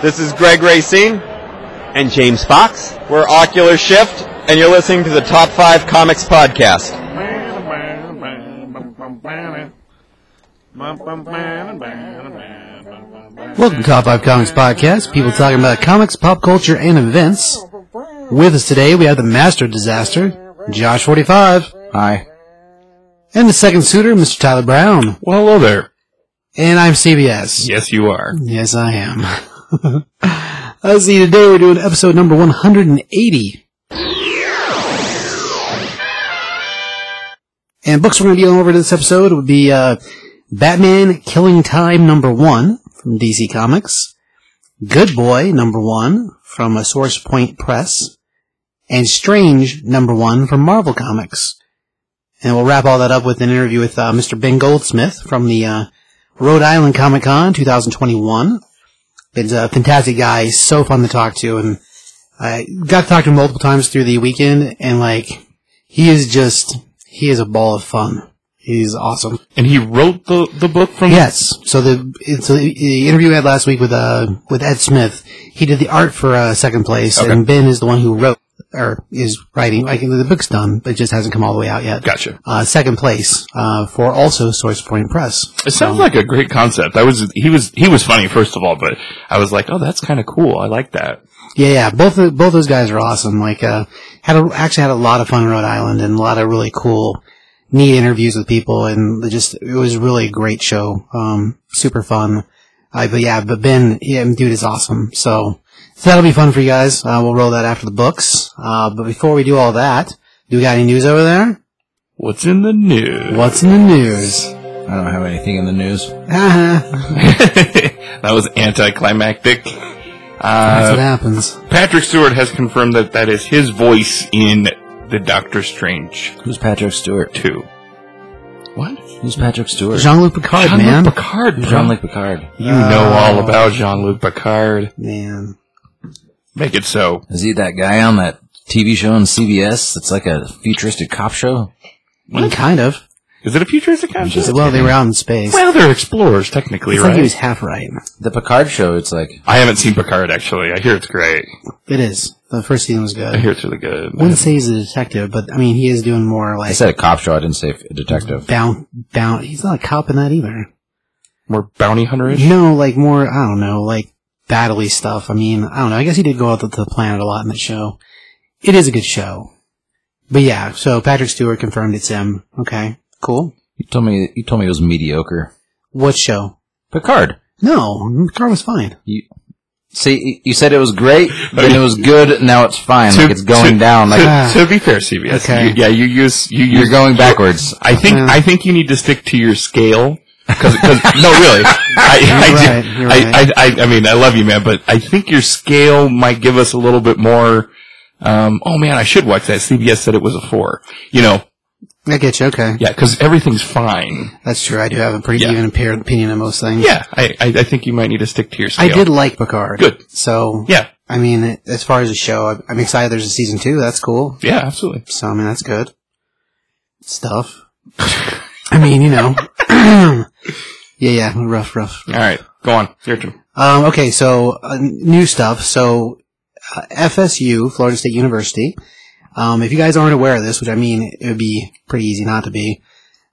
This is Greg Racine. And James Fox. We're Ocular Shift, and you're listening to the Top 5 Comics Podcast. Welcome to Top 5 Comics Podcast. People talking about comics, pop culture, and events. With us today, we have the Master of Disaster, Josh 45. Hi. And the second suitor, Mr. Tyler Brown. Well, hello there. And I'm CBS. Yes, you are. Yes, I am. Let's see, today we're doing episode number 180. And books we're going to be going over to this episode would be uh, Batman Killing Time number one from DC Comics, Good Boy number one from a Source Point Press, and Strange number one from Marvel Comics. And we'll wrap all that up with an interview with uh, Mr. Ben Goldsmith from the uh, Rhode Island Comic Con 2021. Ben's a fantastic guy, He's so fun to talk to, and I got to talk to him multiple times through the weekend, and like, he is just, he is a ball of fun. He's awesome. And he wrote the, the book from Yes. So the so the, the interview we had last week with uh with Ed Smith, he did the art for uh, second place, Okay. and Ben is the one who wrote or is writing. Like the book's done, but it just hasn't come all the way out yet. Gotcha. Uh, second place uh, for also Source Point Press. It sounds like a great concept. I was he was he was funny first of all, but I was like, oh, that's kind of cool. I like that. Yeah, yeah. Both both those guys are awesome. Like, uh, had a, actually had a lot of fun in Rhode Island and a lot of really cool, neat interviews with people, and just it was really a great show. Um, super fun. Uh, but yeah, but Ben, yeah, dude is awesome. So, so that'll be fun for you guys. Uh, we'll roll that after the books. Uh, but before we do all that, do we got any news over there? What's in the news? What's in the news? I don't have anything in the news. that was anticlimactic. That's what Uh, happens. Patrick Stewart has confirmed that that is his voice in the Doctor Strange Who's Patrick Stewart? 2. What? Who's Patrick Stewart? Jean-Luc Picard, Jean-Luc man. Picard, bro. Jean-Luc Picard. You know all about Jean-Luc Picard. Man. Make it so. Is he that guy on that TV show on CBS? that's like a futuristic cop show. I mean, mm, kind of. Is it a futuristic cop show? Well, they were out in space. Well, they're explorers, technically, it's right? like he was half right. The Picard show. It's like I haven't seen Picard, actually. I hear it's great. It is. The first season was good. I hear it's really good. wouldn't say he's a detective, but I mean, he is doing more like. I said a cop show. I didn't say a detective. bound, bound. He's not a cop in that either. More bounty hunter-ish? No, like more, I don't know, like battley stuff. I mean, I don't know. I guess he did go out to the planet a lot in that show. It is a good show. But yeah, so Patrick Stewart confirmed it's him. Okay, cool. You told me. You told me it was mediocre. What show? Picard. No, Picard was fine. You see. You said it was great, then it was good. Now it's fine. like it's going to, down. Like to, ah. to be fair, CBS, Okay. you- yeah, you use you use. you're going backwards. I think Yeah. I think you need to stick to your scale. Because no, really, I, You're I, right, do- you're I. I, I, I mean, I love you, man, but I think your scale might give us a little bit more. Um, oh man, I should watch that. CBS said it was a four. You know, I get you. Okay, yeah, because everything's fine. that's true. I do have a pretty Yeah. even impaired opinion on most things. Yeah, I, I, I think you might need to stick to your scale. I scale. did like Picard. Good. So Yeah, I mean, as far as the show, I'm excited. There's a season two. That's cool. yeah, absolutely. So I mean, that's good stuff. I mean, you know, yeah, yeah, rough, rough. All right, go on. Your turn. Um, okay, so uh, new stuff. So uh, FSU, Florida State University. Um, if you guys aren't aware of this, which I mean, it would be pretty easy not to be.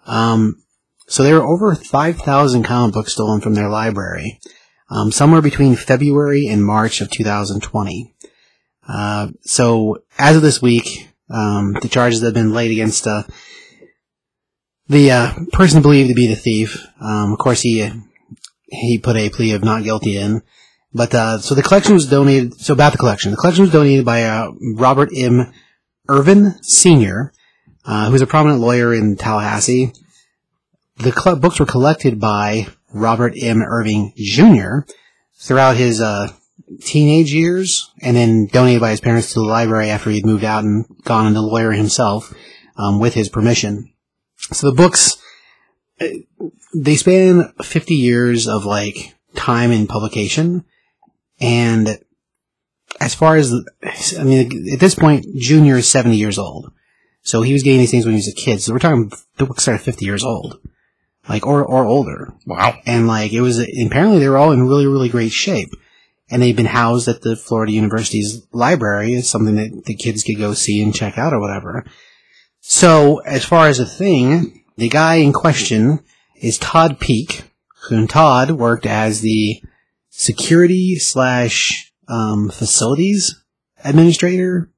Um, so there were over 5,000 comic books stolen from their library, um, somewhere between February and March of 2020. Uh, so as of this week, um, the charges that have been laid against uh, the uh, person believed to be the thief. Um, of course, he he put a plea of not guilty in. But uh, so the collection was donated. So about the collection, the collection was donated by uh, Robert M. Irvin Sr., uh, who's a prominent lawyer in Tallahassee. The cl- books were collected by Robert M. Irving Jr. throughout his uh, teenage years, and then donated by his parents to the library after he'd moved out and gone into lawyer himself um, with his permission. So the books they span 50 years of like time in publication and as far as i mean at this point junior is 70 years old so he was getting these things when he was a kid so we're talking the books started 50 years old like or or older Wow. and like it was apparently they were all in really really great shape and they've been housed at the Florida University's library. It's something that the kids could go see and check out or whatever. So, as far as a thing, the guy in question is Todd Peak, who Todd worked as the security slash um, facilities administrator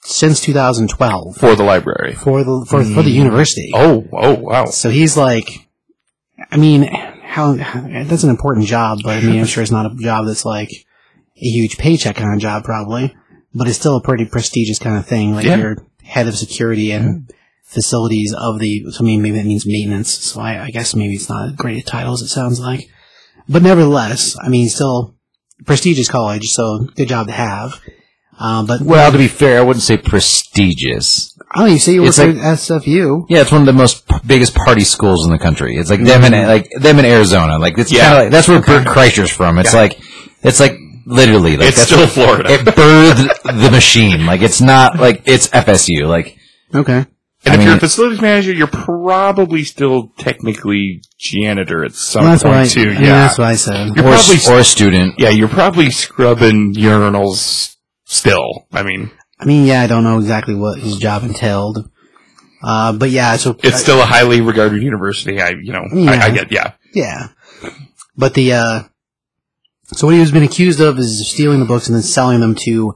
since 2012 For the library. for the for, for the university. Oh, oh, wow. So he's like, I mean, how that's an important job, but I mean, I'm sure it's not a job that's like a huge paycheck kind of job, probably, but it's still a pretty prestigious kind of thing. Like Yeah. you're head of security and facilities of the. So I mean, maybe that means maintenance. So I, I guess maybe it's not as great a title as it sounds like, but nevertheless, I mean, still prestigious college, so good job to have. Uh, but Well, to be fair, I wouldn't say prestigious. oh, you say you work it's at like- SFU. Yeah, it's one of the most p- biggest party schools in the country. It's like them in like them in Arizona. Like it's Yeah. kind of like that's where Bert Kreischer's from. It's Yeah. like it's like literally like It's that's still what- Florida. It birthed the machine. Like it's not like it's FSU. Like Okay. And I if mean- you're a facilities manager, you're probably still technically janitor at some Well, that's point what I, too. I Yeah, mean, that's what I said. You're or, probably or a student. yeah, you're probably scrubbing urinals still. I mean, I mean, yeah, I don't know exactly what his job entailed. Uh, but yeah, so it's still a highly regarded university. I, you know, Yeah. I, I get, yeah. yeah. But the uh, so what he has been accused of is stealing the books and then selling them to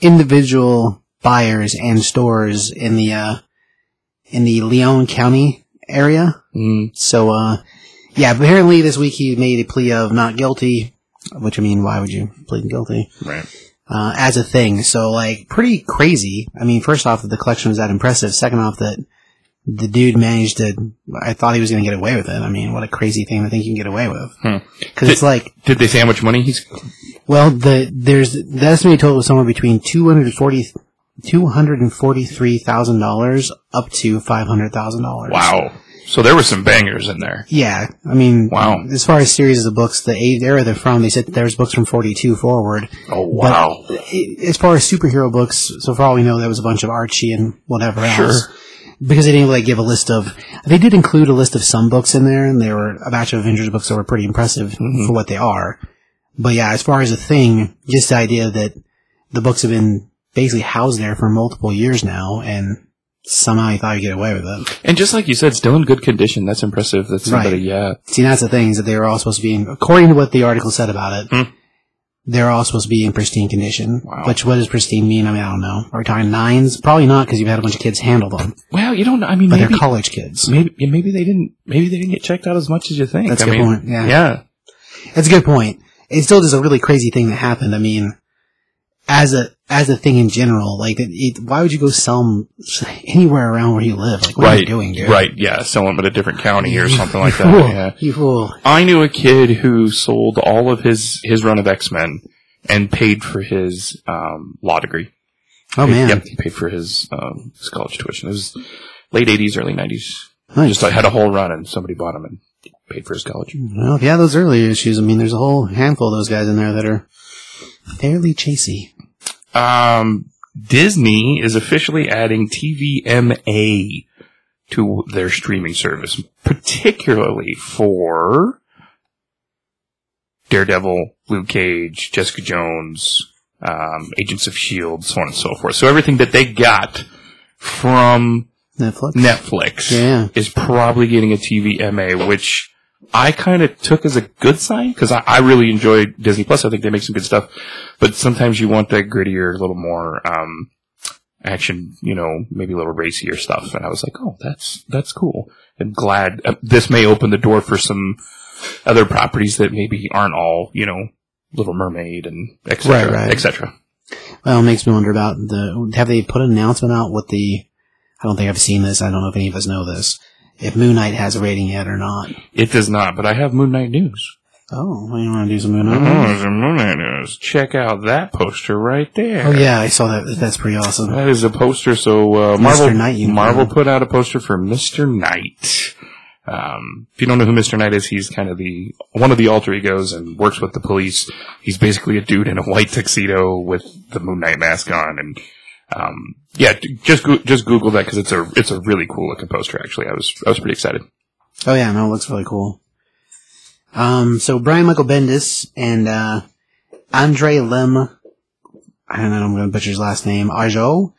individual buyers and stores in the uh, in the Leon County area. Mm, So uh, yeah, apparently this week he made a plea of not guilty. Which I mean, why would you plead guilty? right. uh, as a thing. So like pretty crazy. I mean, first off, that the collection was that impressive. Second off, that the dude managed to. I thought he was going to get away with it. I mean, what a crazy thing to think you can get away with. Hmm. Because it's like, Did they say how much money he's? well, the there's the estimated total was somewhere between two hundred forty. Two hundred and forty-three thousand dollars up to five hundred thousand dollars. Wow. So there were some bangers in there. Yeah, I mean, Wow. As far as series of books, the era they're from, they said there's books from forty-two forward. Oh wow. i- as far as superhero books, so far all we know, there was a bunch of Archie and whatever else. Because they didn't like give a list of, they did include a list of some books in there, and there were a batch of Avengers books that were pretty impressive for what they are. But yeah, as far as a thing, just the idea that the books have been basically housed there for multiple years now, and somehow he thought he'd get away with it. And just like you said, still in good condition. That's impressive. That's somebody, Right. yeah. See, that's the thing is that they were all supposed to be, in, according to what the article said about it, Hmm. They're all supposed to be in pristine condition. Wow. Which, what does pristine mean? I mean, I don't know. Are we talking nines? Probably not because you've had a bunch of kids handle them, Well, you don't. I mean, but maybe they're college kids. maybe maybe they didn't maybe they didn't get checked out as much as you think. That's I a good mean, point, yeah. yeah. That's a good point. It's still just a really crazy thing that happened. I mean, as a as a thing in general, like, it, it, why would you go sell them anywhere around where you live? Like, what are right, you doing, dude? right, yeah. Sell them at a different county or something like that. Yeah. You fool. I knew a kid who sold all of his his run of X Men and paid for his um, law degree. Oh man, Yep, he paid for his um, his college tuition. It was late '80s, early '90s. nice. Just I had a whole run, and somebody bought him and paid for his college. Well, if you have those early issues, I mean, there's a whole handful of those guys in there that are fairly chasey. Um, Disney is officially adding TVMA to their streaming service, particularly for Daredevil, Luke Cage, Jessica Jones, um, Agents of Shield, so on and so forth. So everything that they got from Netflix. Netflix Yeah. is probably getting a TVMA, which I kind of took as a good sign because I, I really enjoy Disney Plus. I think they make some good stuff, but sometimes you want that grittier, a little more um, action, you know, maybe a little racier stuff. And I was like, oh, that's that's cool. And glad uh, this may open the door for some other properties that maybe aren't all, you know, Little Mermaid and etc. Right, right. et cetera. Well, it makes me wonder about the. Have they put an announcement out with the? I don't think I've seen this. I don't know if any of us know this. If Moon Knight has a rating yet or not. It does not, but I have Moon Knight news. Oh, well, you want to do some Moon Knight? Oh, some Moon Knight news. Check out that poster right there. Oh yeah, I saw that. That's pretty awesome. That is a poster. So uh, Marvel, Knight. Marvel put out a poster for Mister Knight. Um, if you don't know who Mister Knight is, he's kind of the one of the alter egos and works with the police. He's basically a dude in a white tuxedo with the Moon Knight mask on, and um, yeah, just just Google that because it's a it's a really cool looking poster. Actually, I was I was pretty excited. Oh yeah, no, it looks really cool. Um, so Brian Michael Bendis and uh, Andre Lem, I don't know, I'm going to butcher his last name, Ajo,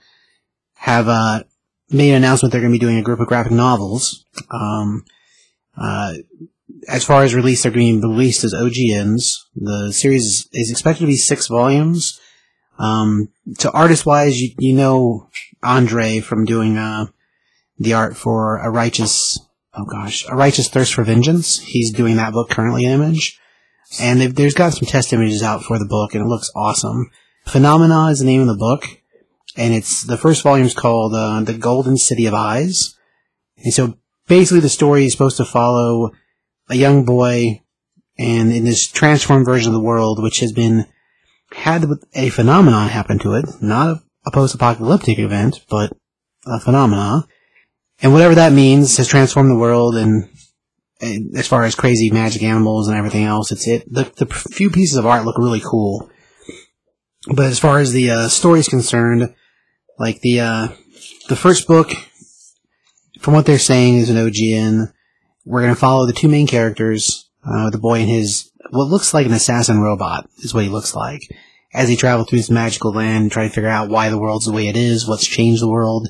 have uh, made an announcement they're going to be doing a group of graphic novels. Um, uh, as far as release, they're being released as OGNs. The series is expected to be six volumes. Um, to artist wise, you, you know Andre from doing uh, the art for A Righteous, oh gosh, A Righteous Thirst for Vengeance. He's doing that book currently in Image. And there's got some test images out for the book, and it looks awesome. Phenomena is the name of the book, and it's the first volume is called uh, The Golden City of Eyes. And so basically, the story is supposed to follow a young boy, and in this transformed version of the world, which has been had a phenomenon happen to it, not a, post-apocalyptic event, but a phenomenon. And whatever that means has transformed the world and, and as far as crazy magic animals and everything else, it's it. The, the few pieces of art look really cool. But as far as the uh, story is concerned, like the uh, the first book, from what they're saying, is an OGN. We're going to follow the two main characters, uh, the boy and his what looks like an assassin robot is what he looks like as he travel through this magical land trying to figure out why the world's the way it is, what's changed the world.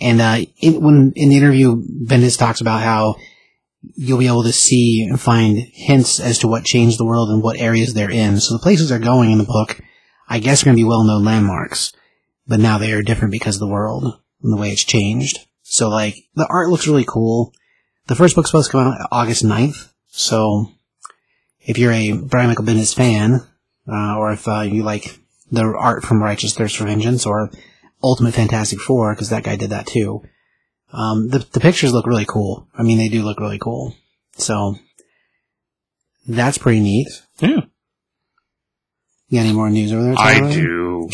And uh, when in the interview, Bendis talks about how you'll be able to see and find hints as to what changed the world and what areas they're in. So the places they're going in the book, I guess, are going to be well-known landmarks, but now they are different because of the world and the way it's changed. So like the art looks really cool. The first book's supposed to come out August 9th, so if you're a Brian Michael Bendis fan, uh, or if uh, you like the art from Righteous Thirst for Vengeance or Ultimate Fantastic Four, because that guy did that too. Um, the the pictures look really cool. I mean, they do look really cool. So that's pretty neat. Yeah. You got any more news over there? I Tyler?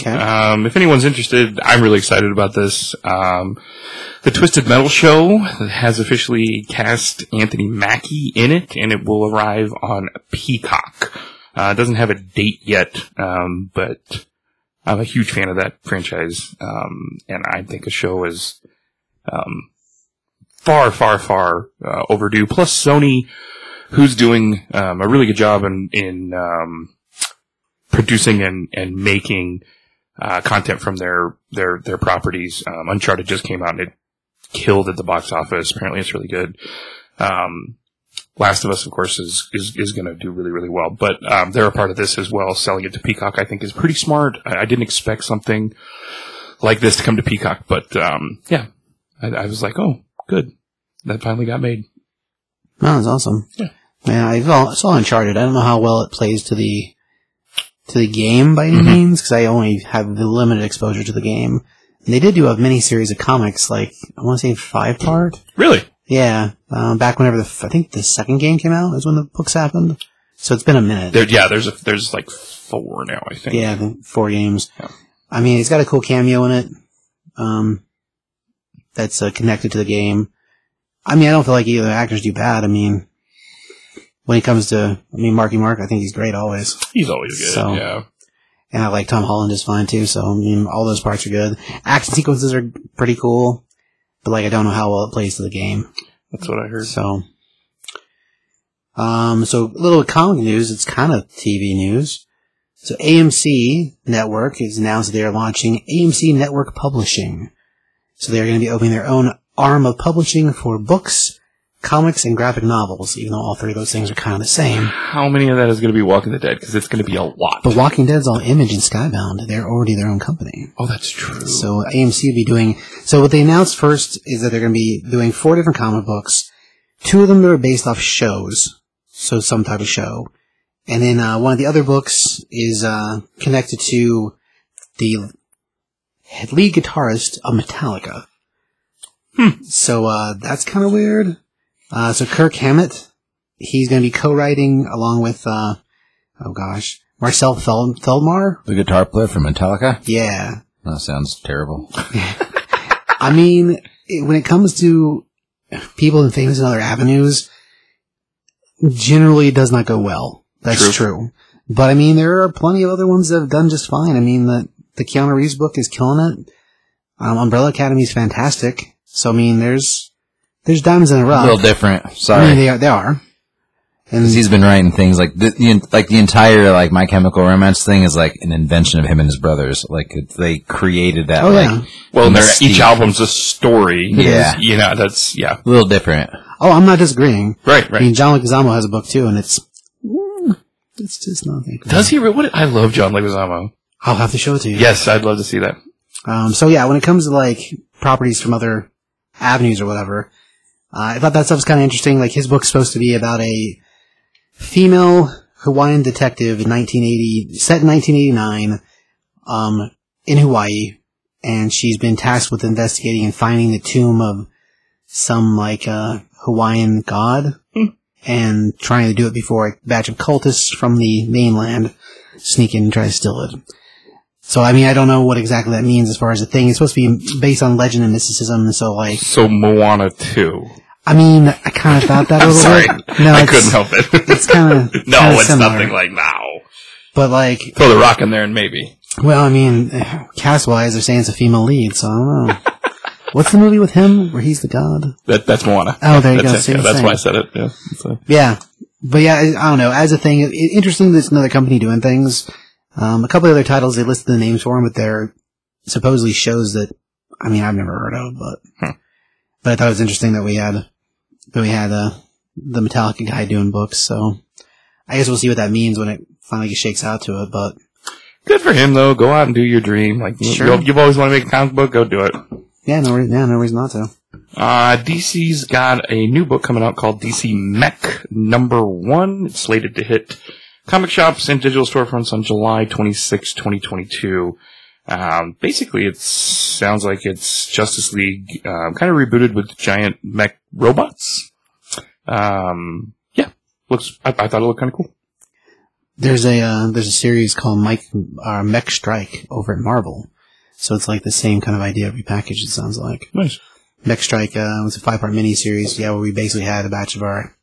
Um, if anyone's interested, I'm really excited about this. Um, the Twisted Metal show has officially cast Anthony Mackie in it, and it will arrive on Peacock. Uh, it doesn't have a date yet, um, but I'm a huge fan of that franchise, um, and I think a show is um, far, far, far uh, overdue. Plus, Sony, who's doing um, a really good job in in producing and, and making uh, content from their their their properties. Um, Uncharted just came out and it killed at the box office. Apparently, it's really good. Um, Last of Us, of course, is is, is going to do really really well. But um, they're a part of this as well. Selling it to Peacock, I think, is pretty smart. I, I didn't expect something like this to come to Peacock, but um, yeah, I, I was like, oh, good, that finally got made. No, that's awesome. Yeah. Yeah, I saw Uncharted. I don't know how well it plays to the to the game by any Mhm. means because I only have the limited exposure to the game. And they did do a mini series of comics, like I want to say five part. Really? Yeah, um, back whenever the I think the second game came out is when the books happened. So it's been a minute. There, yeah, there's a, there's like four now, I think. Yeah, four games. Yeah. I mean, it's got a cool cameo in it. Um, that's uh, connected to the game. I mean, I don't feel like either actors do bad. I mean, when it comes to, I mean, Marky Mark, I think he's great always. He's always good. So- yeah. And I like Tom Holland just fine too. So I mean, all those parts are good. Action sequences are pretty cool, but like I don't know how well it plays to the game. That's what I heard. So, um, so a little comic news. It's kind of TV news. So AMC Network has announced they are launching AMC Network Publishing. So they are going to be opening their own arm of publishing for books, comics, and graphic novels. Even though all three of those things are kind of the same. How many of that is going to be Walking the Dead? Because it's going to be a lot. But Walking Dead's all Image and Skybound. They're already their own company. oh, that's true. So AMC will be doing. So what they announced first is that they're going to be doing four different comic books. Two of them that are based off shows, so some type of show, and then uh, one of the other books is uh, connected to the lead guitarist of Metallica. So uh, that's kind of weird. Uh, so Kirk Hammett, he's going to be co-writing along with, uh, oh gosh, Marcel Fel- Feldmar. The guitar player from Metallica? Yeah, That sounds terrible. I mean, it, when it comes to people and famous in other avenues, generally it does not go well. That's true. But I mean, there are plenty of other ones that have done just fine. I mean, the the Keanu Reeves book is killing it. Um, Umbrella Academy is fantastic. So I mean, there's there's diamonds in the A little different. Sorry, I mean, Sorry. they are. They are. And Because he's been writing things like the, the like the entire like My Chemical Romance thing is like an invention of him and his brothers. Like it, they created that. oh like, yeah. Well, and each album's a story. Yeah. You know, that's, yeah. a little different. Oh, I'm not disagreeing. Right, Right. I mean, John Leguizamo has a book too, and it's it's just nothing. Does he? What? I love John Leguizamo. I'll have to show it to you. Yes, I'd love to see that. Um, so yeah, when it comes to like properties from other avenues or whatever, uh, I thought that stuff was kind of interesting. Like his book's supposed to be about a female Hawaiian detective in 1980, set in 1989, um, in Hawaii, and she's been tasked with investigating and finding the tomb of some like uh, Hawaiian god, and trying to do it before a batch of cultists from the mainland sneak in and try to steal it. So I mean, I don't know what exactly that means as far as the thing. It's supposed to be based on legend and mysticism. So like, So Moana 2. I mean, I kind of thought that a little sorry. bit. No, I couldn't help it. It's kind of no, it's nothing like now. But like, Throw the rock in there and maybe. well, I mean, cast wise, they're saying it's a female lead, so I don't know. What's the movie with him where he's the god? That, that's Moana. Oh, there you that's go. It. Yeah, that's why I said it. Yeah. So, Yeah, but yeah, I I don't know. As a thing, it, interesting that it's another company doing things. Um, a couple of other titles they listed the names for them, but they're supposedly shows that I mean I've never heard of, but Hmm. but I thought it was interesting that we had that we had uh, the Metallica guy doing books. So I guess we'll see what that means when it finally shakes out to it. But good for him though. Go out and do your dream. Like you- Sure. you've always wanted to make a comic book. Go do it. yeah, no, re- yeah, no reason not to. Uh, DC's got a new book coming out called DC Mech Number One. It's slated to hit comic shops and digital storefronts on July 26, 2022. Um, basically, it sounds like it's Justice League, um, kind of rebooted with giant mech robots. Um, yeah, looks. I, I thought it looked kind of cool. There's a uh, there's a series called Mike uh, Mech Strike over at Marvel, so it's like the same kind of idea repackaged. It sounds like. Nice. Mech Strike uh, was a five part miniseries, yeah, where we basically had a batch of our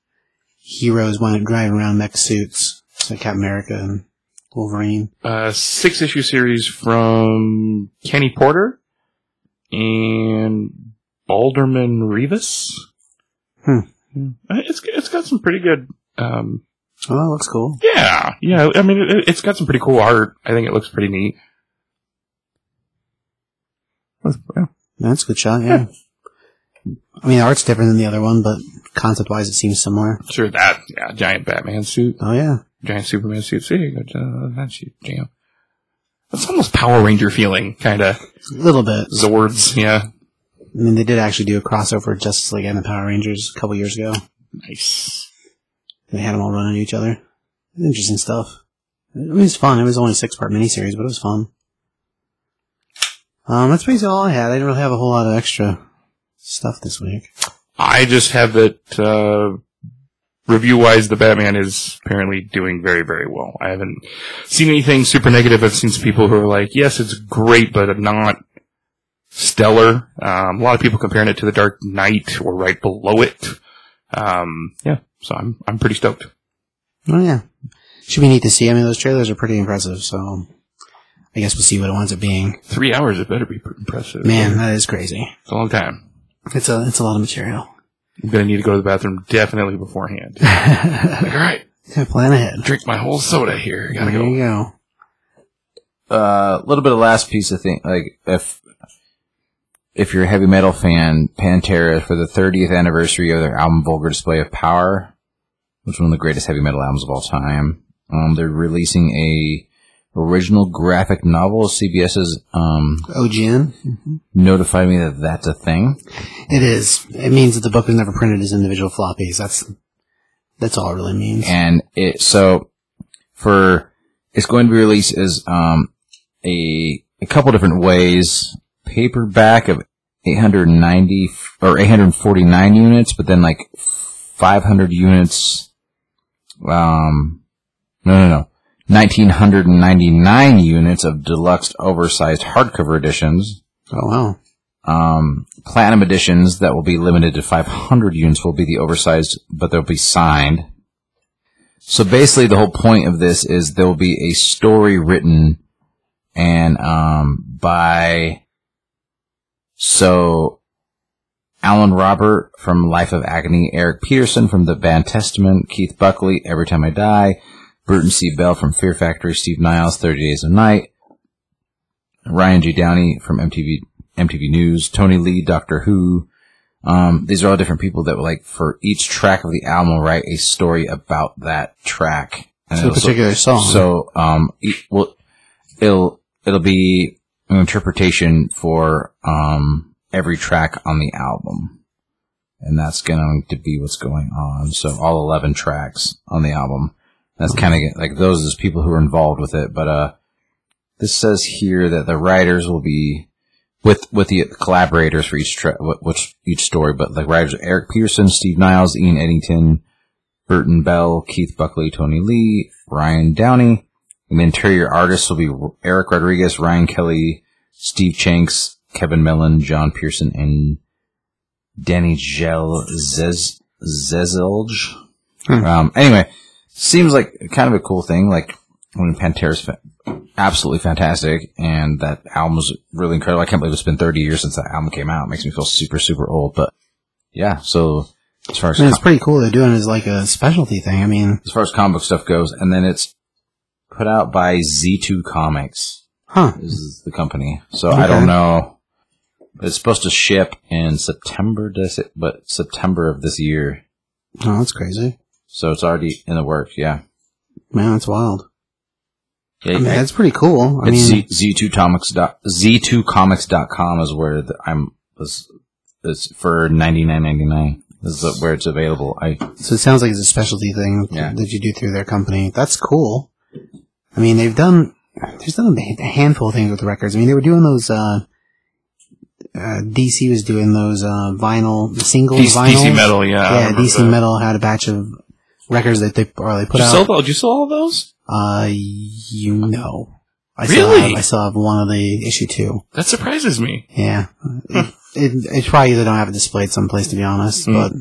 heroes went driving around mech suits, so Captain America and Wolverine. Uh, six issue series from Kenny Porter and Baldemar Rivas. Hmm. Uh, It's it's got some pretty good. Um, Oh, that looks cool. yeah, yeah. I mean, it, it's got some pretty cool art. I think it looks pretty neat. Yeah. That's a good shot, yeah. I mean, the art's different than the other one, but concept wise, it seems similar. Sure, that yeah, giant Batman suit, Oh yeah, giant Superman suit. See, you got uh, that suit, jam. That's almost Power Ranger feeling, kind of a little bit. Zords. Yeah, I mean, they did actually do a crossover Justice League and the Power Rangers a couple years ago. nice. They had them all running each other. Interesting stuff. It was fun. It was only a six part miniseries, but it was fun. Um, that's basically all I had. I didn't really have a whole lot of extra stuff this week. I just have that uh, review wise, the Batman is apparently doing very, very well. I haven't seen anything super negative. I've seen some people who are like, yes, it's great, but not stellar. Um, a lot of people comparing it to The Dark Knight or right below it. Um, yeah, so I'm I'm pretty stoked. Oh yeah, should be neat to see. I mean, those trailers are pretty impressive. So I guess we'll see what it winds up being. Three hours, it better be impressive. Man, that is crazy. it's a long time. It's a it's a lot of material. I'm gonna need to go to the bathroom definitely beforehand. like, all right, Plan ahead. drink my whole soda here. Gotta there go. you go. A uh, little bit of last piece of thing, like if if you're a heavy metal fan, Pantera for the 30th anniversary of their album Vulgar Display of Power, which is one of the greatest heavy metal albums of all time. Um, they're releasing a original graphic novel. CBS has um, OGN. notified me that that's a thing. It is. It means that the book was never printed as individual floppies. That's that's all it really means. and it so for it's going to be released as um a a couple different ways paperback of 890 or 849 units but then like 500 units um no no no 1999 units of deluxe oversized hardcover editions Oh wow. um, platinum editions that will be limited to 500 units will be the oversized, but they'll be signed. So basically, the whole point of this is there will be a story written and um, by. So Alan Robert from Life of Agony, Eric Peterson from the band Testament, Keith Buckley, Every Time I Die, Burton C. Bell from Fear Factory, Steve Niles, 30 Days of Night, Ryan G. Downey from MTV, MTV News, Tony Lee, Doctor Who. Um, these are all different people that like for each track of the album will write a story about that track. And So a particular song. So, um, e- well, it'll, it'll be an interpretation for, um, every track on the album. And that's going to be what's going on. So all 11 tracks on the album. That's kind of like those is people who are involved with it. But, uh, this says here that the writers will be with, with the collaborators for each track, which each story, but the writers are Eric Peterson, Steve Niles, Ian Edginton, Burton Bell, Keith Buckley, Tony Lee, Ryan Downey. And the interior artists will be Eric Rodriguez, Ryan Kelly, Steve Chanks, Kevin Mellon, John Pearson, and Danny Gel Zez, Zezilge. Hmm. Um, anyway, seems like kind of a cool thing. Like, I mean, Pantera's fa- absolutely fantastic, and that album was really incredible. I can't believe it's been 30 years since that album came out. It makes me feel super, super old. But yeah, so as far as I mean, it's pretty cool. They're doing it as like a specialty thing. I mean, as far as comic book stuff goes, and then it's put out by Z2 Comics huh? is the company. So I don't know. It's supposed to ship in September, does it? But September of this year. Oh, that's crazy. So it's already in the works. Yeah. Man, that's wild. Yeah, I mean, that's pretty cool. I it's mean, Z, Z2 Comics dot, Z2Comics.com is where the, I'm, is, is for 99.99 this is where it's available. I, so it sounds like it's a specialty thing Yeah. that you do through their company. That's cool. I mean, they've done, there's done a handful of things with the records. I mean, they were doing those, uh, uh, DC was doing those, uh, vinyl, the single DC, vinyl. DC Metal, yeah. Yeah, DC that. Metal had a batch of records that they, or they put Did you, out. sell, those- did you sell all of those? Uh, you know. I still Really? have, I still have one of the issue two. That surprises me. Yeah. It, it, it's probably they don't have it displayed someplace to be honest, Mm. but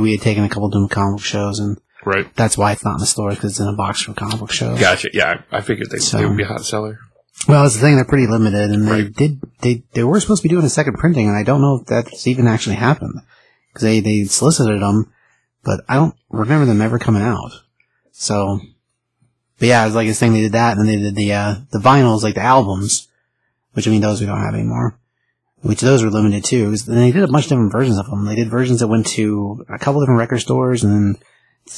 we, had taken a couple of comic book shows and Right. that's why it's not in the store because it's in a box for comic book shows. Gotcha. Yeah, I I figured they, So- they would be a hot seller. Well, that's the thing; they're pretty limited, and they Right. did they they were supposed to be doing a second printing, and I don't know if that's even actually happened because they they solicited them, but I don't remember them ever coming out. So, but yeah, it was like this thing they did that, and then they did the uh, the vinyls, like the albums, which I mean those we don't have anymore. Which those were limited too. 'cause- And they did a bunch of different versions of them. They did versions that went to a couple different record stores, and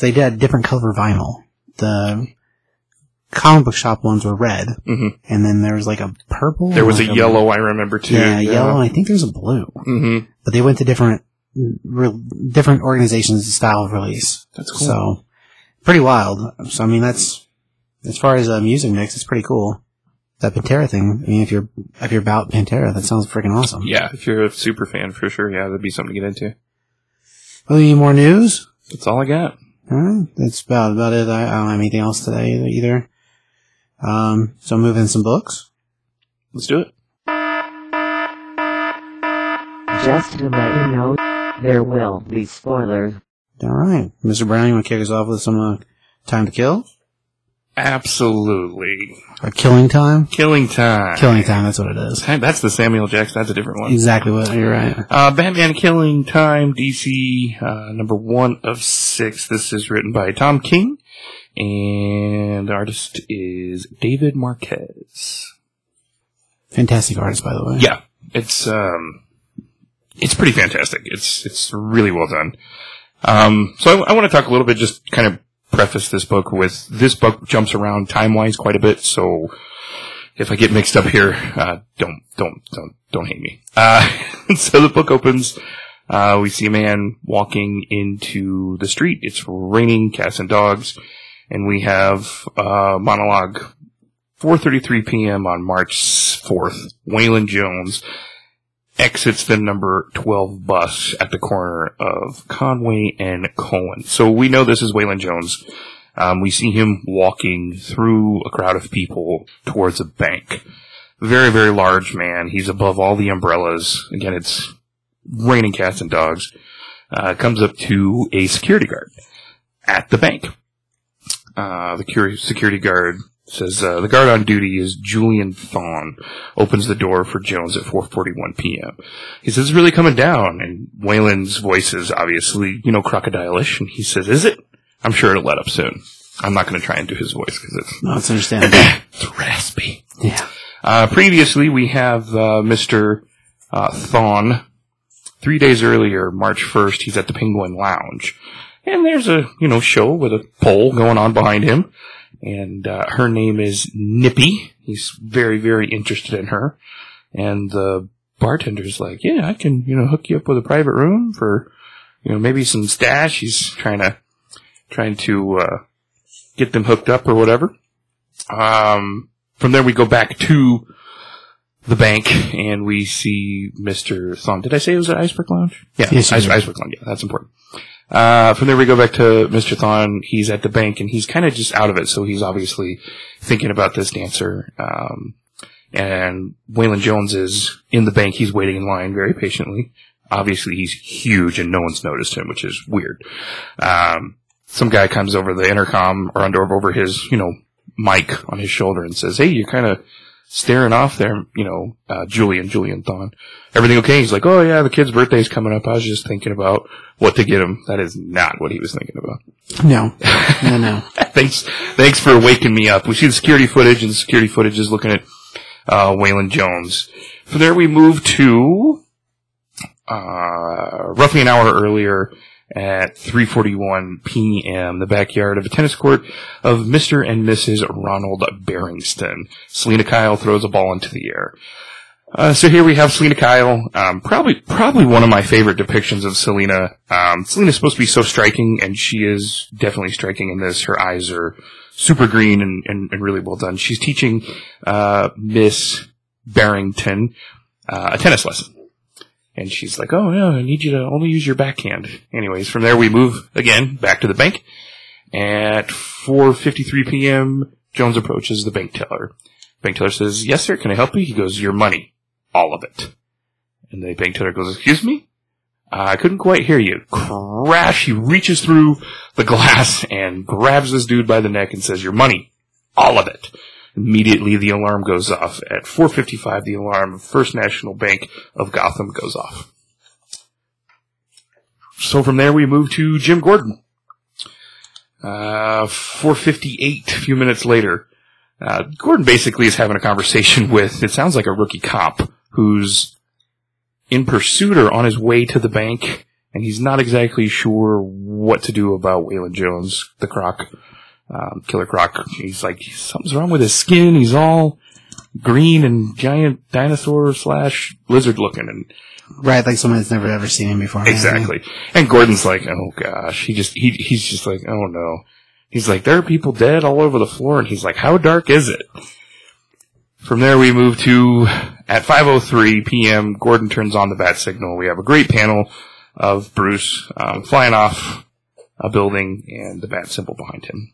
they did a different color vinyl. The comic book shop ones were red, hmm and then there was like a purple. There was a like yellow I remember too. yeah, yellow, and I think there's a blue. hmm But they went to different, re- different organizations' style of release. That's cool. So pretty wild. So I mean, that's as far as a music mix, it's pretty cool. That Pantera thing. I mean, if you're if you're about Pantera, that sounds freaking awesome. Yeah, if you're a super fan, for sure, yeah, that'd be something to get into. Well, any more news? That's all I got. All right, that's about about it. I, I don't have anything else today either. Um, so moving some books. Let's do it. Just to let you know, there will be spoilers. All right, Mr. Brown, you want to kick us off with some uh, time to kill Absolutely. or killing time? Killing time. Killing time. That's what it is. Time. That's the Samuel Jackson. That's a different one. Exactly what you're right. Uh, Batman Killing Time, DC, uh, number one of six. This is written by Tom King, and the artist is David Marquez. Fantastic artist, by the way. Yeah, it's um, it's pretty fantastic. It's it's really well done. Um, so I, I want to talk a little bit, just kind of preface this book with this book jumps around time wise quite a bit. So if I get mixed up here, uh, don't don't don't don't hate me. Uh, so the book opens. Uh, we see a man walking into the street. It's raining, cats and dogs, and we have uh, monologue 4:33 p.m. on March 4th. Waylon Jones exits the number 12 bus at the corner of Conway and Cohen. So we know this is Waylon Jones. Um, we see him walking through a crowd of people towards a bank. Very, very large man. He's above all the umbrellas. Again, it's raining cats and dogs. Uh, comes up to a security guard at the bank. Uh, the security guard says uh, the guard on duty is Julian Thon. Opens the door for Jones at 4:41 p.m. He says, "It's really coming down." And Waylon's voice is obviously, you know, crocodilish, and he says, "Is it? I'm sure it'll let up soon." I'm not going to try and do his voice because it's, No, it's understandable. it's raspy. yeah. Uh, previously, we have uh, Mr. Uh, Thon. Three days earlier, March 1st, he's at the Penguin Lounge. And there's a, you know, show with a pole going on behind him. And uh, her name is Nippy. He's very, very interested in her. And the bartender's like, yeah, I can, you know, hook you up with a private room for, you know, maybe some stash. He's trying to, trying to, uh, get them hooked up or whatever. Um, from there we go back to the bank and we see Mr. Thon. Did I say it was at Iceberg Lounge? Yeah, Yes, Ice. Iceberg Lounge. Yeah, that's important. Uh, from there we go back to Mr. Thon. He's at the bank and he's kind of just out of it. So he's obviously thinking about this dancer. Um, and Waylon Jones is in the bank. He's waiting in line very patiently. Obviously he's huge and no one's noticed him, which is weird. Um, some guy comes over the intercom or under over his, you know, mic on his shoulder and says, "Hey, you're kind of staring off there, you know, uh, Julian, Julian Thon. Everything okay?" He's like, "Oh yeah, the kid's birthday's coming up. I was just thinking about what to get him." That is not what he was thinking about. No. No, no. thanks, thanks for waking me up. We see the security footage, and the security footage is looking at uh, Waylon Jones. From there, we move to uh, roughly an hour earlier at 3:41 p.m. the backyard of a tennis court of Mr. and Mrs. Ronald Barrington. Selina Kyle throws a ball into the air. Uh, so here we have Selina Kyle, um, probably probably one of my favorite depictions of Selina. Um, Selina's supposed to be so striking, and she is definitely striking in this. Her eyes are super green and, and, and really well done. She's teaching uh, Miss Barrington uh, a tennis lesson. And she's like, oh, yeah, I need you to only use your backhand. Anyways, from there we move again back to the bank. At 4.53 p.m., Jones approaches the bank teller. Bank teller says, yes, sir, can I help you? He goes, your money. All of it. And the bank teller goes, excuse me? I couldn't quite hear you. Crash! He reaches through the glass and grabs this dude by the neck and says, your money. All of it. Immediately, the alarm goes off. At 4:55, the alarm of First National Bank of Gotham goes off. So from there, we move to Jim Gordon. Uh, 4:58, a few minutes later, uh, Gordon basically is having a conversation with. It sounds like a rookie cop who's in pursuit or on his way to the bank, and he's not exactly sure what to do about Waylon Jones, the Croc um, Killer Croc. He's like, something's wrong with his skin. He's all green and giant dinosaur slash lizard looking. And Right, like someone that's never ever seen him before. exactly. And Gordon's like, oh gosh. He just, he, he's just like, oh no. He's like, there are people dead all over the floor. And he's like, how dark is it? From there, we move to at 5:03 p.m. Gordon turns on the bat signal. We have a great panel of Bruce um, flying off a building and the bat symbol behind him.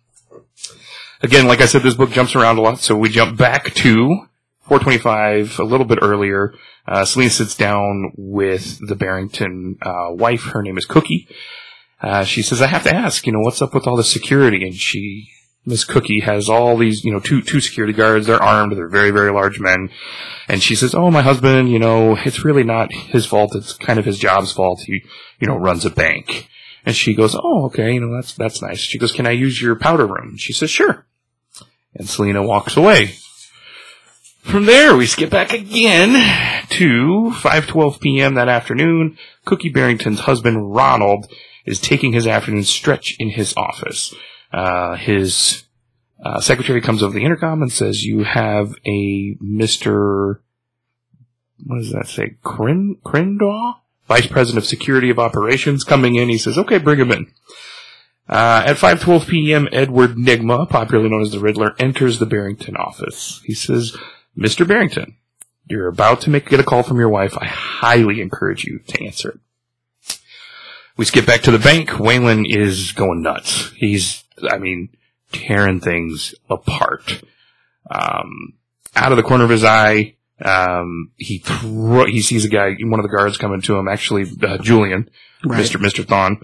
Again, like I said, this book jumps around a lot, so we jump back to 425, a little bit earlier. Uh, Selina sits down with the Barrington uh, wife. Her name is Cookie. Uh, she says, "I have to ask, you know, what's up with all the security?" And she, Miss Cookie, has all these, you know, two two security guards. They're armed. They're very very large men. And she says, "Oh, my husband, you know, it's really not his fault. It's kind of his job's fault. He, you know, runs a bank." And she goes, "Oh, okay, you know, that's that's nice." She goes, "Can I use your powder room?" She says, "Sure." And Selina walks away. From there, we skip back again to 5:12 p.m. that afternoon. Cookie Barrington's husband Ronald is taking his afternoon stretch in his office. Uh, his uh, secretary comes over the intercom and says, "You have a Mister, what does that say? Crin Crindaw, Vice President of Security of Operations, coming in." He says, "Okay, bring him in." Uh, at 5:12 p.m., Edward Nygma, popularly known as the Riddler, enters the Barrington office. He says, "Mr. Barrington, you're about to make get a call from your wife. I highly encourage you to answer it." We skip back to the bank. Waylon is going nuts. He's, I mean, tearing things apart. Um, out of the corner of his eye, um, he thro- he sees a guy, one of the guards coming to him. Actually, uh, Julian, Right. Mister Mister Thon.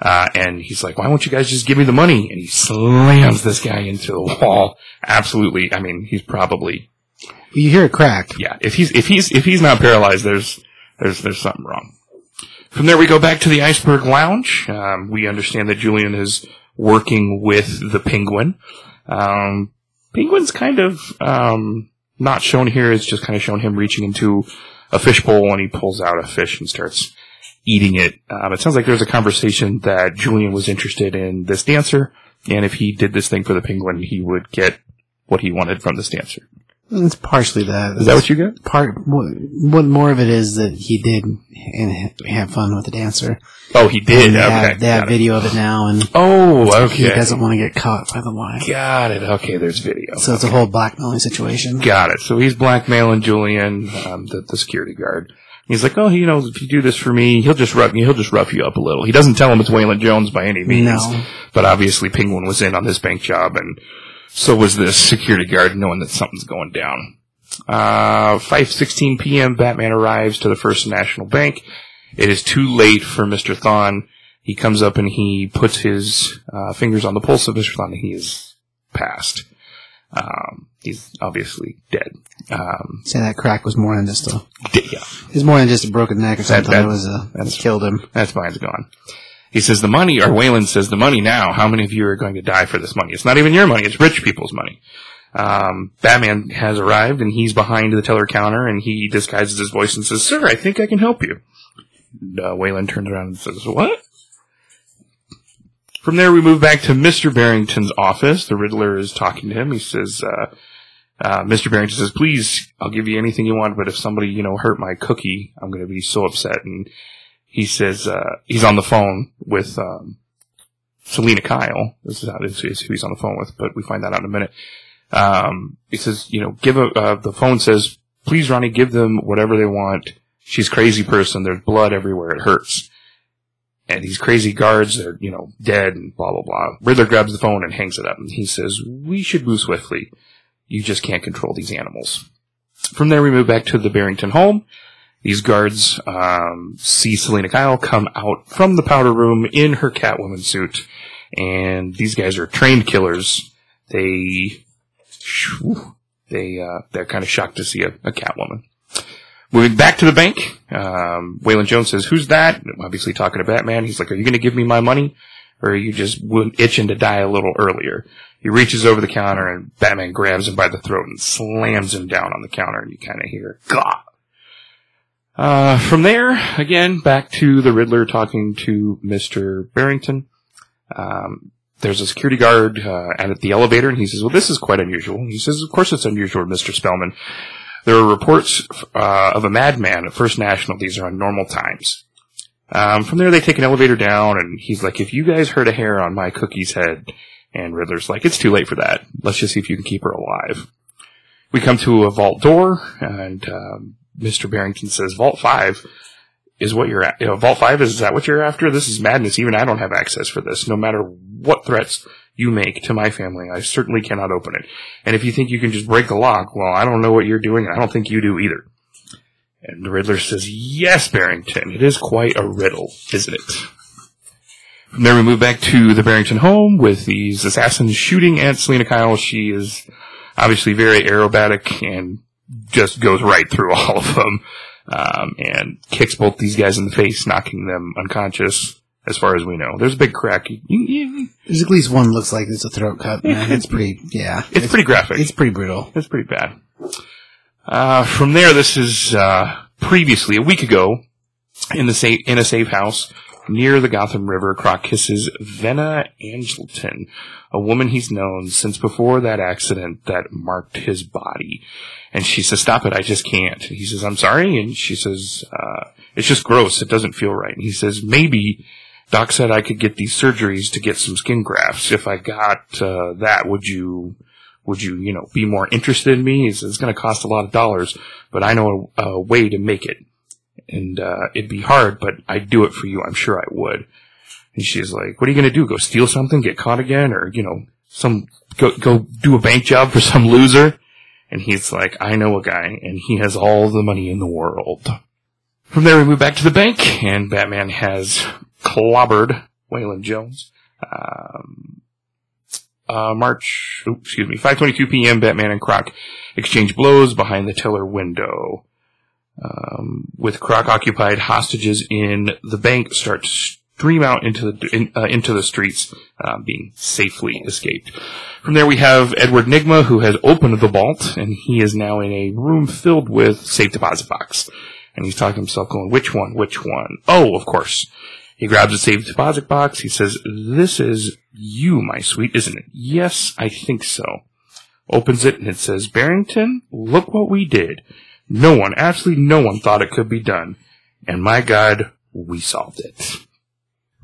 Uh, and he's like, why won't you guys just give me the money? And he slams this guy into the wall. Absolutely. I mean, he's probably, You hear a crack. yeah, if he's, if he's, if he's not paralyzed, there's, there's, there's something wrong. From there, we go back to the Iceberg Lounge. Um, we understand that Julian is working with the Penguin. Um, Penguin's kind of um, not shown here. It's just kind of shown him reaching into a fishbowl and he pulls out a fish and starts eating it. Um, it sounds like there's a conversation that Julian was interested in this dancer, and if he did this thing for the Penguin, he would get what he wanted from this dancer. It's partially that. Is that what you get? part? What, what more of it is that he did and have fun with the dancer. Oh, he did. And they okay, have, they have it. video of it now, and Oh, okay. he doesn't want to get caught by the line. Got it. Okay, there's video. So it's a whole blackmailing situation. Got it. So he's blackmailing Julian, um, the, the security guard. He's like, oh, you know, if you do this for me, he'll just rough you. he'll just rough you up a little. He doesn't tell him it's Waylon Jones by any means, No. but obviously Penguin was in on this bank job, and so was this security guard, knowing that something's going down. Uh, 5:16 p.m. Batman arrives to the First National Bank. It is too late for Mr. Thawne. He comes up and he puts his uh, fingers on the pulse of Mr. Thawne, and he is passed. Um, he's obviously dead. Um, Say that crack was more than just a. yeah, It's more than just a broken neck or something. that- it was a. that's- killed him. that's mine's gone. He says the money, or Waylon says the money now. How many of you are going to die for this money? It's not even your money; it's rich people's money. Um, Batman has arrived, and he's behind the teller counter, and he disguises his voice and says, "Sir, I think I can help you." And, uh, Waylon turns around and says, "What?" From there, we move back to Mr. Barrington's office. The Riddler is talking to him. He says, uh, uh, Mr. Barrington says, please, I'll give you anything you want, but if somebody, you know, hurt my cookie, I'm going to be so upset. And he says, uh, he's on the phone with, um, Selina Kyle. This is, how, this is who he's on the phone with, but we find that out in a minute. Um, he says, you know, give a, uh, the phone says, please, Ronnie, give them whatever they want. She's crazy person. There's blood everywhere. It hurts. And these crazy guards, they're, you know, dead and blah, blah, blah. Riddler grabs the phone and hangs it up. And he says, we should move swiftly. You just can't control these animals. From there, we move back to the Barrington home. These guards um, see Selina Kyle come out from the powder room in her Catwoman suit, and these guys are trained killers. They, they, uh, they're kind of shocked to see a, a Catwoman. Moving back to the bank, um, Waylon Jones says, "Who's that?" Obviously talking to Batman. He's like, "Are you going to give me my money, or are you just itching to die a little earlier?" He reaches over the counter and Batman grabs him by the throat and slams him down on the counter, and you kind of hear "God." Uh, from there, again, back to the Riddler talking to Mr. Barrington. Um, there's a security guard uh, at the elevator, and he says, "Well, this is quite unusual." He says, "Of course, it's unusual, Mr. Spellman. There are reports uh, of a madman at First National. These are on normal times." Um, from there, they take an elevator down, and he's like, "If you guys hurt a hair on my cookie's head," and Riddler's like, "It's too late for that. Let's just see if you can keep her alive." We come to a vault door, and um, Mr. Barrington says, "Vault five is what you're at. You know, Vault five is, is that what you're after? This is madness. Even I don't have access for this. No matter what threats you make to my family, I certainly cannot open it. And if you think you can just break the lock, well, I don't know what you're doing, and I don't think you do either." And the Riddler says, "Yes, Barrington. It is quite a riddle, isn't it?" From there, we move back to the Barrington home with these assassins shooting at Selina Kyle. She is obviously very aerobatic and just goes right through all of them um, and kicks both these guys in the face, knocking them unconscious. As far as we know, there's a big crack. You- you- There's at least one looks like it's a throat cut. Man. It's pretty. Yeah, It's pretty graphic. It's pretty brutal. It's pretty bad. Uh, from there, this is uh, previously a week ago in the safe in a safe house near the Gotham River. Croc kisses Venna Angleton, a woman he's known since before that accident that marked his body. And she says, "Stop it! I just can't." He says, "I'm sorry," and she says, uh, "It's just gross. It doesn't feel right." And he says, "Maybe." Doc said I could get these surgeries to get some skin grafts. If I got uh, that, would you would you, you know, be more interested in me? It's going to cost a lot of dollars, but I know a, a way to make it. And, uh, it'd be hard, but I'd do it for you. I'm sure I would. And she's like, what are you going to do? Go steal something? Get caught again? Or, you know, some, go, go do a bank job for some loser? And he's like, I know a guy and he has all the money in the world. From there, we move back to the bank and Batman has clobbered Waylon Jones. Um, uh, March, oh, excuse me, 5:22 p.m. Batman and Croc exchange blows behind the teller window. Um, with Croc occupied, hostages in the bank start to stream out into the in, uh, into the streets, uh, being safely escaped. From there, we have Edward Nygma, who has opened the vault, and he is now in a room filled with safe deposit box. And he's talking to himself, going, "Which one? Which one? Oh, of course." He grabs a safe deposit box. He says, "This is you, my sweet, isn't it?" Yes, I think so. Opens it, and it says, "Barrington, look what we did." No one, absolutely no one thought it could be done. And my God, we solved it.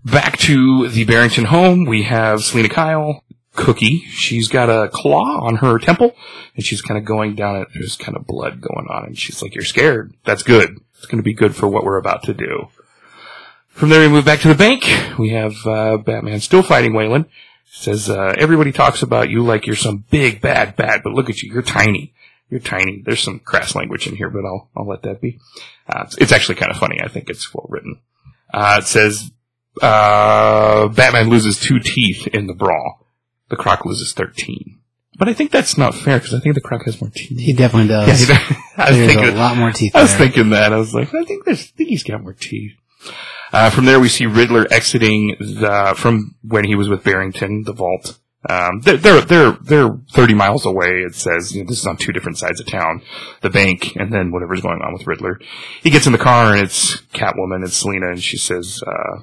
Back to the Barrington home, we have Selina Kyle, Cookie. She's got a claw on her temple, and she's kind of going down it. There's kind of blood going on, and she's like, You're scared. That's good. It's going to be good for what we're about to do. From there, we move back to the bank. We have uh, Batman still fighting Waylon. Says, uh, Everybody talks about you like you're some big, bad, bad, but look at you. You're tiny. You're tiny. There's some crass language in here, but I'll I'll let that be. Uh, it's, it's actually kind of funny. I think it's well written. Uh, it says uh, Batman loses two teeth in the brawl. The Croc loses thirteen. But I think that's not fair because I think the Croc has more teeth. He definitely Yeah, does. he does. I was There's thinking, a lot more teeth I was there. thinking that. I was like, I think there's, I think he's got more teeth. Uh, from there, we see Riddler exiting the from when he was with Barrington, the vault. Um, they're, they're they're they're 30 miles away. It says you know, this is on two different sides of town, the bank, and then whatever's going on with Riddler. He gets in the car and it's Catwoman, it's Selina, and she says, uh,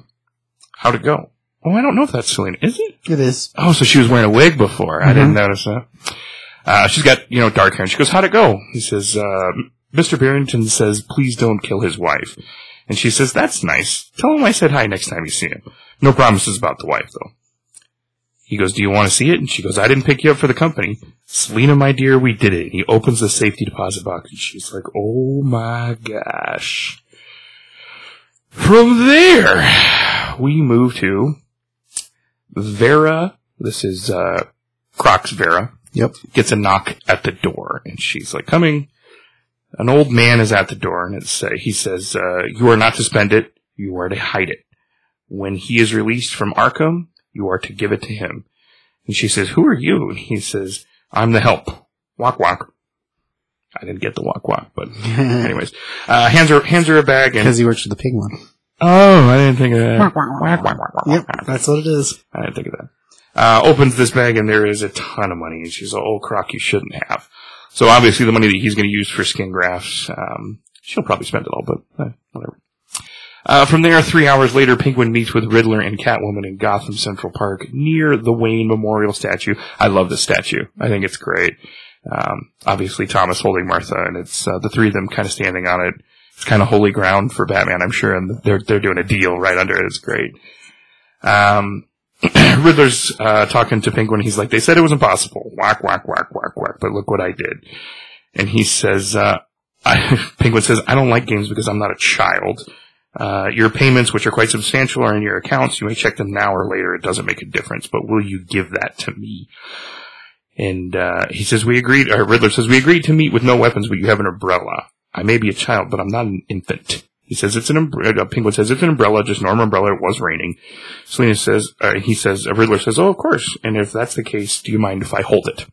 "How'd it go?" Oh, I don't know if that's Selina. Is it? It is. Oh, so she was wearing a wig before. I didn't notice that. Uh, she's got, you know, dark hair. And she goes, how'd it go? He says, uh, Mr. Barrington says, please don't kill his wife. And she says, that's nice. Tell him I said hi next time you see him. No promises about the wife, though. He goes, do you want to see it? And she goes, I didn't pick you up for the company. Selina, my dear, we did it. And he opens the safety deposit box and she's like, oh my gosh. From there, we move to Vera, this is uh, Croc's Vera, Yep. gets a knock at the door, and she's like, "Coming." An old man is at the door, and it's uh, he says, uh, "You are not to spend it. You are to hide it. When he is released from Arkham, you are to give it to him." And she says, "Who are you?" And he says, "I'm the help." Walk, walk. I didn't get the walk, walk, but anyways, uh, hands her hands her a bag, and Because he works for the pig one. oh, I didn't think of that. Walk, walk, walk, walk, Yep, that's what it is. I didn't think of that. Uh, opens this bag and there is a ton of money. And she's like, oh, Croc, you shouldn't have. So obviously the money that he's going to use for skin grafts, um, she'll probably spend it all, but eh, whatever. Uh, from there, three hours later, Penguin meets with Riddler and Catwoman in Gotham Central Park near the Wayne Memorial statue. I love this statue. I think it's great. Um, obviously Thomas holding Martha and it's, uh, the three of them kind of standing on it. It's kind of holy ground for Batman, I'm sure, and they're, they're doing a deal right under it. It's great. Um, Riddler's uh, talking to Penguin. He's like, they said it was impossible. Whack, whack, whack, whack, whack. But look what I did. And he says, uh, I, Penguin says, I don't like games because I'm not a child. Uh, your payments, which are quite substantial, are in your accounts. You may check them now or later. It doesn't make a difference. But will you give that to me? And uh, he says, we agreed, or Riddler says, we agreed to meet with no weapons, but you have an umbrella. I may be a child, but I'm not an infant. He says, it's an umbrella. Penguin says, it's an umbrella, just normal umbrella. It was raining. Selina says, uh, he says, uh, Riddler says, oh, of course. And if that's the case, do you mind if I hold it?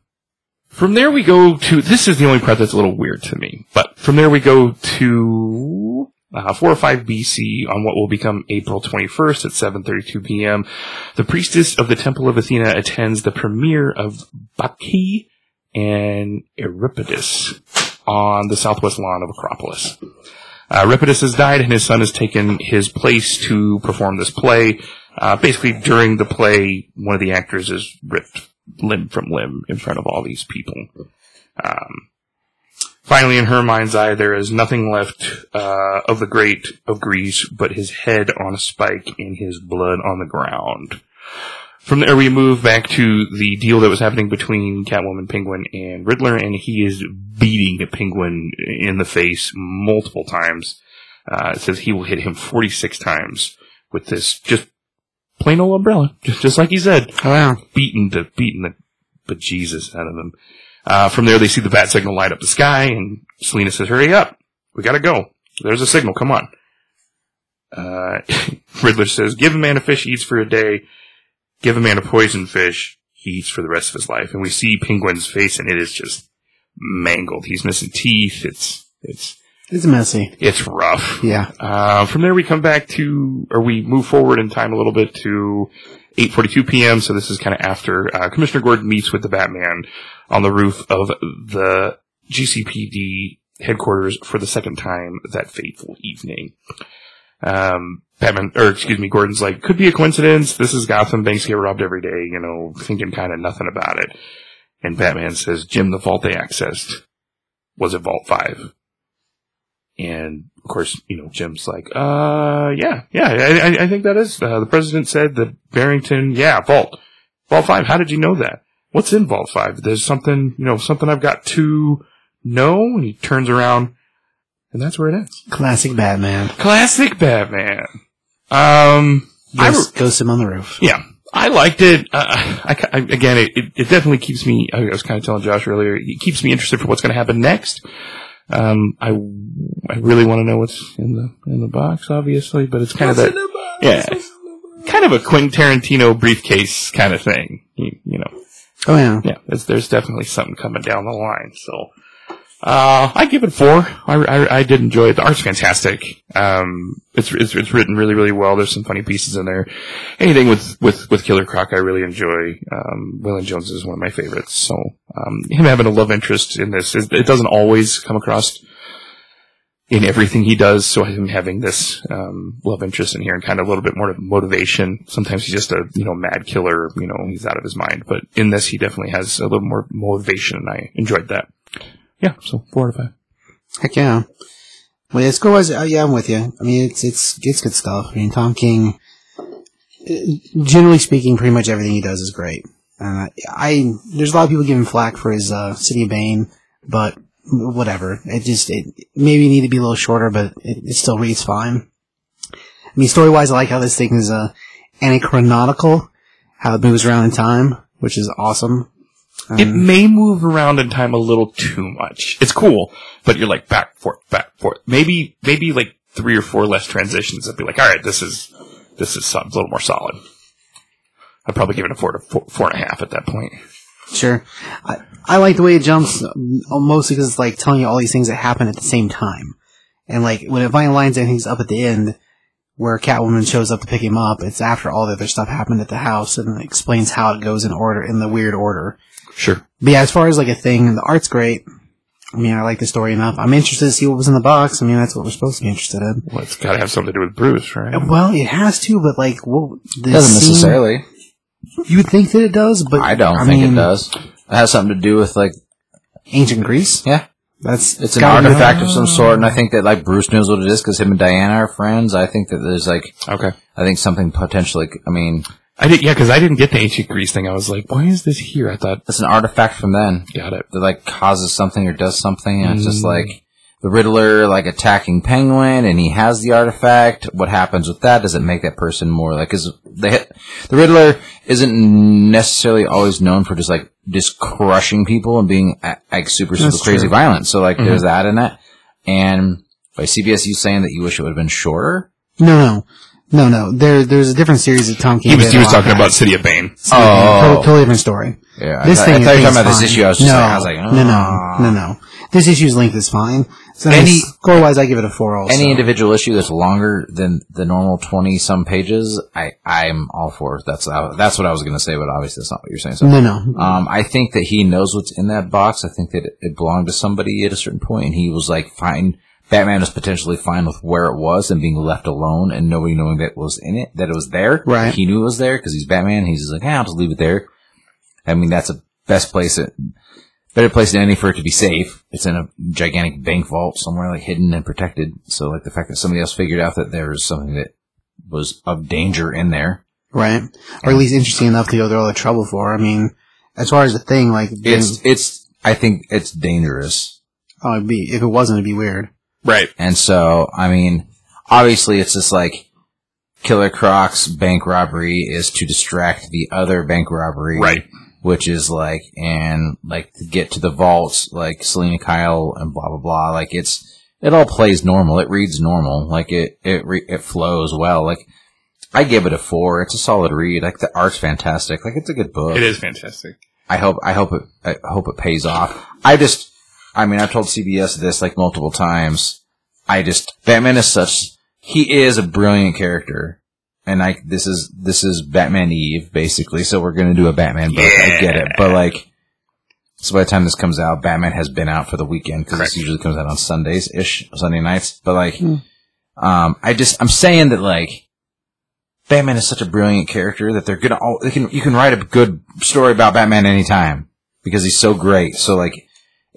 From there we go to, this is the only part that's a little weird to me, but from there we go to, uh, 4 or 5 BC on what will become April 21st at 7.32 p.m. The priestess of the Temple of Athena attends the premiere of Bacchae and Euripides on the southwest lawn of Acropolis. Uh, Euripides has died and his son has taken his place to perform this play. Uh, basically, during the play, one of the actors is ripped limb from limb in front of all these people. Um, finally, in her mind's eye, there is nothing left uh, of the great of Greece but his head on a spike and his blood on the ground. From there, we move back to the deal that was happening between Catwoman, Penguin, and Riddler, and he is beating Penguin in the face multiple times. Uh, it says he will hit him 46 times with this just plain old umbrella, just, just like he said, Oh, wow. beating the beating the bejesus out of him. Uh, from there, they see the bat signal light up the sky, and Selina says, "Hurry up, we gotta go. There's a signal. Come on." Uh, Riddler says, "Give a man a fish, he eats for a day. Give a man a poison fish, he eats for the rest of his life." And we see Penguin's face, and it is just mangled. He's missing teeth. It's it's It's messy. it's rough. Yeah. Uh, from there, we come back to, or we move forward in time a little bit to 8:42 p.m. So this is kind of after uh, Commissioner Gordon meets with the Batman on the roof of the GCPD headquarters for the second time that fateful evening. Um, Batman, or excuse me, Gordon's like, could be a coincidence. This is Gotham. Banks get robbed every day. You know, thinking kind of nothing about it. And Batman says, Jim, the vault they accessed was at Vault Five. And of course, you know, Jim's like, uh, yeah, yeah, I, I- I think that is, uh, the president said that Barrington, yeah, Vault, Vault 5, how did you know that? What's in Vault 5? There's something, you know, something I've got to know. And he turns around and that's where it ends. Classic Batman. Classic Batman. Um, I, Ghost, ghost him on the roof. yeah, I liked it. Uh, I, I- again, it, it, it definitely keeps me. I was kind of telling Josh earlier. It keeps me interested for what's going to happen next. Um, I I really want to know what's in the in the box, obviously, but it's kind of that. Yeah, kind of a Quentin Tarantino briefcase kind of thing. You, you know, Oh yeah. yeah. There's, there's definitely something coming down the line. So. Uh, I give it four. I, I, I did enjoy it. The art's fantastic. Um, it's, it's, it's written really, really well. There's some funny pieces in there. Anything with, with, with Killer Croc, I really enjoy. Um, Waylon Jones is one of my favorites. So, um, him having a love interest in this, it, it doesn't always come across in everything he does. So him having this, um, love interest in here and kind of a little bit more of motivation. Sometimes he's just a, you know, mad killer, you know, he's out of his mind. But in this, he definitely has a little more motivation and I enjoyed that. Yeah, so four out of five. Heck yeah. Well, yeah, score wise, uh, yeah, I'm with you. I mean, it's it's it's good stuff. I mean, Tom King, uh, generally speaking, pretty much everything he does is great. Uh, I there's a lot of people giving flack for his uh, City of Bane, but whatever. It just it maybe need to be a little shorter, but it, it still reads fine. I mean, story wise, I like how this thing is uh, anachronological, how it moves around in time, which is awesome. It Um, may move around in time a little too much. It's cool, but you're like back, forth, back, forth. Maybe, maybe like three or four less transitions. I'd be like, all right, this is, this is a little more solid. I'd probably give it a four to four, four and a half at that point. Sure. I, I like the way it jumps, uh, mostly because it's like telling you all these things that happen at the same time. And like when it finally lines everything's up at the end, where Catwoman shows up to pick him up, it's after all the other stuff happened at the house and explains how it goes in order, in the weird order. Sure. But yeah, as far as like a thing, the art's great. I mean, I like the story enough. I'm interested to see what was in the box. I mean, that's what we're supposed to be interested in. Well, it's got to have something to do with Bruce, right? Uh, well, it has to, but like, well, the Doesn't scene- necessarily. You would think that it does, but I don't think mean, it does. It has something to do with like Ancient Greece. yeah, That's it's an artifact of some sort, and I think that like Bruce knows what it is because him and Diana are friends. I think that there's like Okay. I think something potentially. I mean, I did, yeah, because I didn't get the ancient Greece thing. I was like, why is this here? I thought, it's an artifact from then got it. that like causes something or does something, and it's just Mm. like the Riddler like attacking Penguin, and he has the artifact. What happens with that? Does it make that person more like? Is the the Riddler isn't necessarily always known for just like just crushing people and being like super super That's crazy true. violent. So like there's that in it, and by CBS, you saying that you wish it would have been shorter. No, no, no, no. There, there's a different series that Tom King. He was, did he was on talking that. about City of Bane. Oh. totally, totally different story. Yeah, This I, thing, thought, I thought you were talking about this fine. issue. I was just no, like, I was like, no, no, "Ah." no, no. This issue's length is fine. So Any- any score wise, I give it a four. Also, Any individual issue that's longer than the normal twenty some pages, I I'm all for. That's that's what I was going to say, but obviously that's not what you're saying. So, no, no. um, I think that he knows what's in that box. I think that it, it belonged to somebody at a certain point, and he was like, fine. Batman was potentially fine with where it was and being left alone, and nobody knowing that it was in it, that it was there. Right. He knew it was there because he's Batman. He's just like, yeah, I'll just leave it there. I mean, that's a best place. It, better place than any for it to be safe. It's in a gigantic bank vault somewhere, like hidden and protected. So, like the fact that somebody else figured out that there was something that was of danger in there. right, or at least interesting enough to go through all the trouble for. I mean, as far as the thing, like It's it's. I think it's dangerous, oh, it'd be if it wasn't, it'd be weird. Right. and so I mean, obviously, it's just like Killer Croc's bank robbery is to distract the other bank robbery, Right. Which is like, and like to get to the vaults, like Selina Kyle and blah blah blah. Like it's it all plays normal. It reads normal. Like it, it, re- it flows well. Like I give it a four. It's a solid read. Like the art's fantastic. Like it's a good book. It is fantastic. I hope, I hope it, I hope it pays off. I just, I mean, I've told CBS this like multiple times. I just, Batman is such, he is a brilliant character. And I, this is, this is Batman Eve, basically. So we're going to do a Batman book. I get it. But like, so by the time this comes out, Batman has been out for the weekend because Correct. this usually comes out on Sundays ish, Sunday nights. But like, um, I just, I'm saying that like, Batman is such a brilliant character that they're gonna, all, they can, you can write a good story about Batman anytime because he's so great. So like, i-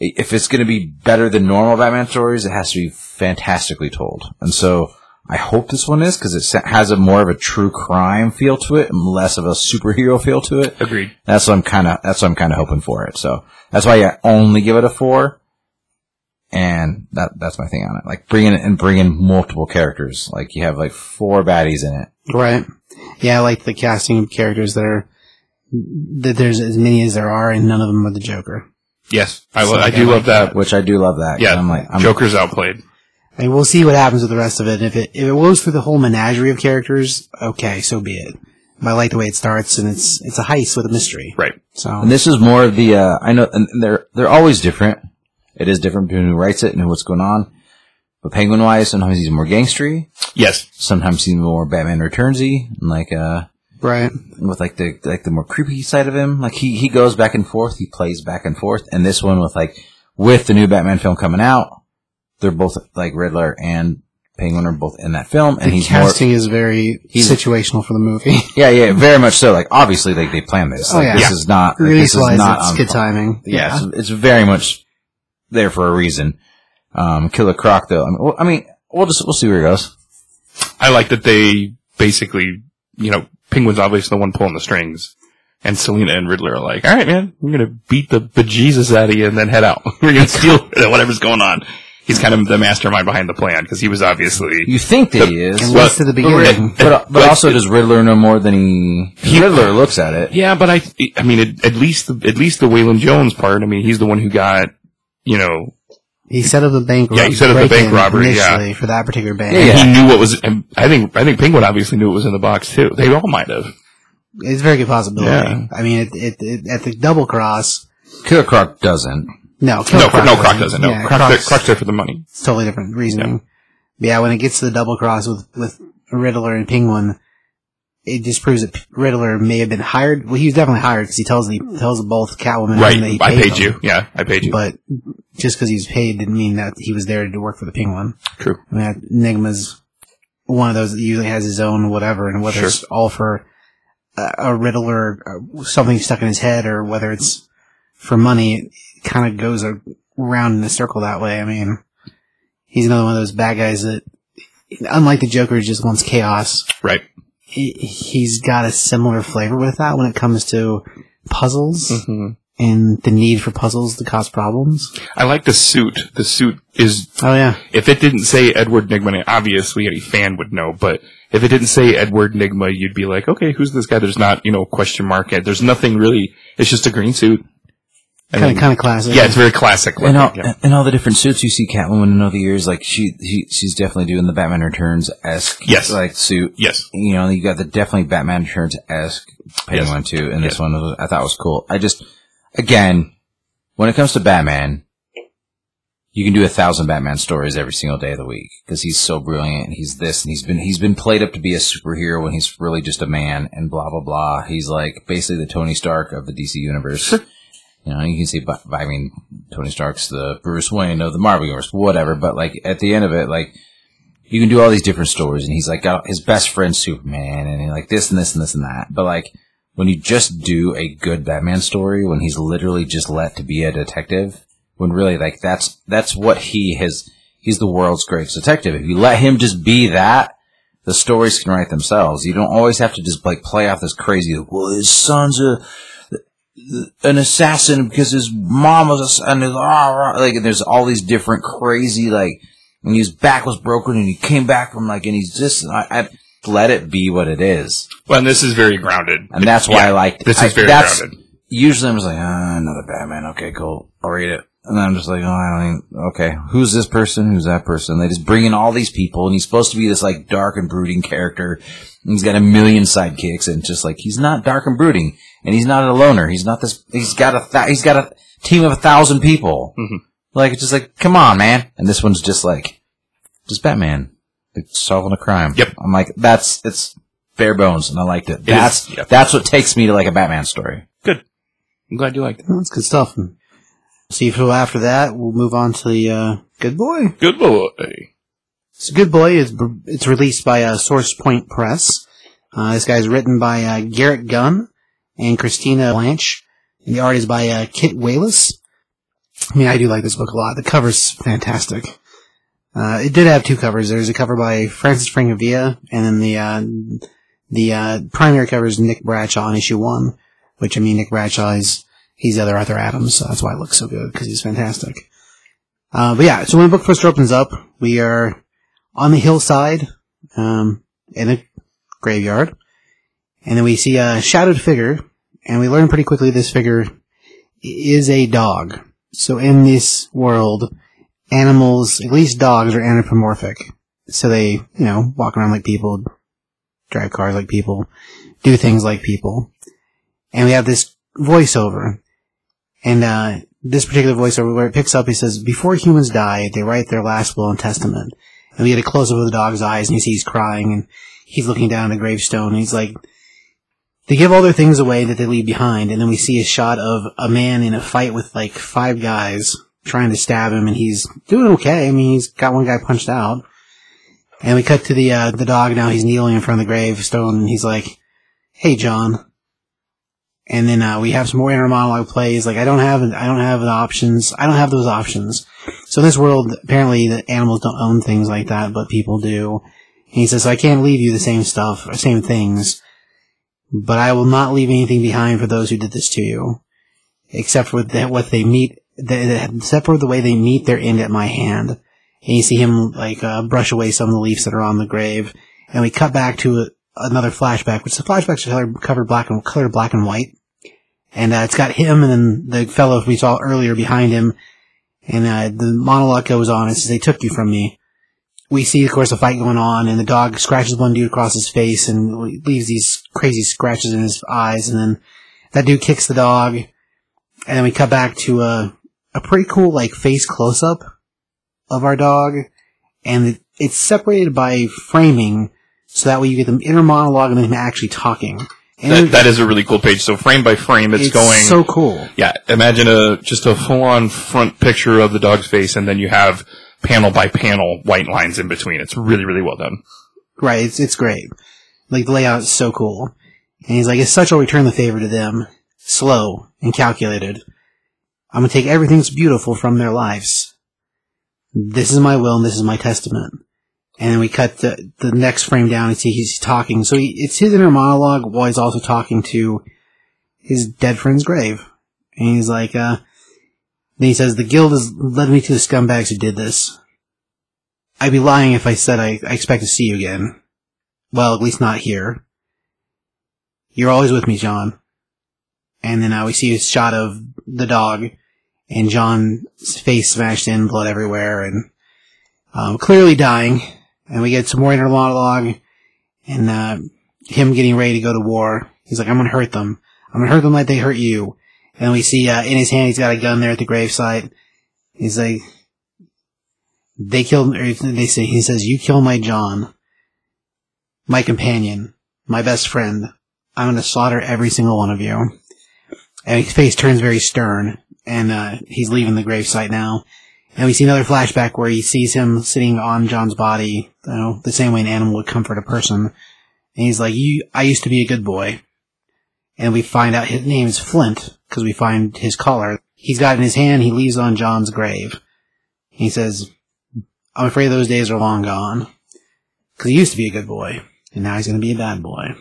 if it's gonna be better than normal Batman stories, it has to be fantastically told. And so, I hope this one is because it has a more of a true crime feel to it and less of a superhero feel to it. Agreed. That's what I'm kind of. That's what I'm kind of hoping for it. So that's why I only give it a four, and that that's my thing on it. Like bringing in and bringing multiple characters. Like you have like four baddies in it. Right. Yeah, I like the casting of characters that are that there's as many as there are, and none of them are the Joker. Yes, I, So I I do like love that. Which I do love that. Yeah, I'm like, I'm, Joker's outplayed. I mean, we'll see what happens with the rest of it. If it if it goes through the whole menagerie of characters, okay, so be it. But I like the way it starts, and it's it's a heist with a mystery. Right. So And this is more of the. Uh, I know, and they're they're always different. It is different between who writes it and what's going on. But Penguin wise, sometimes he's more gangstery. Yes. Sometimes he's more Batman Returnsy, and like uh, right, with like the like the more creepy side of him. Like he he goes back and forth. He plays back and forth. And this one with like with the new Batman film coming out, they're both like Riddler and Penguin are both in that film, and the he's more casting is very he's- situational for the movie. yeah yeah very much so. Like obviously like they planned this. Oh, yeah. this Yeah. is not like, this is not it's good timing. yeah, It's, it's very much there for a reason. Um, Killer Croc, though. I mean, well, I mean, we'll just we'll see where it goes. I like that they basically, you know, Penguin's obviously the one pulling the strings. And Selina and Riddler are like, all right, man, we're going to beat the bejesus out of you and then head out. we're going to steal whatever's going on. He's kind of the mastermind behind the plan because he was obviously. You think that he is, At least to the but- beginning. but but but- also does Riddler know more than he? Riddler looks at it. Yeah, but I, I mean, at, at least, the, at least the Waylon Jones part. I mean, he's the one who got, you know, He set up the bank. Yeah, he set up the bank robbery, yeah. for that particular bank. Yeah, yeah. he knew what was. And I think, I think Penguin obviously knew it was in the box too. They all might have. It's a very good possibility. Yeah. I mean, it, it, it, at the double cross, Killer Croc doesn't. no, No, Killer no, Croc doesn't. No, Yeah, Croc's, there, Croc's- Croc's there for the money. It's totally different reasoning. But yeah, when it gets to the double cross with, with Riddler and Penguin, it just proves that Riddler may have been hired. Well, he was definitely hired because he tells the tells both Catwoman Right. and that he I paid them. you. Yeah, I paid you. But just because he was paid didn't mean that he was there to work for the Penguin. True. I mean, Enigma's one of those that usually has his own whatever, and whether Sure. it's all for a, a Riddler, or something stuck in his head, or whether it's for money, it kind of goes around in a circle that way. I mean, he's another one of those bad guys that, unlike the Joker, just wants chaos. Right. He- He's got a similar flavor with that when it comes to puzzles hmm and the need for puzzles to cause problems. I like the suit. The suit is, Oh yeah, if it didn't say Edward Nygma, obviously any fan would know, but if it didn't say Edward Nygma, you'd be like, okay, who's this guy? There's not, you know, question mark. There's nothing really, it's just a green suit. And kind of kind of classic. yeah, it's very classic. And all, yeah. and all the different suits you see Catwoman in all the years, like she, she she's definitely doing the Batman Returns esque Yes. like suit. Yes. You know, you got the definitely Batman Returns esque Penguin too, and this Yes. one was, I thought was cool. I just again, when it comes to Batman, you can do a thousand Batman stories every single day of the week because he's so brilliant. He's this, and he's been he's been played up to be a superhero when he's really just a man, and blah blah blah. He's like basically the Tony Stark of the DC universe. You know, you can see, but I mean, Tony Stark's the Bruce Wayne of the Marvel universe, whatever. But like at the end of it, like you can do all these different stories, and he's like got his best friend Superman, and like this and this and this and that. But like when you just do a good Batman story, when he's literally just let to be a detective, when really like that's that's what he has. He's the world's greatest detective. If you let him just be that, the stories can write themselves. You don't always have to just like play off this crazy. Well, his son's a an assassin because his mom was a, and his, rah, rah, like and there's all these different crazy like and his back was broken and he came back from like and he's just I, I let it be what it is. Well, and this is very grounded. and that's why Yeah, I liked This I- is very that's- grounded. Usually I'm just like ah, another Batman. Okay cool. I'll read it And I'm just like, oh, I don't even, okay, who's this person? Who's that person? They just bring in all these people and he's supposed to be this like dark and brooding character. And he's got a million sidekicks and just like, he's not dark and brooding and he's not a loner. He's not this, he's got a, th- he's got a team of a thousand people. Mhm. Like, it's just like, come on, man. And this one's just like, just Batman. Like, solving a crime. Yep. I'm like, that's, it's bare bones and I liked it. that's, yeah. that's what takes me to like a Batman story. Good. I'm glad you liked it. That's good stuff. See, so after that, we'll move on to the uh, Good Boy. Good boy. So Good Boy is it's released by uh, Source Point Press. Uh, this guy's written by uh, Garrett Gunn and Christina Blanche. And the art is by uh, Kit Wallace. I mean, I do like this book a lot. The cover's fantastic. Uh, it did have two covers. There's a cover by Francis Francavilla, and then the uh, the uh, primary cover is Nick Bradshaw on issue one. Which I mean, Nick Bradshaw is he's the other Arthur Adams, so that's why it looks so good because he's fantastic. Uh, but yeah, so when the book first opens up, we are on the hillside, um, in a graveyard, and then we see a shadowed figure, and we learn pretty quickly this figure is a dog. So in this world, animals, at least dogs, are anthropomorphic. So they, you know, walk around like people, drive cars like people, do things like people. And we have this voiceover. And, uh, this particular voiceover where it picks up, he says, before humans die, they write their last will and testament. And we get a close up of the dog's eyes and you see he's crying and he's looking down at a gravestone and he's like, they give all their things away that they leave behind, and then we see a shot of a man in a fight with like five guys trying to stab him, and he's doing okay. I mean, he's got one guy punched out. And we cut to the uh, the dog now. He's kneeling in front of the gravestone, and he's like, "Hey, John." And then uh, we have some more inner monologue plays. Like, I don't have I don't have the options. I don't have those options. So in this world, apparently, the animals don't own things like that, but people do. And he says, so I can't leave you the same stuff, or same things but I will not leave anything behind for those who did this to you, except for what they meet, except for the way they meet their end at my hand. And you see him like uh, brush away some of the leaves that are on the grave, and we cut back to another flashback, which the flashbacks are covered black and colored black and white, and uh, it's got him and then the fellow we saw earlier behind him, and uh, the monologue goes on. It says, "They took you from me." we see, of course, a fight going on, and the dog scratches one dude across his face and leaves these crazy scratches in his eyes, and then that dude kicks the dog, and then we cut back to a a pretty cool like face close up of our dog, and it, it's separated by framing, so that way you get the inner monologue and then him actually talking. And That, that is a really cool page. So frame by frame, it's, it's going. so cool. yeah, imagine a just a full on front picture of the dog's face, and then you have panel by panel white lines in between. It's really really well done. Right, it's it's great. Like the layout is so cool. And he's like, as such, I'll return the favor to them, slow and calculated. I'm gonna take everything that's beautiful from their lives. This is my will and this is my testament. And then we cut the the next frame down and see he's talking. So he, it's his inner monologue while he's also talking to his dead friend's grave. And he's like, uh, then he says, the guild has led me to the scumbags who did this. I'd be lying if I said I, I expect to see you again. Well, at least not here. You're always with me, John. And then uh, we see a shot of the dog and John's face smashed in, blood everywhere, and um, clearly dying. And we get some more inner monologue and uh, him getting ready to go to war. He's like, I'm gonna hurt them. I'm gonna hurt them like they hurt you. And we see uh, in his hand, he's got a gun there at the gravesite. He's like, they killed, or they say, he says, you kill my John, my companion, my best friend. I'm to slaughter every single one of you. And his face turns very stern, and uh, he's leaving the gravesite now. And we see another flashback where he sees him sitting on John's body, you know, the same way an animal would comfort a person. And he's like, "You, I used to be a good boy." And we find out his name is Flint because we find his collar. He's got in his hand. He leaves on John's grave. He says, "I'm afraid those days are long gone." Because he used to be a good boy, and now he's going to be a bad boy.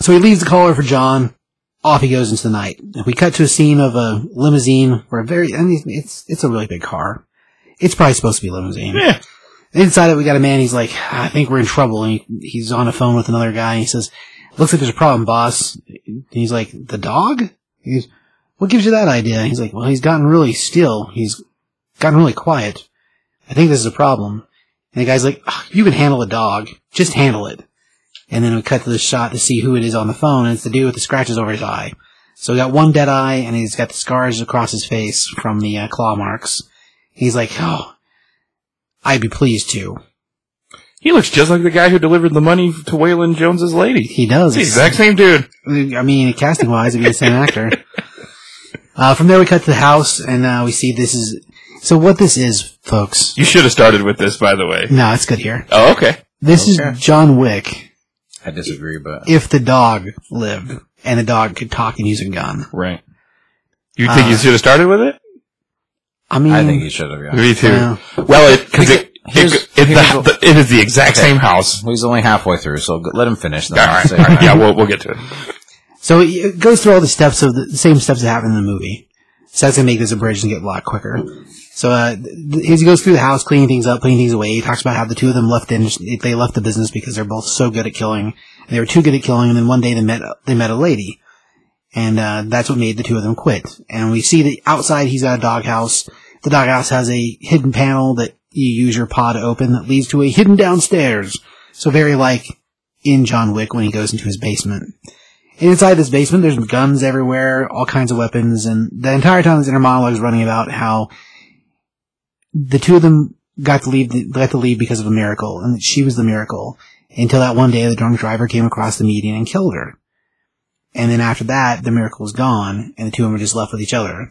So he leaves the collar for John. Off he goes into the night. We cut to a scene of a limousine where a very, it's, it's a really big car. It's probably supposed to be a limousine. Yeah. Inside it, we got a man. He's like, I think we're in trouble. And he, he's on a phone with another guy. And he says, looks like there's a problem, boss. And he's like, the dog? He's, what gives you that idea? He's like, well, he's gotten really still. He's gotten really quiet. I think this is a problem. And the guy's like, "Ugh, you can handle a dog. Just handle it. And then we cut to the shot to see who it is on the phone, and it's the dude with the scratches over his eye. So we got one dead eye, and he's got the scars across his face from the uh, claw marks. He's like, oh, I'd be pleased to. He looks just like the guy who delivered the money to Waylon Jones's lady. He does. It's the exact same dude. I mean, casting wise, it'd be the same actor. Uh, from there, we cut to the house, and uh, we see this is. So, what this is, folks. You should have started with this, by the way. No, it's good here. Oh, okay. This Okay. is John Wick I disagree, but if the dog lived and the dog could talk and use a gun. Right. You think you Uh, should have started with it? I mean, I think he should have. Yeah. Me too. yeah. Well, it because it, Here's- it, it, here's the, the- it is the exact Okay. same house. He's only halfway through, so let him finish. Then all right. say, all right. Yeah, we'll we'll get to it. So it goes through all the steps of the, the same steps that happen in the movie. So that's gonna make this abridged and get a lot quicker. So uh, th- he goes through the house, cleaning things up, putting things away, he talks about how the two of them left in, they left the business because they're both so good at killing. They were too good at killing, and then one day they met they met a lady, and uh, that's what made the two of them quit. And we see that outside he's at a doghouse. The doghouse has a hidden panel that you use your paw to open that leads to a hidden downstairs. So very like in John Wick when he goes into his basement. And inside this basement, there's guns everywhere, all kinds of weapons, and the entire time this inner monologue is running about how the two of them got to leave, got to leave because of a miracle, and she was the miracle. Until that one day, the drunk driver came across the median and killed her. And then after that, the miracle is gone, and the two of them are just left with each other.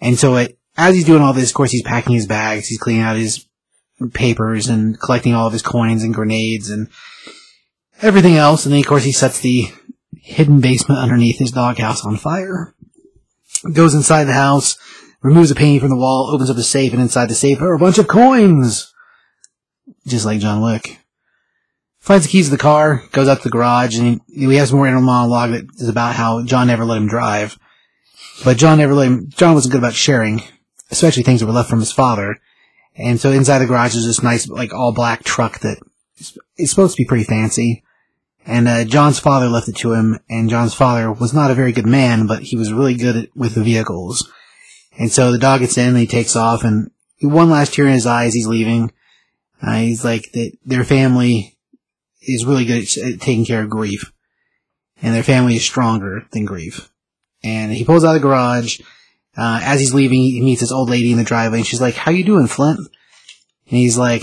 And so, it, as he's doing all this, of course, he's packing his bags, he's cleaning out his papers, and collecting all of his coins and grenades and everything else. And then, of course, he sets the hidden basement underneath his doghouse on fire. Goes inside the house, removes a painting from the wall, opens up the safe, and inside the safe are a bunch of coins! Just like John Wick. Finds the keys to the car, goes out to the garage, and he, have some more inner monologue that is about how John never let him drive. But John never let him, John wasn't good about sharing, especially things that were left from his father. And so inside the garage is this nice, like, all black truck that is, is supposed to be pretty fancy. And uh, John's father left it to him, and John's father was not a very good man, but he was really good at, with the vehicles. And so the dog gets in, and he takes off, and one last tear in his eyes, he's leaving. Uh, he's like that their family is really good at, taking care of grief, and their family is stronger than grief. And he pulls out of the garage. Uh, as he's leaving, he meets this old lady in the driveway, and she's like, "How you doing, Flint?" And he's like,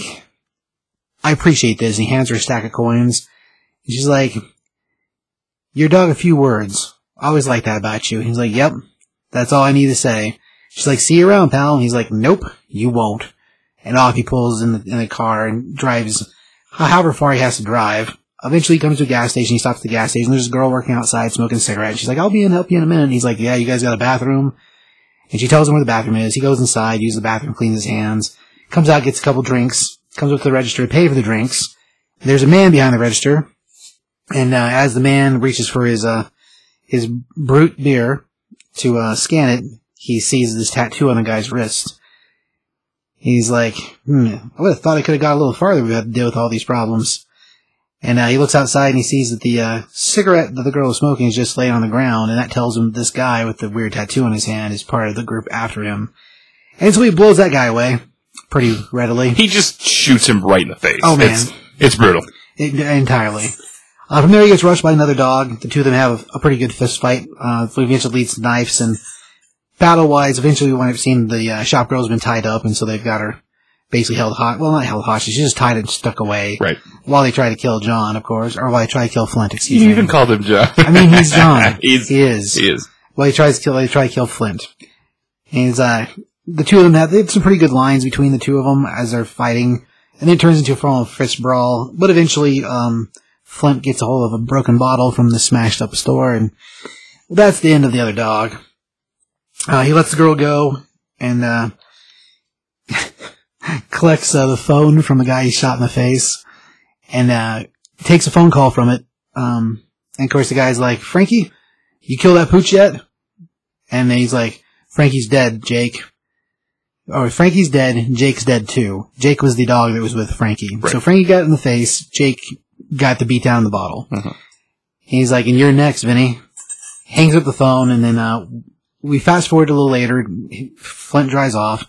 "I appreciate this." And he hands her a stack of coins. And she's like, Your dog a few words. I always like that about you. He's like, Yep, that's all I need to say. She's like, See you around, pal. And he's like, Nope, you won't. And off he pulls in the, in the car and drives however far he has to drive. Eventually he comes to a gas station, he stops at the gas station, there's a girl working outside smoking a cigarette. She's like, I'll be in, help you in a minute. And he's like, Yeah, you guys got a bathroom? And she tells him where the bathroom is. He goes inside, uses the bathroom, cleans his hands, comes out, gets a couple drinks, comes up to the register to pay for the drinks. There's a man behind the register, and uh, as the man reaches for his uh, his brute beer to uh, scan it, he sees this tattoo on the guy's wrist. He's like, hmm, I would have thought I could have got a little farther. We had to deal with all these problems. And uh, he looks outside and he sees that the uh, cigarette that the girl was smoking is just laying on the ground, and that tells him this guy with the weird tattoo on his hand is part of the group after him. And so he blows that guy away pretty readily. He just shoots him right in the face. Oh, man. It's, it's brutal. It, entirely. Uh, from there, he gets rushed by another dog. The two of them have a, pretty good fist fight. Uh, eventually leads to knives and battle-wise, eventually we wind up seeing the uh, shop girl's been tied up, and so they've got her basically held hot. Well, not held hostage. She's just tied and stuck away. Right. While they try to kill John, of course, or while they try to kill Flint. Excuse You me. even called him John. I mean, he's John. He's- he is. He is. Well, he tries to kill. They try to kill Flint. And he's, uh, the two of them have they have some pretty good lines between the two of them as they're fighting, and then it turns into a full fist brawl. But eventually, um, Flint gets a hold of a broken bottle from the smashed up store, and that's the end of the other dog. Uh, he lets the girl go and uh, collects uh, the phone from the guy he shot in the face, and uh, takes a phone call from it. Um, and of course, the guy's like, "Frankie, you kill that pooch yet?" And then he's like, Frankie's dead, Jake. Or Frankie's dead, Jake's dead too. Jake was the dog that was with Frankie. Right. So Frankie got in the face, Jake got the beat down in the bottle. Mhm. He's like, and you're next, Vinny. Hangs up the phone and then, uh, we fast forward a little later, Flint dries off,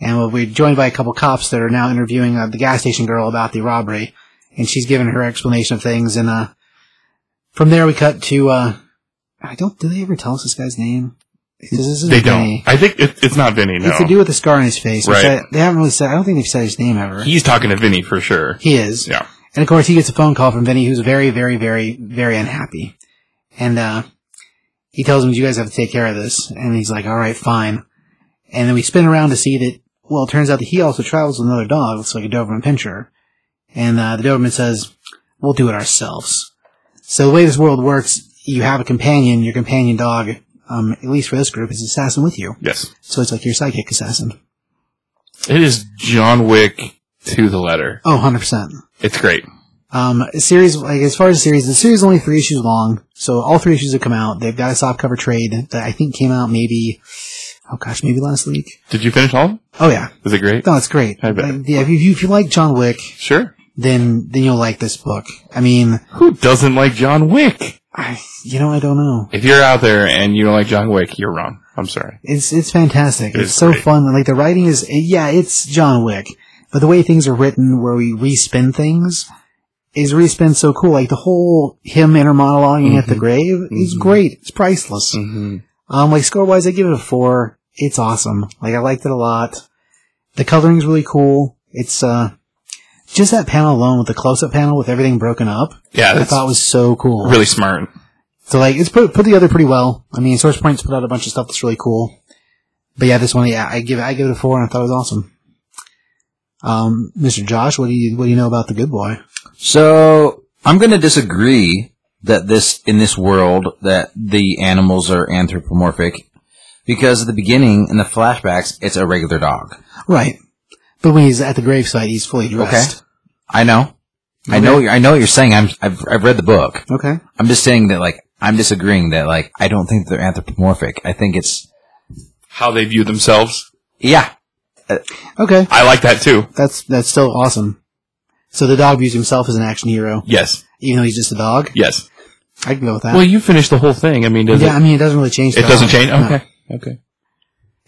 and we're joined by a couple cops that are now interviewing uh, the gas station girl about the robbery, and she's giving her explanation of things. And uh, from there, we cut to uh, I don't. Do they ever tell us this guy's name? They don't. Vinny. I think it, it's not Vinny. No, It's to do with the scar on his face. Right. I- they haven't really said. I don't think they've said his name ever. he's talking to Vinny for sure. he is. Yeah. And of course, he gets a phone call from Vinny, who's very, very, very, very unhappy. And uh, he tells him, "You guys have to take care of this." And he's like, "All right, fine." And then we spin around to see that. Well, it turns out that he also travels with another dog, looks like a Doberman Pinscher. And uh, the Doberman says, "We'll do it ourselves." So the way this world works, you have a companion. Your companion dog, um, at least for this group, is an assassin with you. Yes. So it's like your psychic assassin. It is John Wick to the letter. Oh, 100 percent. It's great. Um, a series, like, as far as the series, the series is only three issues long, so all three issues have come out. They've got a soft cover trade that I think came out maybe, oh gosh, maybe last week. Did you finish all? of them? Oh yeah. Is it great? No, it's great. I bet. Like, yeah, if you, if you like John Wick, Sure. then, then you'll like this book. I mean, Who doesn't like John Wick? I, you know, I don't know. If you're out there and you don't like John Wick, you're wrong. I'm sorry. It's, it's fantastic. It it's so great. fun. Like the writing is, yeah, it's John Wick, but the way things are written where we respin things is respin so cool. Like the whole him inner monologuing at the grave is great. It's priceless. Mm-hmm. Um, like score wise, I give it a four. It's awesome. Like I liked it a lot. The coloring's really cool. It's uh, just that panel alone with the close up panel with everything broken up. Yeah, I thought was so cool. really smart. So like it's put put together pretty well. I mean, Source Point's put out a bunch of stuff that's really cool. But yeah, this one, yeah, I give it, I give it a four, and I thought it was awesome. Um, Mr. Josh, what do you what do you know about the Good Boy? So I'm going to disagree that this in this world that the animals are anthropomorphic because at the beginning in the flashbacks it's a regular dog. Right, but when he's at the gravesite, he's fully dressed. Okay. I know. I know. I know what you're saying. I'm. I've, I've read the book. Okay. I'm just saying that like I'm disagreeing that like I don't think they're anthropomorphic. I think it's How they view themselves. yeah. Okay. I like that too. That's that's still awesome. So the dog views himself as an action hero, Yes. even though he's just a dog. Yes. I can go with that. Well, you finished the whole thing. I mean, does yeah, I it? mean, it doesn't really change. It doesn't throughout. change. No, Okay. Okay.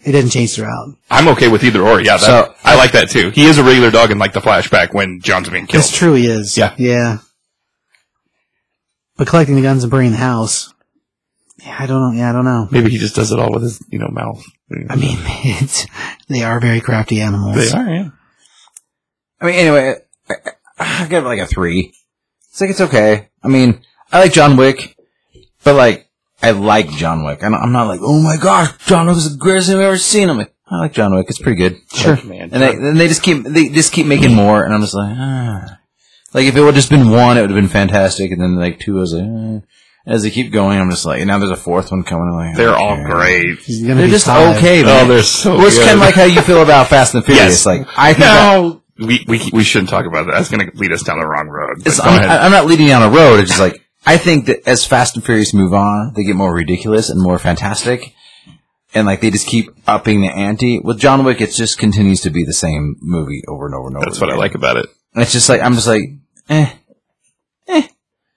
it doesn't change throughout. I'm okay with either or. Yeah. That, So- I like that too. He is a regular dog in like the flashback when John's being killed. It's true. He is. Yeah. Yeah. But collecting the guns and burning the house. Yeah, I don't know. Yeah, I don't know. Maybe he just does it all with his, you know, mouth. I mean, it's they are very crafty animals. they are. Yeah. I mean, anyway, I, I I give it like a three. It's like it's okay. I mean, I like John Wick, but like I like John Wick. I'm, I'm not like, oh my gosh, John Wick is the greatest thing I've ever seen. I'm like, I like John Wick. It's pretty good. Sure. Man. And they, and they just keep they just keep making more, and I'm just like, ah. Like if it would have just been one, it would have been fantastic, and then like two, I was like, eh. as they keep going, I'm just like, and now there's a fourth one coming. I'm like, they're all okay. great. They're just five. okay, man. Oh, they're so Well, it's good. kind of like how you feel about Fast and Furious. Yes. Like I think that- No, we, we we shouldn't talk about that. That's going to lead us down the wrong road. It's, go I'm, ahead. I'm not leading down a road. It's just like I think that as Fast and Furious move on, they get more ridiculous and more fantastic, and like they just keep upping the ante. With John Wick, it just continues to be the same movie over and over and over. That's what I like about it. And it's just like I'm just like, eh, eh.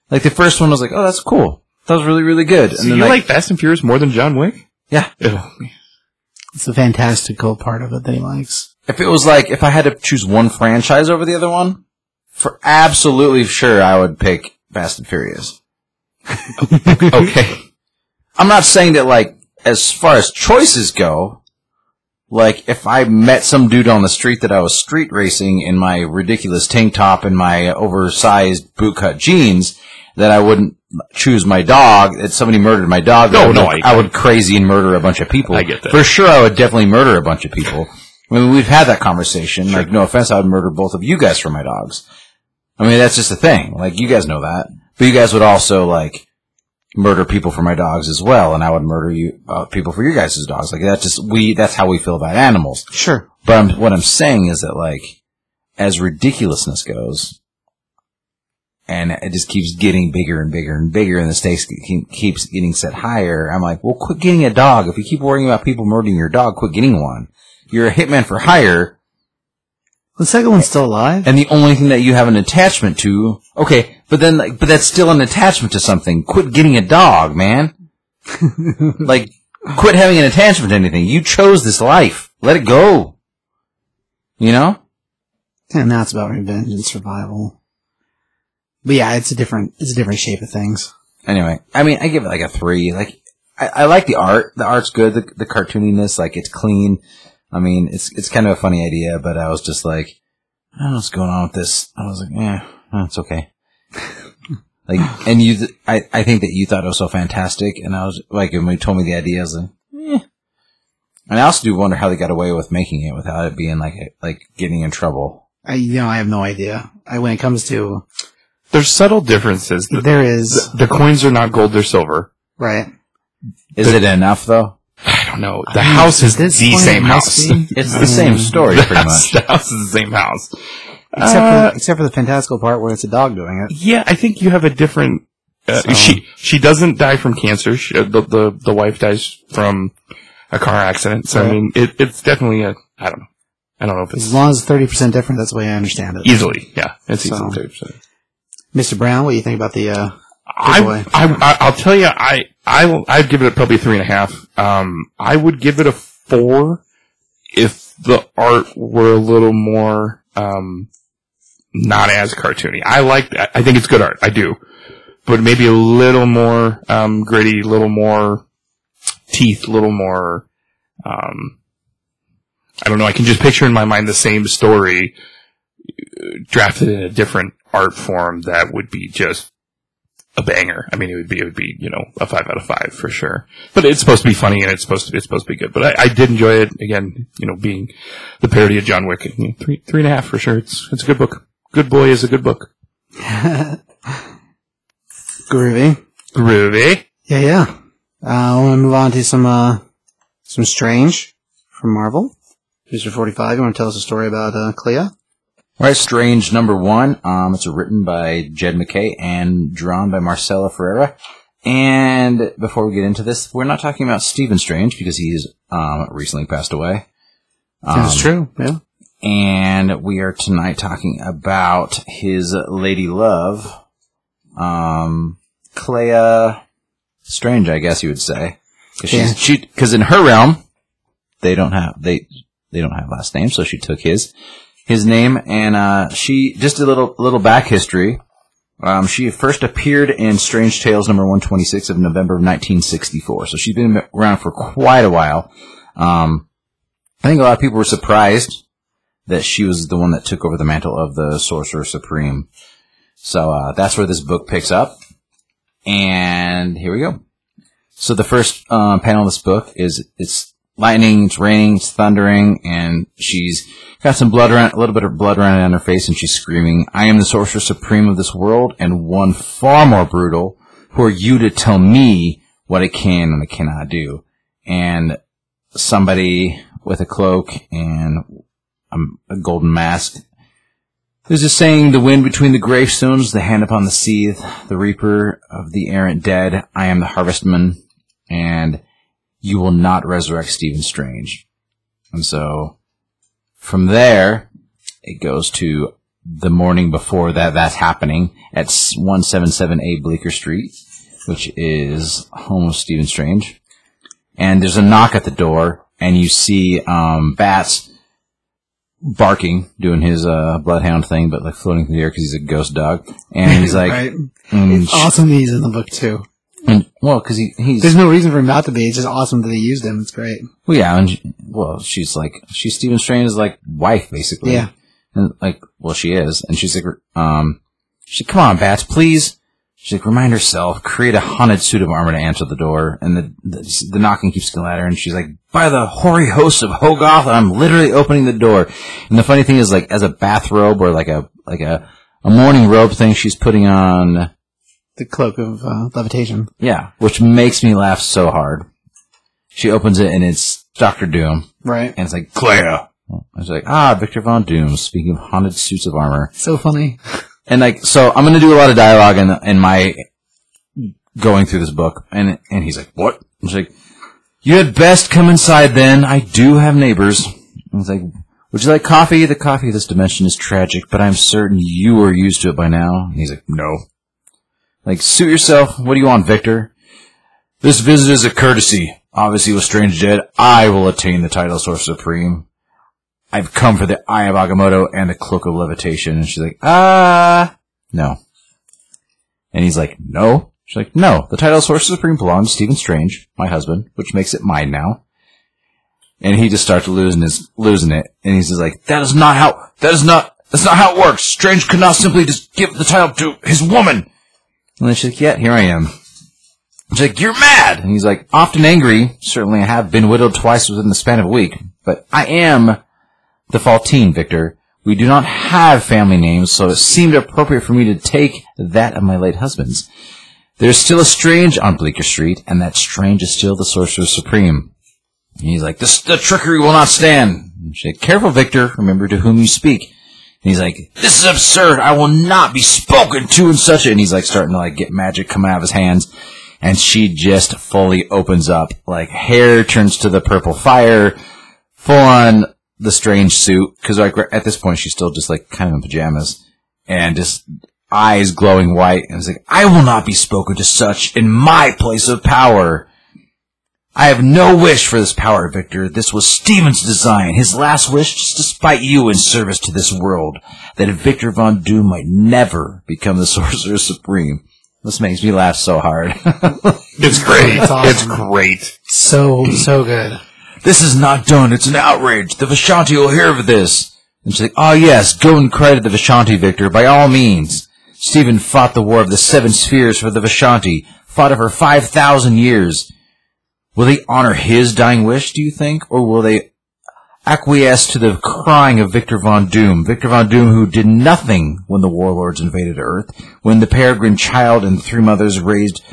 Like the first one was like, oh, that's cool. That was really really good. So you like, Fast and Furious more than John Wick? yeah. Ugh. It's the fantastical part of it that he likes. If it was like if I had to choose one franchise over the other one, for absolutely sure I would pick Fast and Furious. okay. I'm not saying that like as far as choices go, like if I met some dude on the street that I was street racing in my ridiculous tank top and my oversized bootcut jeans, that I wouldn't choose my dog. That somebody murdered my dog. No, I would, no, I, I- would crazy and murder a bunch of people. I get that. For sure, I would definitely murder a bunch of people. I mean, we've had that conversation. Like, no offense, I would murder both of you guys for my dogs. I mean, that's just a thing. Like, you guys know that. But you guys would also, like, murder people for my dogs as well, and I would murder you, uh, people for your guys' dogs. Like, that's just, we, that's how we feel about animals. Sure. But I'm, what I'm saying is that, like, as ridiculousness goes, and it just keeps getting bigger and bigger and bigger, and the stakes ke- keeps getting set higher. I'm like, well, quit getting a dog. If you keep worrying about people murdering your dog, quit getting one. You're a hitman for hire, The second one's still alive. and the only thing that you have an attachment to, okay, but then, like, but that's still an attachment to something. Quit getting a dog, man. like, quit having an attachment to anything. You chose this life. Let it go. You know? And now it's about revenge and survival. But yeah, it's a different, it's a different shape of things. Anyway, I mean, I give it like a three. Like, I, I like the art. The art's good. The, the cartooniness, like, it's clean. I mean, it's it's kind of a funny idea, but I was just like, I don't know what's going on with this. I was like, yeah, it's okay. like, and you, th- I, I think that you thought it was so fantastic, and I was like, when you told me the idea, I was like, eh. And I also do wonder how they got away with making it without it being like like getting in trouble. I, you know, I have no idea. I, when it comes to, There's subtle differences. The, there is, the coins are not gold; they're silver. right? Is it enough though? I don't know. The house is this the same house. It's the same story, the, pretty house much. the house is the same house. Except Uh, for, except for the fantastical part where it's a dog doing it. Yeah, I think you have a different. Uh, So- She she doesn't die from cancer. She, uh, the, the the wife dies from a car accident. So I mean, it, it's definitely a. I don't know. I don't know if it's As long as 30% different, that's the way I understand it. easily. Yeah, it's So- easily thirty percent. Mr. Brown, what do you think about the, uh, I. I, I, I'll tell you, I I I'd give it probably three and a half. Um, I would give it a four if the art were a little more, um, not as cartoony. I like that. I think it's good art. I do. But maybe a little more, um, gritty, a little more teeth, a little more, um, I don't know. I can just picture in my mind the same story uh, drafted in a different art form that would be just a banger. I mean, it would be, it would be, you know, a five out of five for sure. But it's supposed to be funny and it's supposed to, it's supposed to be good. But I, I did enjoy it again, you know, being the parody of John Wick. You know, three, three and a half for sure. It's, it's a good book. Good Boy is a good book. groovy? Groovy. Yeah, yeah. Uh, I want to move on to some, uh, some Strange from Marvel. Mr. 45, you want to tell us a story about, uh, Clea? All right, Strange number one. Um, it's written by Jed MacKay and drawn by Marcela Ferreira. And before we get into this, we're not talking about Stephen Strange because he's um, recently passed away. That's Um, true, yeah. And we are tonight talking about his lady love, um, Clea Strange, I guess you would say. Cause Yeah. she, cause in her realm, they don't have, they, they don't have last names, so she took his, his name, and, uh, she, just a little, little back history. Um, she first appeared in Strange Tales number 126 of November of 1964, so she's been around for quite a while. Um, I think a lot of people were surprised that she was the one that took over the mantle of the Sorcerer Supreme. So uh, that's where this book picks up. And here we go. So the first uh, panel of this book is it's lightning, it's raining, it's thundering, and she's got some blood around, a little bit of blood running on her face, and she's screaming, "I am the Sorcerer Supreme of this world, and one far more brutal. Who are you to tell me what I can and I cannot do?" And somebody with a cloak and a golden mask. There's a saying, the wind between the gravestones, the hand upon the seeth, the reaper of the errant dead, I am the harvestman, and you will not resurrect Stephen Strange. And so, from there, it goes to the morning before that that's happening at 177A Bleecker Street, which is home of Stephen Strange. And there's a knock at the door, and you see um, Bats barking, doing his uh, bloodhound thing, but like floating through the air because he's a ghost dog. And he's like, right. and It's sh- awesome that he's in the book too. And- well, because he, he's There's no reason for him not to be. It's just awesome that they used him. It's great. well, yeah, and she- well, she's like she's Stephen Strange's like wife basically. Yeah. and like well, she is, and she's like, um, she's like, come on, Bats, please. She's like, remind herself, create a haunted suit of armor to answer the door, and the the, the knocking keeps going louder, and she's like, by the hoary hosts of Hoggoth, I'm literally opening the door. And the funny thing is, like, as a bathrobe or like a like a a morning robe thing, she's putting on The cloak of uh, levitation. yeah, which makes me laugh so hard. She opens it and it's Doctor Doom, Right. and it's like Claire. I was like, ah, Victor Von Doom. Speaking of haunted suits of armor, So funny. and like, so I'm gonna do a lot of dialogue in in my going through this book, and and he's like, what? I was like, you had best come inside. Then I do have neighbors. And he's like, would you like coffee? The coffee of this dimension is tragic, but I'm certain you are used to it by now. And he's like, no. Like, suit yourself. What do you want, Victor? This visit is a courtesy. Obviously, with Strange Dead, I will attain the title Sorcerer Supreme. I've come for the Eye of Agamotto and the Cloak of Levitation. And she's like, ah, no. And he's like, no. She's like, no. The title Sorcerer Supreme belongs to Stephen Strange, my husband, which makes it mine now. And he just starts losing his, losing it. And he's just like, that is not how, that is not, that's not how it works. Strange could not simply just give the title to his woman. And then she's like, yeah, here I am. She's like, you're mad! And he's like, often angry. Certainly I have been widowed twice within the span of a week. But I am the Faltine, Victor. We do not have family names, so it seemed appropriate for me to take that of my late husband's. There's still a Strange on Bleecker Street, and that Strange is still the Sorcerer Supreme. And he's like, this, the trickery will not stand. And she's like, careful, Victor. Remember to whom you speak. And he's like, this is absurd. I will not be spoken to in such a... And he's like starting to like get magic coming out of his hands. And she just fully opens up. Like hair turns to the purple fire. Full on the strange suit. Cause like at this point she's still just like kind of in pajamas. And just eyes glowing white. And it's like, I will not be spoken to such in my place of power. I have no wish for this power, Victor. This was Stephen's design. His last wish, just to spite you in service to this world, that Victor Von Doom might never become the Sorcerer Supreme. This makes me laugh so hard. It's great. That's awesome. It's great. So, so good. this is not done. It's an outrage. The Vishanti will hear of this. And she's like, oh yes, go and credit the Vishanti, Victor, by all means. Stephen fought the war of the seven spheres for the Vishanti, fought it for 5,000 years. Will they honor his dying wish, do you think? Or will they acquiesce to the crying of Victor Von Doom? Victor Von Doom who did nothing when the warlords invaded Earth, when the peregrine child and three mothers raised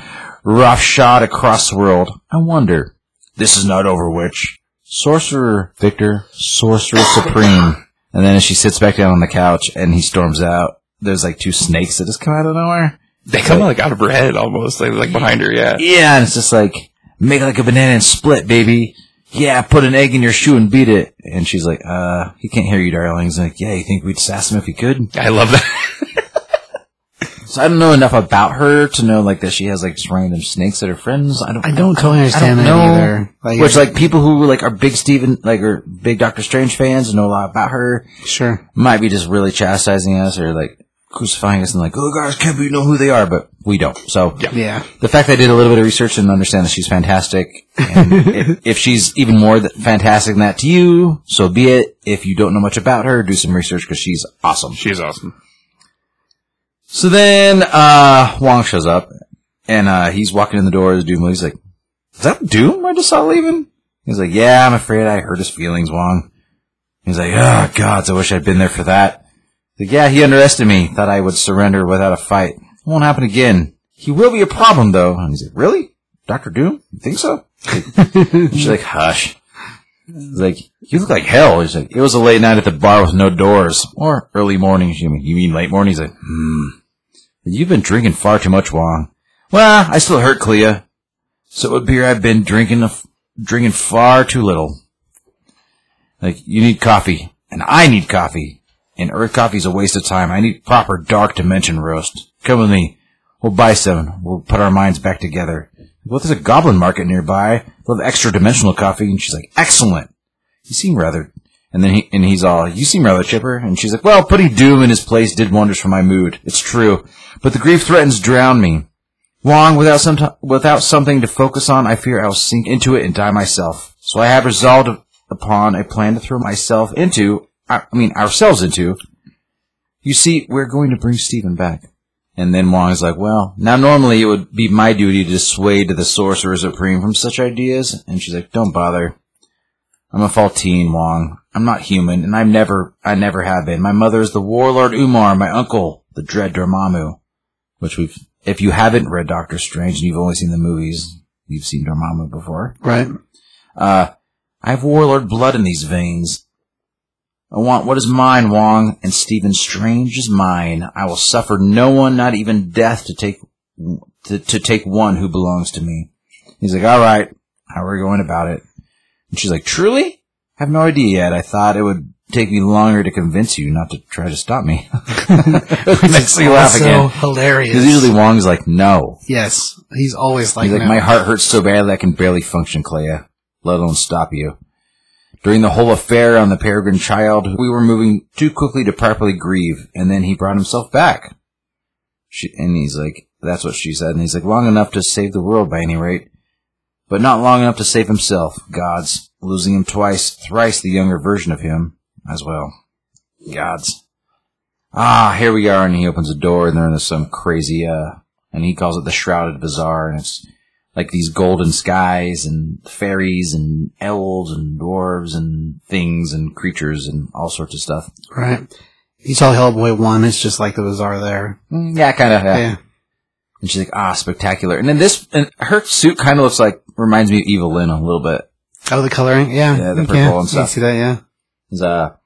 roughshod across the world. I wonder. This is not over, witch. Sorcerer Victor, Sorcerer Supreme. And then as she sits back down on the couch and he storms out, there's like two snakes that just come out of nowhere. They come like out of her head almost, like, like behind her. Yeah. Yeah, and it's just like, make like a banana and split, baby. Yeah, put an egg in your shoe and beat it. And she's like, uh, he can't hear you, darling. He's like, yeah, you think we'd sass him if he could? I love that. So I don't know enough about her to know like that she has like just random snakes that are friends. I don't. I don't totally understand I don't know. either. Like, Which like people who like are big Steven, like are big Doctor Strange fans and know a lot about her sure. might be just really chastising us or like crucifying us and like, oh guys, can't we know who they are? But we don't. So Yeah. Yeah. the fact that I did a little bit of research and understand that she's fantastic, and if, if she's even more th- fantastic than that to you, so be it. If you don't know much about her, do some research because she's awesome. She's awesome. So then uh, Wong shows up, and uh, he's walking in the door as Doom. He's like, "Is that Doom I just saw leaving?" He's like, "Yeah, I'm afraid I hurt his feelings, Wong." He's like, "Oh gods, I wish I'd been there for that." Like, "Yeah, he underestimated me. Thought I would surrender without a fight. It won't happen again. He will be a problem, though." And he's like, "Really, Doctor Doom? You think so?" She's like, "Hush." He's like, "You look like hell." He's like, "It was a late night at the bar with no doors, or early morning." Mean, you mean late morning? He's like, "Hmm." You've been drinking far too much, Wong. Well, I still hurt Clea. So it would appear I've been drinking drinking far too little. Like, you need coffee, and I need coffee. And Earth coffee's a waste of time. I need proper dark dimension roast. Come with me. We'll buy some. We'll put our minds back together. Well, there's a goblin market nearby. Have extra dimensional coffee. And she's like, excellent. You seem rather and then he and he's all, "You seem rather chipper." And she's like, "Well, putting Doom in his place did wonders for my mood. It's true, but the grief threatens drown me. Wong, without some without something to focus on, I fear I'll sink into it and die myself. So I have resolved upon a plan to throw myself into. I I mean, ourselves into. You see, we're going to bring Stephen back." And then Wong is like, well, now normally it would be my duty to dissuade the Sorcerer Supreme from such ideas. And she's like, don't bother. I'm a Faltine, Wong. I'm not human, and I've never, I never have been. My mother is the warlord Umar, my uncle, the dread Dormammu. Which we've, if you haven't read Doctor Strange and you've only seen the movies, you've seen Dormammu before. Right. Uh, I have warlord blood in these veins. I want what is mine, Wong, and Stephen Strange is mine. I will suffer no one, not even death, to take, to, to take one who belongs to me. He's like, alright, how are we going about it? And she's like, truly? I have no idea yet. I thought it would take me longer to convince you not to try to stop me. Makes me laugh again. hilarious. Because usually Wong's like, no. yes, he's always like, He's like, no. my heart hurts so badly I can barely function, Clea, let alone stop you. During the whole affair on the peregrine child, we were moving too quickly to properly grieve, and then he brought himself back. She, and he's like, that's what she said, and he's like, long enough to save the world by any rate, but not long enough to save himself. Gods, losing him twice, thrice the younger version of him as well. Gods. Ah, here we are, and he opens a door, and they're in some crazy, uh, and he calls it the Shrouded Bazaar, and it's like these golden skies and fairies and elves and dwarves and things and creatures and all sorts of stuff. Right. You saw Hellboy 1, it's just like the Bazaar there. Mm, Yeah, kind of. Yeah. Yeah. And she's like, ah, spectacular. And then this, and her suit kind of looks like, reminds me of Evelyn a little bit. Oh, the coloring? Yeah. Yeah, the purple and You can stuff. see that, yeah. Is, uh,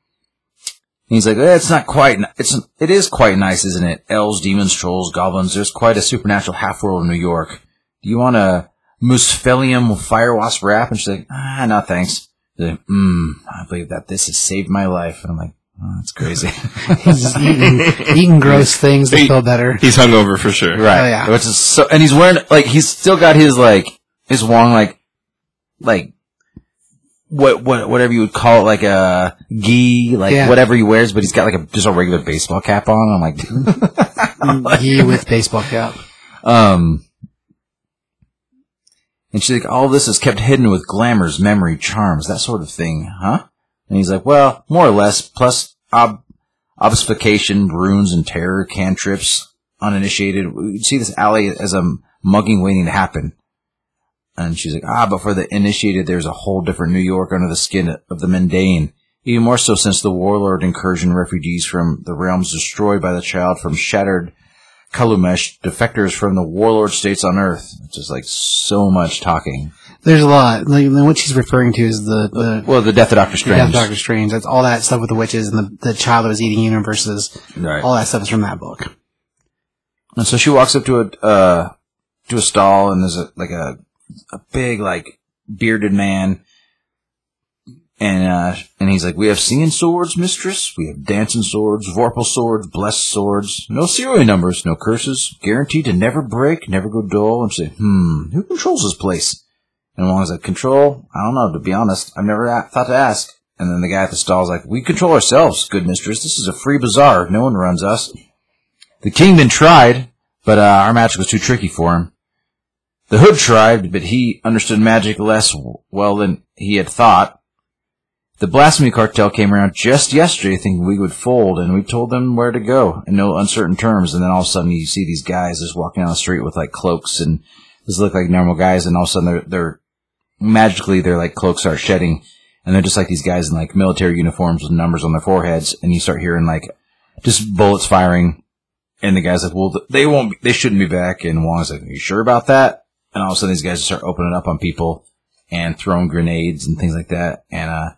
he's like, eh, it's not quite, it's, it is quite nice, isn't it? Elves, demons, trolls, goblins, there's quite a supernatural half-world in New York. Do you want a Muspelheim fire wasp wrap? And she's like, ah, no thanks. She's like, mm, I believe that this has saved my life. And I'm like, oh, that's crazy. He's just eating, eating gross things to He- feel better. He's hungover for sure. Right. Oh, yeah. Which is so, and he's wearing like he's still got his like his Wong like like what what whatever you would call it like a gi like Yeah. whatever he wears, but he's got like a just a regular baseball cap on. I'm like, He with baseball cap. um. And she's like, all this is kept hidden with glamours, memory, charms, that sort of thing, huh? And he's like, well, more or less, plus ob- obfuscation, runes, and terror, cantrips, uninitiated. We see this alley as a mugging waiting to happen. And she's like, ah, but for the initiated, there's a whole different New York under the skin of the mundane. Even more so since the warlord incursion refugees from the realms destroyed by the child from shattered Kalumesh, defectors from the warlord states on Earth. It's just like so much talking. There's a lot. Like, what she's referring to is the, the Well, the death of Doctor Death Strange. of Doctor Strange. That's all that stuff with the witches and the, the child that was eating universes. Right. All that stuff is from that book. And so she walks up to a uh, to a stall, and there's a like a a big like bearded man, and uh, and he's like, "We have singing swords, mistress. We have dancing swords, vorpal swords, blessed swords. No serial numbers, no curses, guaranteed to never break, never go dull." And like, "Hmm, who controls this place?" And Wong's like, "Control? I don't know. To be honest, I've never a- thought to ask." And then the guy at the stall's like, "We control ourselves, good mistress. This is a free bazaar. No one runs us." The kingdom tried, but uh, our magic was too tricky for him. The hood tried, but he understood magic less well than he had thought. The blasphemy cartel came around just yesterday thinking we would fold, and we told them where to go in no uncertain terms. And then all of a sudden, you see these guys just walking down the street with like cloaks, and these look like normal guys, and all of a sudden they're, they're magically their like cloaks are shedding, and they're just like these guys in like military uniforms with numbers on their foreheads, and you start hearing like just bullets firing and the guy's like, well, they won't, they shouldn't be back. And Wong's like, are you sure about that? And all of a sudden these guys just start opening up on people and throwing grenades and things like that. And, uh,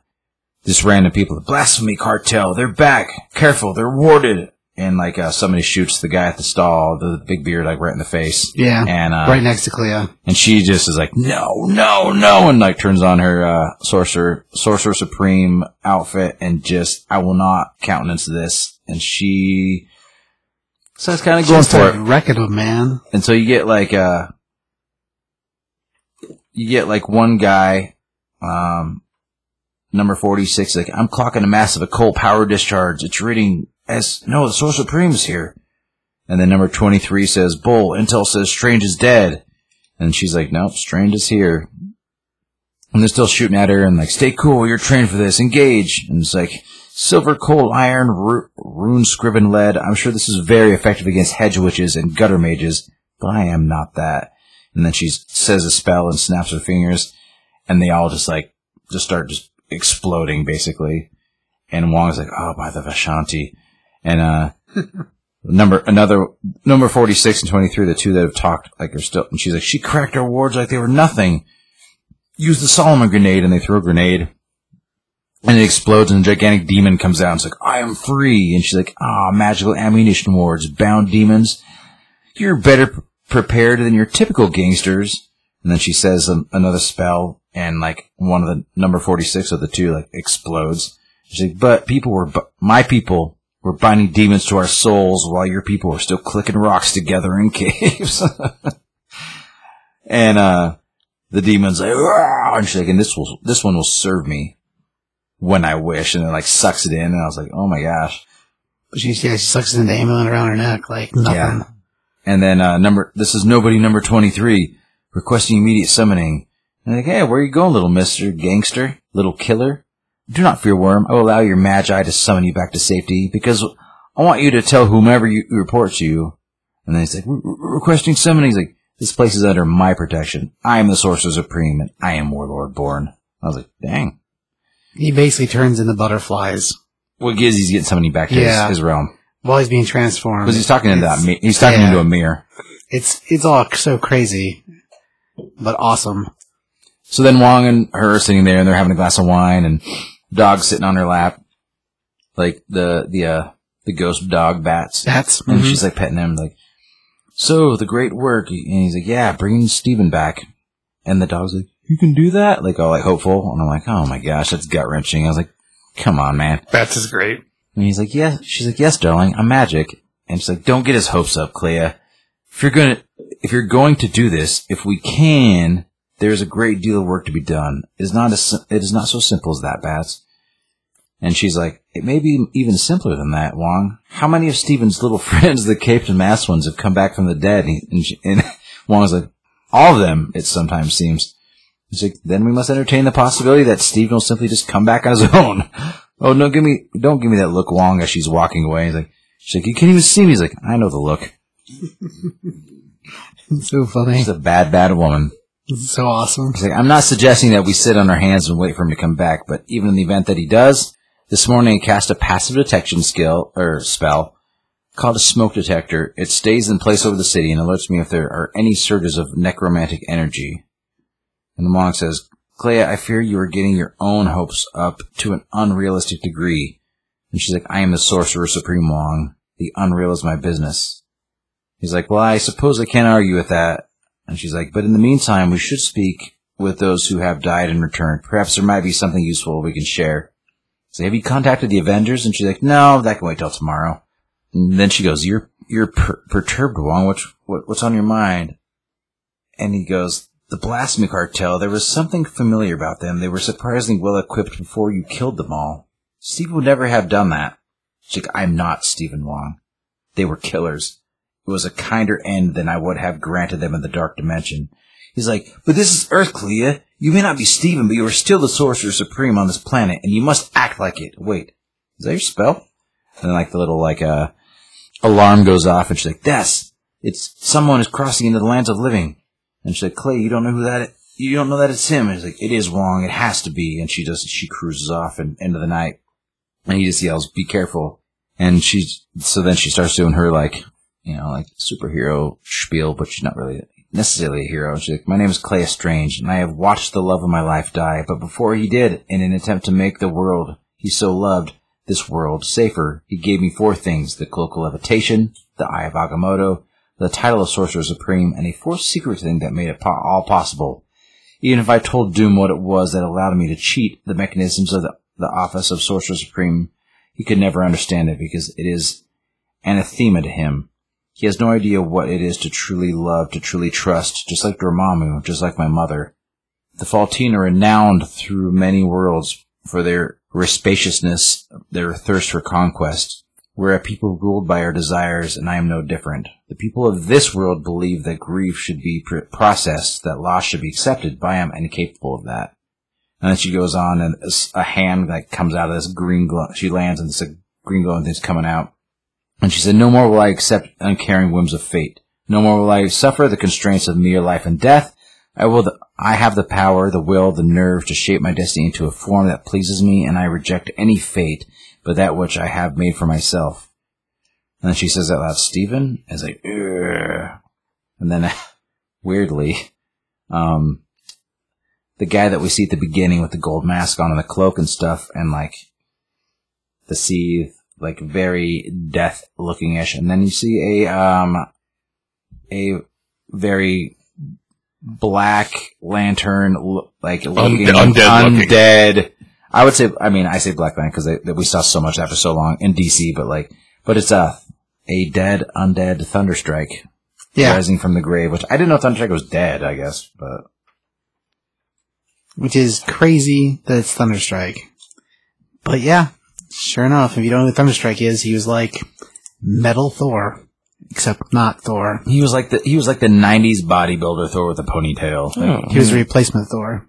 just random people, the blasphemy cartel, they're back. Careful, they're warded. And like, uh, somebody shoots the guy at the stall, the big beard, like right in the face. Yeah. And, uh, right next to Clea. and she just is like, no, no, no, and like turns on her uh, sorcerer, sorcerer supreme outfit, and just, I will not countenance this. And she so it's kind of going for it. wrecking him, man. And so you get like, uh, you get like one guy, um, number forty six, like I'm clocking a massive occult power discharge. It's reading as no, the Sorcerer Supreme's here. And then number twenty three says, "Bull." Intel says, "Strange is dead." And she's like, "Nope, Strange is here." And they're still shooting at her and like, "Stay cool. You're trained for this. Engage." And it's like, "Silver, cold, iron, ru- rune, scriven lead. I'm sure this is very effective against hedge witches and gutter mages, but I am not that." And then she says a spell and snaps her fingers, and they all just like just start just exploding basically. And Wong's like, "Oh, by the Vishanti," and uh, number another number forty six and twenty three, the two that have talked like are still. And she's like, "She cracked our wards like they were nothing." Use the Solomon grenade, and they throw a grenade. And it explodes, and a gigantic demon comes out and it's like, I am free. And she's like, ah, magical ammunition wards, bound demons. You're better prepared than your typical gangsters. And then she says an, another spell, and like one of the number 46 of the two like explodes. She's like, but people were, bu- my people were binding demons to our souls while your people were still clicking rocks together in caves. and, uh, the demon's like, "Rah!" and she's like, and this will, this one will serve me. when I wish, and it like sucks it in, and I was like, oh my gosh. But she, yeah, she sucks it into amulet around her neck like nothing. Yeah. And then uh, number this is nobody number twenty three requesting immediate summoning. And like, hey, where are you going, little Mister Gangster, little killer? Do not fear, Worm. I will allow your magi to summon you back to safety because I want you to tell whomever you report to you. And then he's like, "Re- re- requesting summoning. He's like, this place is under my protection. I am the Sorcerer Supreme, and I am Warlord Born. I was like, dang. He basically turns into butterflies What gives he's getting summoning back to Yeah. his, his realm while he's being transformed. because he's talking into that. He's talking yeah. into a mirror. It's it's all so crazy, but awesome. So then Wong and her are sitting there and they're having a glass of wine and dog sitting on her lap. Like the, the, uh, the ghost dog bats. That's And mhm. she's like petting him like, so the great work. And he's like, yeah, bringing Steven back. And the dog's like, you can do that? Like all like hopeful. And I'm like, oh my gosh, that's gut wrenching. I was like, come on, man. Bats is great. And he's like, yeah. She's like, yes, darling, I'm magic. And she's like, don't get his hopes up, Clea. If you're gonna, if you're going to do this, if we can, there is a great deal of work to be done. It is not as, it is not so simple as that, Bats. And she's like, it may be even simpler than that, Wong. How many of Stephen's little friends, the caped and masked ones, have come back from the dead? And, and, she, and Wong's like, all of them, it sometimes seems. He's like, then we must entertain the possibility that Stephen will simply just come back on his own. Oh, no, give me, don't give me that look, Wong, as she's walking away. He's like, she's like, you can't even see me. He's like, I know the look. So funny. She's a bad, bad woman. It's so awesome. Like, I'm not suggesting that we sit on our hands and wait for him to come back, but even in the event that he does, this morning he cast a passive detection skill, or spell, called a smoke detector. It stays in place over the city and alerts me if there are any surges of necromantic energy. And the monk says, Clea, I fear you are getting your own hopes up to an unrealistic degree. And she's like, I am the sorcerer supreme Wong. The unreal is my business. He's like, well, I suppose I can't argue with that. And she's like, but in the meantime, we should speak with those who have died and returned. Perhaps there might be something useful we can share. So have you contacted the Avengers? And she's like, no, that can wait till tomorrow. And then she goes, you're, you're per- perturbed, Wong. What, what, what's on your mind? And he goes, the Blasphemy Cartel, there was something familiar about them. They were surprisingly well equipped before you killed them all. Stephen would never have done that. She's like, I'm not Stephen Wong. They were killers. It was a kinder end than I would have granted them in the dark dimension. He's like, but this is Earth, Clea. You may not be Stephen, but you are still the Sorcerer Supreme on this planet, and you must act like it. Wait, is that your spell? And like the little like uh alarm goes off, and she's like, "That's it's someone is crossing into the lands of living." And she's like, "Clea, you don't know who that? You don't know that it's him." And he's like, "It is Wong. It has to be." And she just she cruises off and into the night, and he just yells, "Be careful!" And she's so then she starts doing her like you know like superhero spiel, but she's not really necessarily a hero. She's like, "My name is Clea Strange, and I have watched the love of my life die. But before he did, in an attempt to make the world he so loved, this world safer, he gave me four things: the cloak of levitation, the eye of Agamotto, the title of Sorcerer Supreme, and a fourth secret thing that made it po- all possible. Even if I told Doom what it was that allowed me to cheat the mechanisms of the, the office of Sorcerer Supreme, he could never understand it because it is anathema to him. He has no idea what it is to truly love, to truly trust, just like Dormammu, just like my mother. The Faltine are renowned through many worlds for their spaciousness, their thirst for conquest. We're a people ruled by our desires, and I am no different. The people of this world believe that grief should be pr- processed, that loss should be accepted, but I am incapable of that. And then she goes on, and a hand like comes out of this green glow. She lands, and this uh, green glowing thing's coming out. And she said, "No more will I accept uncaring whims of fate. No more will I suffer the constraints of mere life and death. I will. The, I have the power, the will, the nerve to shape my destiny into a form that pleases me, and I reject any fate but that which I have made for myself." And then she says out loud, "Stephen," as like, Ugh. and then weirdly, um, the guy that we see at the beginning with the gold mask on and the cloak and stuff, and like the seethe, like very death looking ish, and then you see a um a very black lantern like looking undead looking. undead. I would say, I mean, I say Black Lantern because we saw so much after so long in DC, but like, but it's a a dead undead Thunderstrike Yeah, rising from the grave, which I didn't know Thunderstrike was dead. I guess, but which is crazy that it's Thunderstrike. but yeah, sure enough, if you don't know who Thunderstrike is, he was like Metal Thor, except not Thor. He was like the he was like the '90s bodybuilder Thor with a ponytail. Oh. He was a replacement Thor.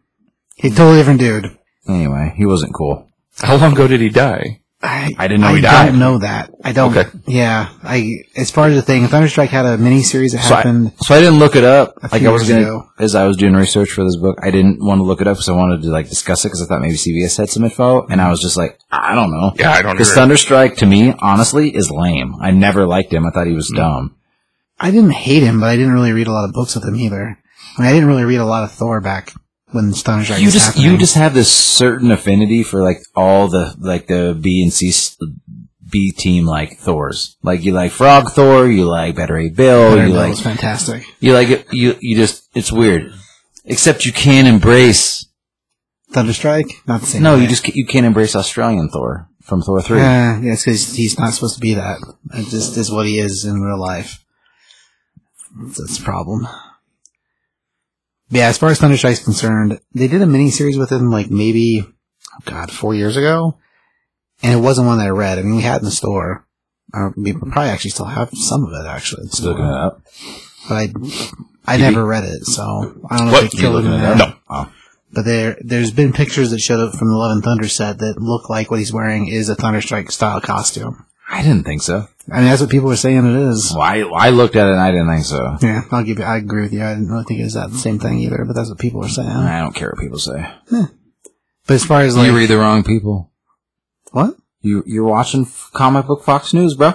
He's a totally different dude. Anyway, he wasn't cool. How long ago did he die? I, I didn't know I he died. I don't know that. I don't. Okay. Yeah. I as far as the thing, Thunderstrike had a mini series that So I, happened. so I didn't look it up. A Like few I was gonna, ago. as I was doing research for this book, I didn't want to look it up because I wanted to like discuss it because I thought maybe CBS had some info, and I was just like, I don't know. Yeah, I don't know. Because either. Thunderstrike to me, honestly, is lame. I never liked him. I thought he was mm. dumb. I didn't hate him, but I didn't really read a lot of books with him either. I mean, I didn't really read a lot of Thor back when Thunderstrike You was just happening. you just have this certain affinity for like all the like the B and C B team like Thors. Like you like Frog Thor, you like Beta Ray Bill, Better you Bill like fantastic. you like it. You you just it's weird. Except you can't embrace. Thunderstrike, not the same. No, way. you just you can't embrace Australian Thor from Thor three. Yeah, yeah, it's because he's not supposed to be that. It just is what he is in real life. That's, that's the problem. But yeah, as far as Thunderstrike's concerned, they did a mini series with him like maybe, oh god, four years ago, and it wasn't one that I read. I mean, we had it in the store. Uh, we probably actually still have some of it actually, in the looking it up. but I, I never read it, so I don't know What? if they You killed looking him. it or up? not. No. Oh. But there, there's been pictures that showed up from the Love and Thunder set that look like what he's wearing is a Thunderstrike style costume. I didn't think so. I mean, that's what people were saying it is. Well, I, I looked at it and I didn't think so. Yeah, I'll give you. I agree with you. I didn't really think it was that same thing either, but that's what people were saying. I don't care what people say. But as far as like you read the wrong people. what, You you're watching comic book Fox News, bro.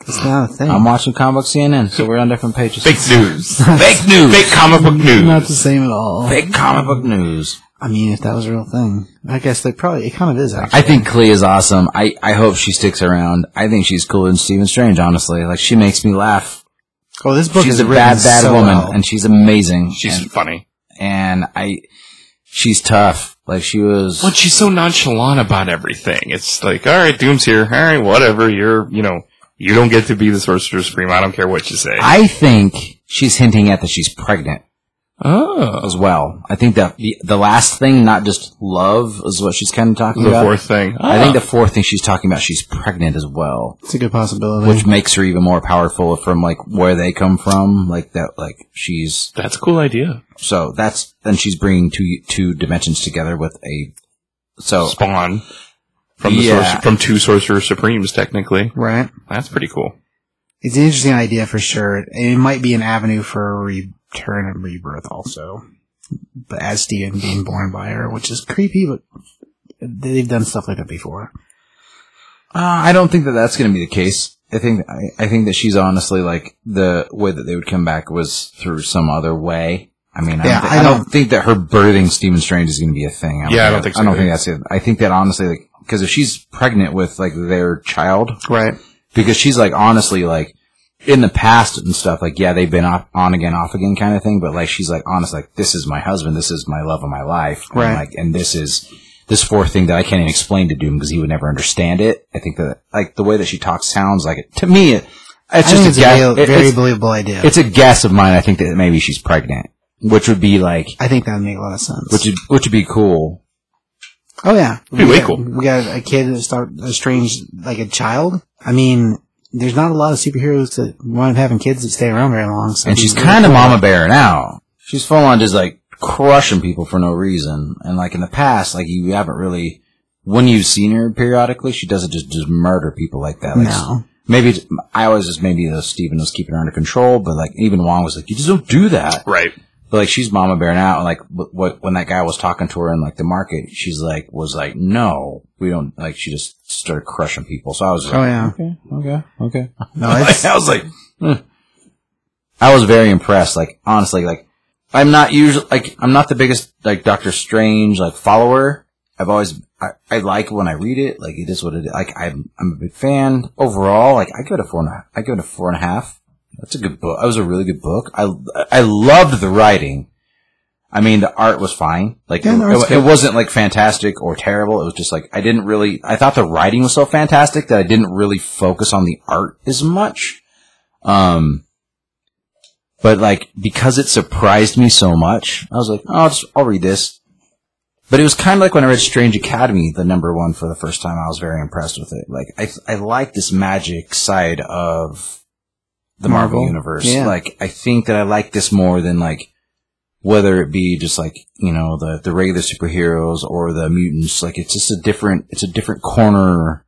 It's not a thing. I'm watching comic book CNN, so we're on different pages. Fake news. Fake news. Fake comic book news. not the same at all. Fake comic book news. I mean, if that was a real thing, I guess they probably it kind of is. Actually, I think Clea is awesome. I, I hope she sticks around. I think she's cooler than Stephen Strange, honestly. Like, she makes me laugh. Oh, this book she's is a bad, bad so woman, well. and she's amazing. She's and, funny. and I, she's tough. Like, she was. But she's so nonchalant about everything. It's like, all right, Doom's here. All right, whatever. You're, you know, you don't get to be the Sorcerer Supreme. I don't care what you say. I think she's hinting at that she's pregnant oh. as well. I think that the, the last thing, not just love, is what she's kind of talking about. The fourth thing. I think Ah. the fourth thing she's talking about, she's pregnant as well. it's a good possibility. which makes her even more powerful from like where they come from like that like she's that's a cool idea. so that's then she's bringing two two dimensions together with a so Spawn from the Yeah. sorcerer, from two Sorcerer Supremes, technically. right? That's pretty cool. It's an interesting idea for sure. It might be an avenue for a return and rebirth also. But as Steven being born by her, which is creepy, but they've done stuff like that before. uh, I don't think that that's going to be the case. I think I, I think that she's honestly like the way that they would come back was through some other way. I mean, I, Yeah, don't, thi- I I don't don't- think that her birthing Stephen Strange is going to be a thing. Yeah, I don't think so I don't either. think that's it. I think that honestly, like, because if she's pregnant with like their child, Right. because she's like honestly like in the past and stuff like yeah they've been off, on again off again kind of thing but like she's like honest like this is my husband this is my love of my life and, Right. like and this is this fourth thing that I can't even explain to Doom because he would never understand it I think that like the way that she talks sounds like it to me it, it's I just think a it's a guess real- it- very it's, believable idea. it's a guess of mine I think that maybe she's pregnant which would be like I think that would make a lot of sense. which would, which would be cool oh yeah, Be we way got, cool. We got a kid that start a strange like a child. I mean, there's not a lot of superheroes that wind up having kids that stay around very long. So and she's kind of cool. mama bear now. She's full on just like crushing people for no reason. And like in the past, like you haven't really, when you've seen her periodically, she doesn't just just murder people like that. Like, No. Maybe it's- I always just maybe the Steven was keeping her under control, but like even Wong was like, you just don't do that. Right. But like she's mama bear now. And like what, what when that guy was talking to her in like the market, she's like was like, no, we don't. Like she just started crushing people. So I was like, Oh yeah. okay, okay, okay. No, it's I was like, hmm. I was very impressed. Like honestly, like I'm not usually like I'm not the biggest like Doctor Strange like follower. I've always I, I like when I read it. Like it is what it is. Like I'm I'm a big fan overall. Like I give it a four and a, I give it a four and a half. That's a good book. That was a really good book. I I loved the writing. I mean, the art was fine. Like Yeah, art's it, it wasn't like fantastic or terrible. It was just like I didn't really. I thought the writing was so fantastic that I didn't really focus on the art as much. Um, but like because it surprised me so much, I was like, oh, I'll, just, I'll read this. but it was kind of like when I read Strange Academy, the number one for the first time. I was very impressed with it. Like I, I like this magic side of the Marvel, Marvel? universe. Yeah. Like I think that I like this more than like whether it be just like you know the the regular superheroes or the mutants. Like it's just a different, it's a different corner.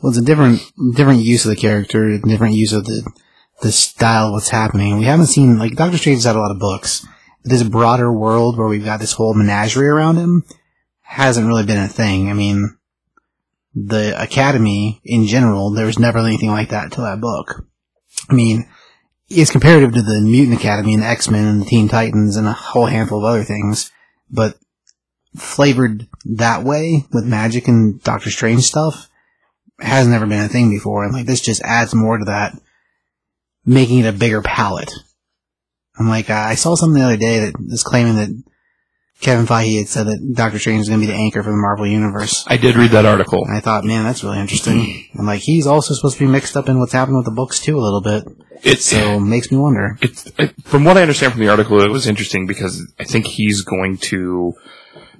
Well, it's a different different use of the character, a different use of the the style of what's happening. We haven't seen like Doctor Strange has had a lot of books. This broader world where we've got this whole menagerie around him hasn't really been a thing. I mean, the Academy in general, there was never anything like that until that book. I mean, it's comparative to the Mutant Academy and X Men and the Teen Titans and a whole handful of other things, but flavored that way with magic and Doctor Strange stuff has never been a thing before, and like this just adds more to that, making it a bigger palette. I'm like, I saw something the other day that was claiming that Kevin Feige had said that Doctor Strange is going to be the anchor for the Marvel Universe. I did read that article. And I thought, man, that's really interesting. and like, he's also supposed to be mixed up in what's happened with the books too a little bit, It's so makes me wonder. it's it, from what I understand from the article, it was interesting because I think he's going to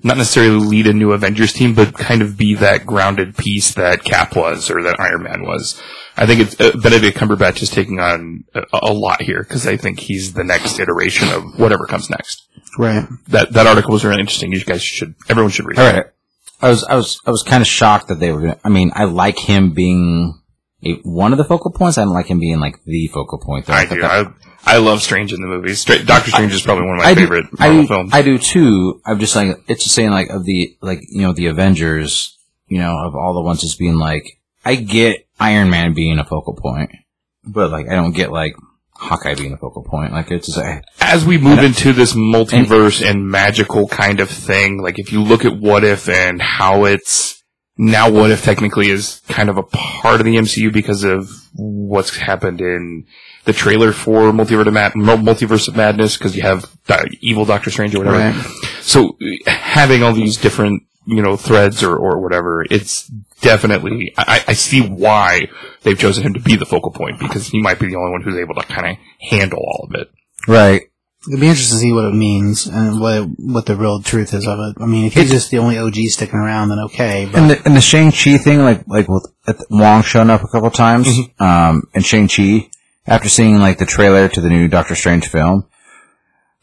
not necessarily lead a new Avengers team, but kind of be that grounded piece that Cap was or that Iron Man was. I think it's uh, Benedict Cumberbatch is taking on a, a lot here because I think he's the next iteration of whatever comes next. Right. That that article was really interesting. You guys should everyone should read All it. I was I was I was kind of shocked that they were gonna. I mean, I like him being a, one of the focal points. I don't like him being like the focal point. though. I thought do. that- I I love Strange in the movies. Stra- Doctor Strange is probably one of my I favorite I Marvel do, films. I do too. I'm just like it's just saying like of the like you know the Avengers, you know of all the ones just being like I get Iron Man being a focal point, but like I don't get like Hawkeye being a focal point. Like it's just like, as we move into this multiverse and magical kind of thing, like if you look at What If and how it's now What If technically is kind of a part of the MCU because of what's happened in the trailer for Multiverse of, Mad- Multiverse of Madness because you have evil Doctor Strange or whatever. Right. So having all these different, you know, threads or, or whatever, it's definitely, I, I see why they've chosen him to be the focal point because he might be the only one who's able to kind of handle all of it. right. It'd be interesting to see what it means and what it, what the real truth is of it. I mean, if he's just the only OG sticking around, then okay. But And the and the Shang Chi thing, like like with at Wong showing up a couple times, um, and Shang Chi after seeing like the trailer to the new Doctor Strange film,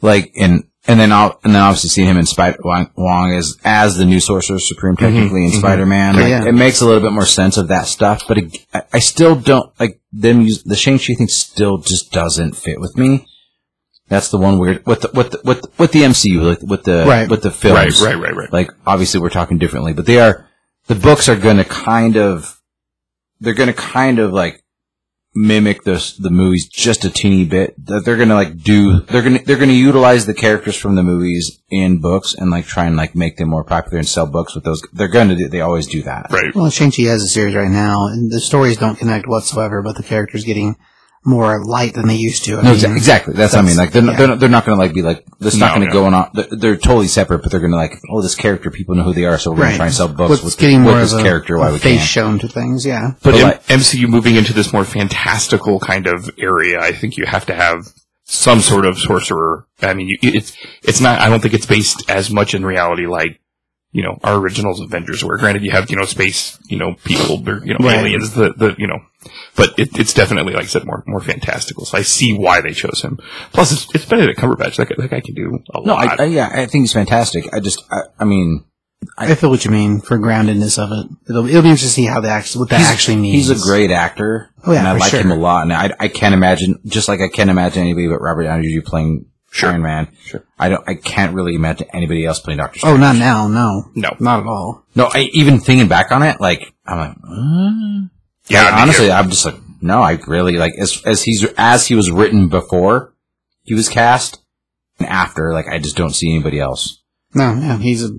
like and and then I'll, and then obviously seeing him in Spider Wong, Wong as as the new Sorcerer Supreme mm-hmm. technically in mm-hmm. Spider Man, like, Yeah. it makes a little bit more sense of that stuff. But it, I, I still don't like them use the Shang Chi thing. Still just doesn't fit with me. That's the one weird with the with the, with the, with the MCU, like with the Right. with the films, Right, right, right, right. like obviously we're talking differently, but they are the books are going to kind of they're going to kind of like mimic the the movies just a teeny bit. That they're going to like do they're going to they're going to utilize the characters from the movies in books and like try and like make them more popular and sell books with those. They're going to do, they always do that. Right. Well, Shang-Chi has a series right now, and the stories don't connect whatsoever, but the character's getting more light than they used to. I No, mean, exa- exactly. That's, what I mean. Like they're, yeah. not they're, not- they're not going to like be like this. Not No, going to no. go on. They're, they're totally separate, but they're going to like oh this character. People know who they are, so we're going to try and sell books What's with, getting with more this of a, character. Why a we face can't? shown to things, yeah. But, But M- like- MCU moving into this more fantastical kind of area, I think you have to have some sort of sorcerer. I mean, you, it's it's not. I don't think it's based as much in reality like you know our originals Avengers were. Granted, you have you know space, you know people, or, you know Right. aliens, the the you know, but it, it's definitely like I said more more fantastical. So I see why they chose him. Plus, it's it's Benedict Cumberbatch. That guy, that guy can do a No, lot. I, I, yeah, I think it's fantastic. I just, I, I mean, I feel what you mean for groundedness of it. It'll, it'll be interesting to see how they actually, what that actually means. he's a great actor. Oh, yeah, and I for like sure. him a lot. And I, I can't imagine, just like I can't imagine anybody but Robert Downey Jr. playing Sure. Iron Man. Sure. I don't, I can't really imagine anybody else playing Doctor Strange. Oh, not now, no. No. Not at all. No, I, even thinking back on it, like, I'm like, uh, yeah, like, honestly, I'm just like, no, I really like as as he's as he was written before he was cast, and after, like, I just don't see anybody else. No, yeah, he's a,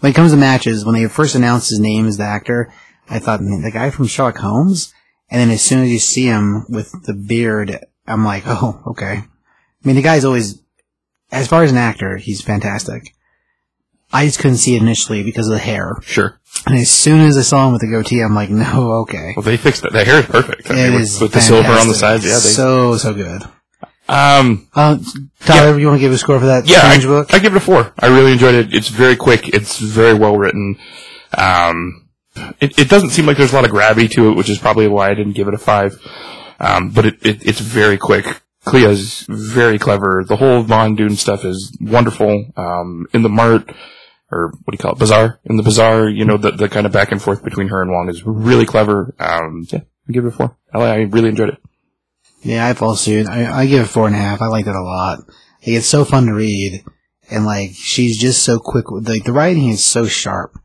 when it comes to matches, when they first announced his name as the actor, I thought, man, the guy from Sherlock Holmes? And then as soon as you see him with the beard, I'm like, oh, okay. I mean, the guy's always, as far as an actor, he's fantastic. I just couldn't see it initially because of the hair. sure. And as soon as I saw him with the goatee, I'm like, no, okay. Well, they fixed it. The hair is perfect. I It mean, with, is with the silver on the sides. Yeah, they, so, so good. Um, Uh, Tyler, you want to give a score for that yeah, strange I, book? I give it a four. I really enjoyed it. It's very quick. It's very well written. Um, it, it doesn't seem like there's a lot of gravity to it, which is probably why I didn't give it a five. Um, but it, it, it's very quick. Clea's very clever. The whole Von Doom stuff is wonderful. Um, in the Mart, or what do you call it, Bazaar? In the Bazaar, you know, the, the kind of back and forth between her and Wong is really clever. Um, yeah, I give it a four. I, I really enjoyed it. Yeah, I fall suit. I, I give it four and a half. I liked it a lot. Like, it's so fun to read, and like she's just so quick. Like the writing is so sharp,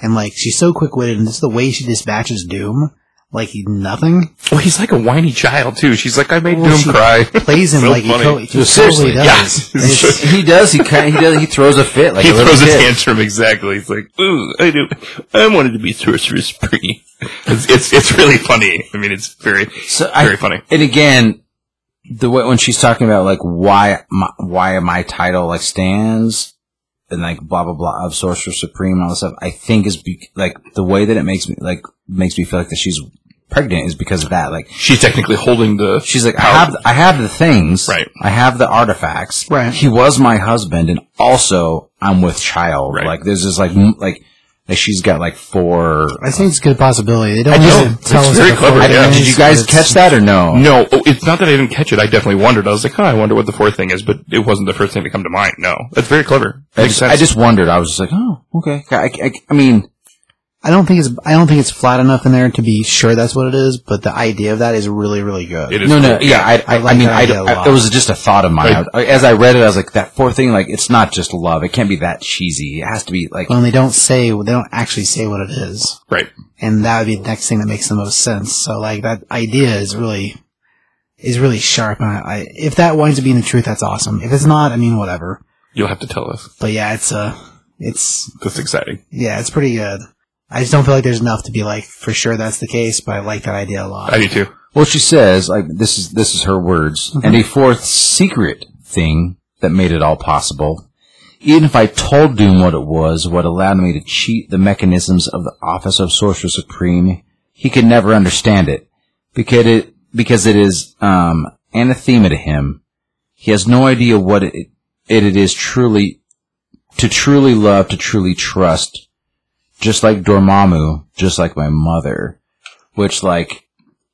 and like she's so quick witted, and just the way she dispatches Doom, like he's nothing, Well, he's like a whiny child too. She's like, I made Well, Doom cry. plays him So like he, funny. to- he totally does. yeah. He does. He kind. He does. He throws a fit like he a little throws a tantrum exactly. He's like, "Ooh, I do. I wanted to be sorcerer spree." It's, it's it's really funny. I mean, it's very So I, very funny. And again, the way when she's talking about like why my, why my title like stands and like blah blah blah of Sorcerer Supreme and all this stuff, I think is be, like the way that it makes me like makes me feel like that she's pregnant is because of that. Like She's technically holding the. she's like, I have I have the things, Right. I have the artifacts, Right. He was my husband, and also I'm with child. Right. Like there's this like m- like. Like she's got like four. I think it's a good possibility. They don't I know. really tell It's us very what clever, yeah. Did you guys it's- catch that or no? No, oh, it's not that I didn't catch it. I definitely wondered. I was like, "Huh, I wonder what the fourth thing is," but it wasn't the first thing to come to mind. No, that's very clever. I just, sense. I just wondered. I was just like, oh, okay. I, I, I mean, I don't think it's I don't think it's flat enough in there to be sure that's what it is, but the idea of that is really really good. It is no, no, yeah. I, I, I I, like mean, that I, idea a I- lot. it was just a thought of mine. I- as I read it, I was like, that fourth thing, like, it's not just love. It can't be that cheesy. It has to be like, When they don't say they don't actually say what it is, right. and that would be the next thing that makes the most sense. So like that idea is really is really sharp. And I, I if that winds up being the truth, that's awesome. If it's not, I mean whatever. You'll have to tell us. But yeah, it's uh it's That's exciting. yeah, it's pretty good. I just don't feel like there's enough to be like for sure that's the case, but I like that idea a lot. I do too. well, she says, like, this is, this is her words. And a fourth secret thing that made it all possible. Even if I told Doom what it was, what allowed me to cheat the mechanisms of the Office of Sorcerer Supreme, he could never understand it. Because it, because it is, um, anathema to him. He has no idea what it, it, it is truly, to truly love, to truly trust. Just like Dormammu, just like my mother. Which, like,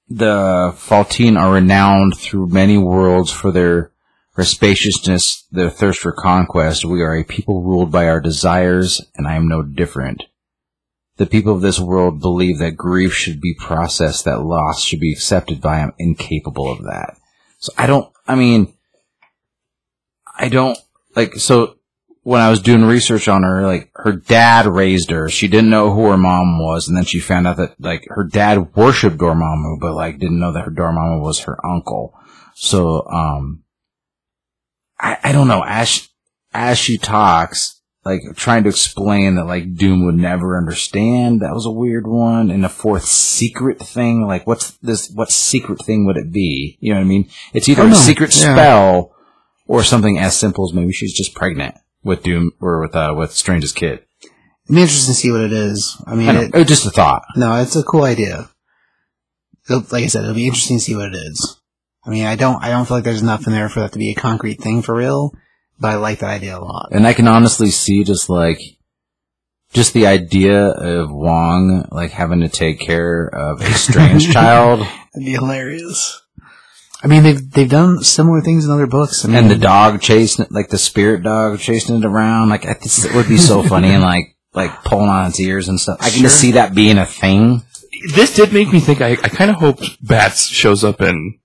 the Faltine are renowned through many worlds for their, their spaciousness, their thirst for conquest. We are a people ruled by our desires, and I am no different. The people of this world believe that grief should be processed, that loss should be accepted by I am incapable of that. So I don't, I mean, I don't, like, so when I was doing research on her, like, her dad raised her. She didn't know who her mom was, and then she found out that, like, her dad worshipped Dormammu, but, like, didn't know that her Dormammu was her uncle. So, um, I, I don't know, as, as she talks, like, trying to explain that, like, Doom would never understand, that was a weird one. And the fourth secret thing, like, what's this, what secret thing would it be? You know what I mean? It's either a secret Yeah. spell, or something as simple as maybe she's just pregnant with Doom or with uh with Strange's kid. It'd be interesting to see what it is. I mean, I it, it just a thought. no, it's a cool idea. It'll- Like I said, it'll be interesting to see what it is. I mean, I don't, I don't feel like there's enough in there for that to be a concrete thing for real, but I like that idea a lot. And I can honestly see just like just the idea of Wong like having to take care of a strange child That'd be hilarious. I mean, they've they've done similar things in other books. I mean, and the dog chasing it, like the spirit dog chasing it around. Like I it would be so funny and like like pulling on its ears and stuff. I can just see that being a thing. This did make me think. I, I kind of hope Bats shows up in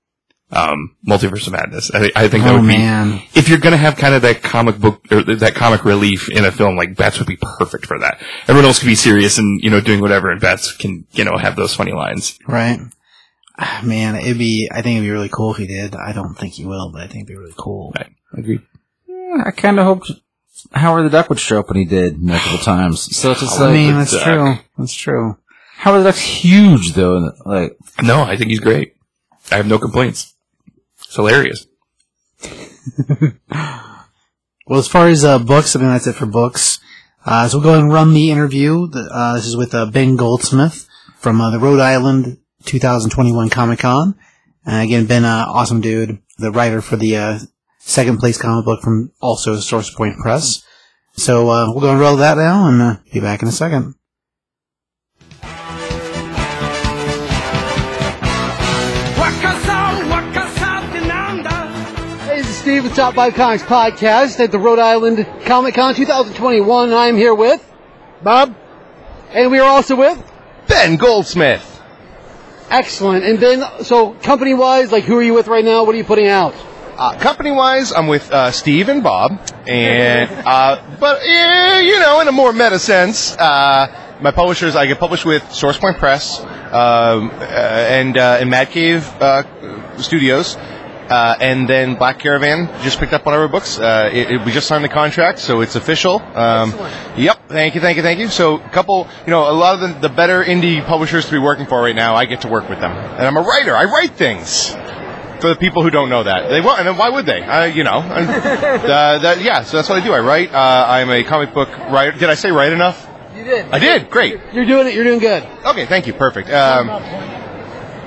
um, Multiverse of Madness. I, I think that oh would be man, if you're gonna have kind of that comic book or that comic relief in a film, like Bats would be perfect for that. Everyone else could be serious and you know doing whatever, and Bats can you know have those funny lines. right? Ah, Man, it'd be. I think it'd be really cool if he did. I don't think he will, but I think it'd be really cool. Right. Agreed. I kind of hoped Howard the Duck would show up when he did multiple times. So it's just I mean, that's duck. true. That's true. Howard the Duck's huge though. Like No, I think he's great. I have no complaints. It's hilarious. Well, as far as uh, books, I mean that's it for books. Uh, so we'll go ahead and run the interview. The- Uh, this is with uh, Ben Goldsmith from uh, the Rhode Island 2021 Comic Con. Uh, again, Ben, uh, awesome dude. the writer for the uh, second place comic book from also Source Point Press. So uh, we're going to roll that now and uh, be back in a second. Hey, this is Steve with Top 5 Comics Podcast at the Rhode Island Comic Con 2021. I'm here with Bob, and we are also with Ben Goldsmith. Excellent. And then, so company wise, like who are you with right now? What are you putting out? Uh, company wise, I'm with uh, Steve and Bob, and uh, but eh, you know, in a more meta sense, uh, my publishers I get published with SourcePoint Press um, uh, and uh, and Mad Cave Studios. Uh, and then Black Caravan just picked up one of our books. Uh, it, it- we just signed the contract, so it's official. Um, yep. Thank you, thank you, thank you. So, a couple, you know, a lot of the, the better indie publishers to be working for right now, I get to work with them. And I'm a writer. I write things for the people who don't know that. They won't, and why would they? Uh, you know, and, that, yeah. So that's what I do. I write. Uh, I'm a comic book writer. Did I say right enough? You did. I did. Great. You're doing it. You're doing good. Okay. Thank you. Perfect. Um,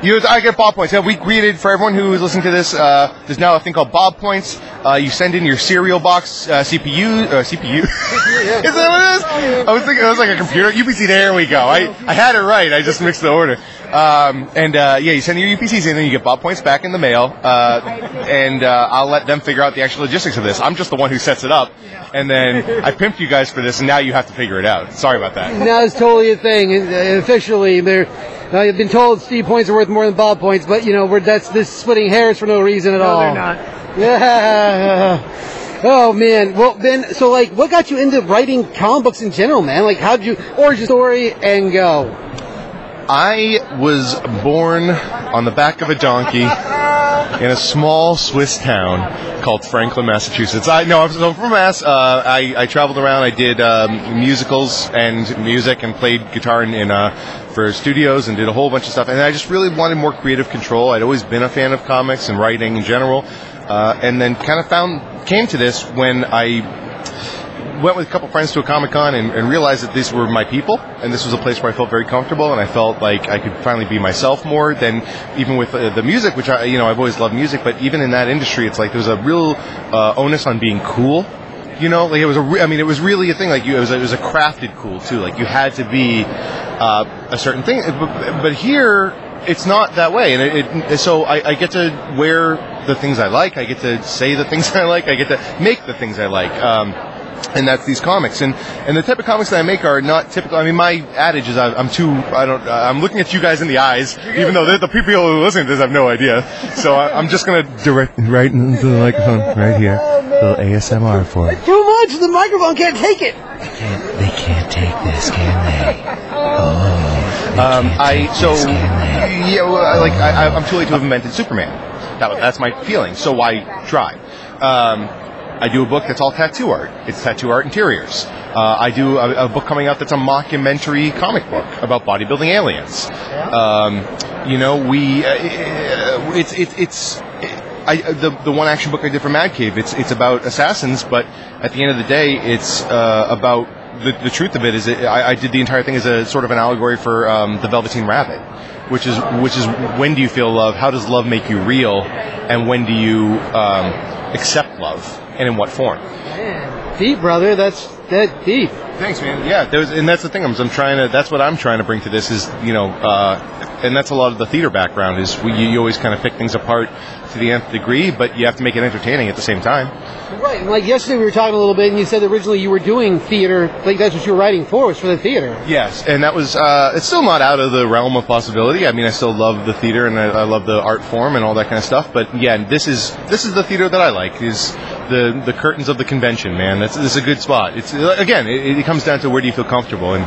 you, I get Bob points. Yeah, we created for everyone who is listening to this. Uh, there's now a thing called Bob points. Uh, you send in your cereal box uh, CPU. Uh, CPU. is that what it is? I was thinking it was like a computer. UPC. There we go. I, I had it right. I just mixed the order. Um, and uh, yeah, you send your UPCs in, and then you get Bob points back in the mail. Uh, and uh, I'll let them figure out the actual logistics of this. I'm just the one who sets it up, and then I pimped you guys for this, and now you have to figure it out. Sorry about that. Now it's totally a thing. Officially, they're. Uh, you've been told Steve points are worth more than Bob points, but you know, we're, that's this splitting hairs for no reason at all. No, they're not. Yeah. Oh man. Well, Ben. So, like, what got you into writing comic books in general, man? Like, how'd you origin story and go? I was born on the back of a donkey in a small Swiss town called Franklin, Massachusetts. I no, I'm from Mass. Uh, I, I traveled around. I did um, musicals and music and played guitar in, in uh, for studios and did a whole bunch of stuff. And I just really wanted more creative control. I'd always been a fan of comics and writing in general. Uh, and then kind of found came to this when I went with a couple friends to a comic con and, and realized that these were my people and this was a place where I felt very comfortable and I felt like I could finally be myself more than even with uh, the music, which I you know I've always loved music, but even in that industry, it's like there's a real uh, onus on being cool. You know, like it was a. Re- I mean, it was really a thing. Like you, it was. It was a crafted cool too. Like you had to be uh, a certain thing. But, but here, it's not that way. And it, it, so I, I get to wear the things I like. I get to say the things I like. I get to make the things I like. Um, and that's these comics. And and the type of comics that I make are not typical. I mean, my adage is I, I'm too. I don't. I'm looking at you guys in the eyes, even though the, the people who are listening to this have no idea. So I, I'm just gonna direct right into the microphone right here. Little ASMR for it. Too much. The microphone can't take it. They can't take this, can they? Um, I so yeah, well, I- like I, I- I'm too late to have invented Superman. That, was- that's my feeling. So why try? Um, I do a book that's all tattoo art. It's tattoo art interiors. Uh, I do a, a book coming out that's a mockumentary comic book about bodybuilding aliens. Um, you know, we uh, it's it, it's. I, the, the one action book I did for Mad Cave, it's it's about assassins, but at the end of the day, it's uh, about the, the truth of it is it, I, I did the entire thing as a sort of an allegory for um, the Velveteen Rabbit, which is which is when do you feel love? How does love make you real? And when do you um, accept love? And in what form? Deep, brother. That's that deep. Thanks, man. Yeah, there's, and that's the thing. I'm, I'm trying to. That's what I'm trying to bring to this is you know, uh, and that's a lot of the theater background is we, you, you always kind of pick things apart to the nth degree, but you have to make it entertaining at the same time. Right. And like yesterday, we were talking a little bit, and you said originally you were doing theater. Like that's what you were writing for was for the theater. Yes, and that was. Uh, it's still not out of the realm of possibility. I mean, I still love the theater and I, I love the art form and all that kind of stuff. But yeah, this is this is the theater that I like. Is the the curtains of the convention, man. That's, that's a good spot. It's again, it, it comes down to where do you feel comfortable, and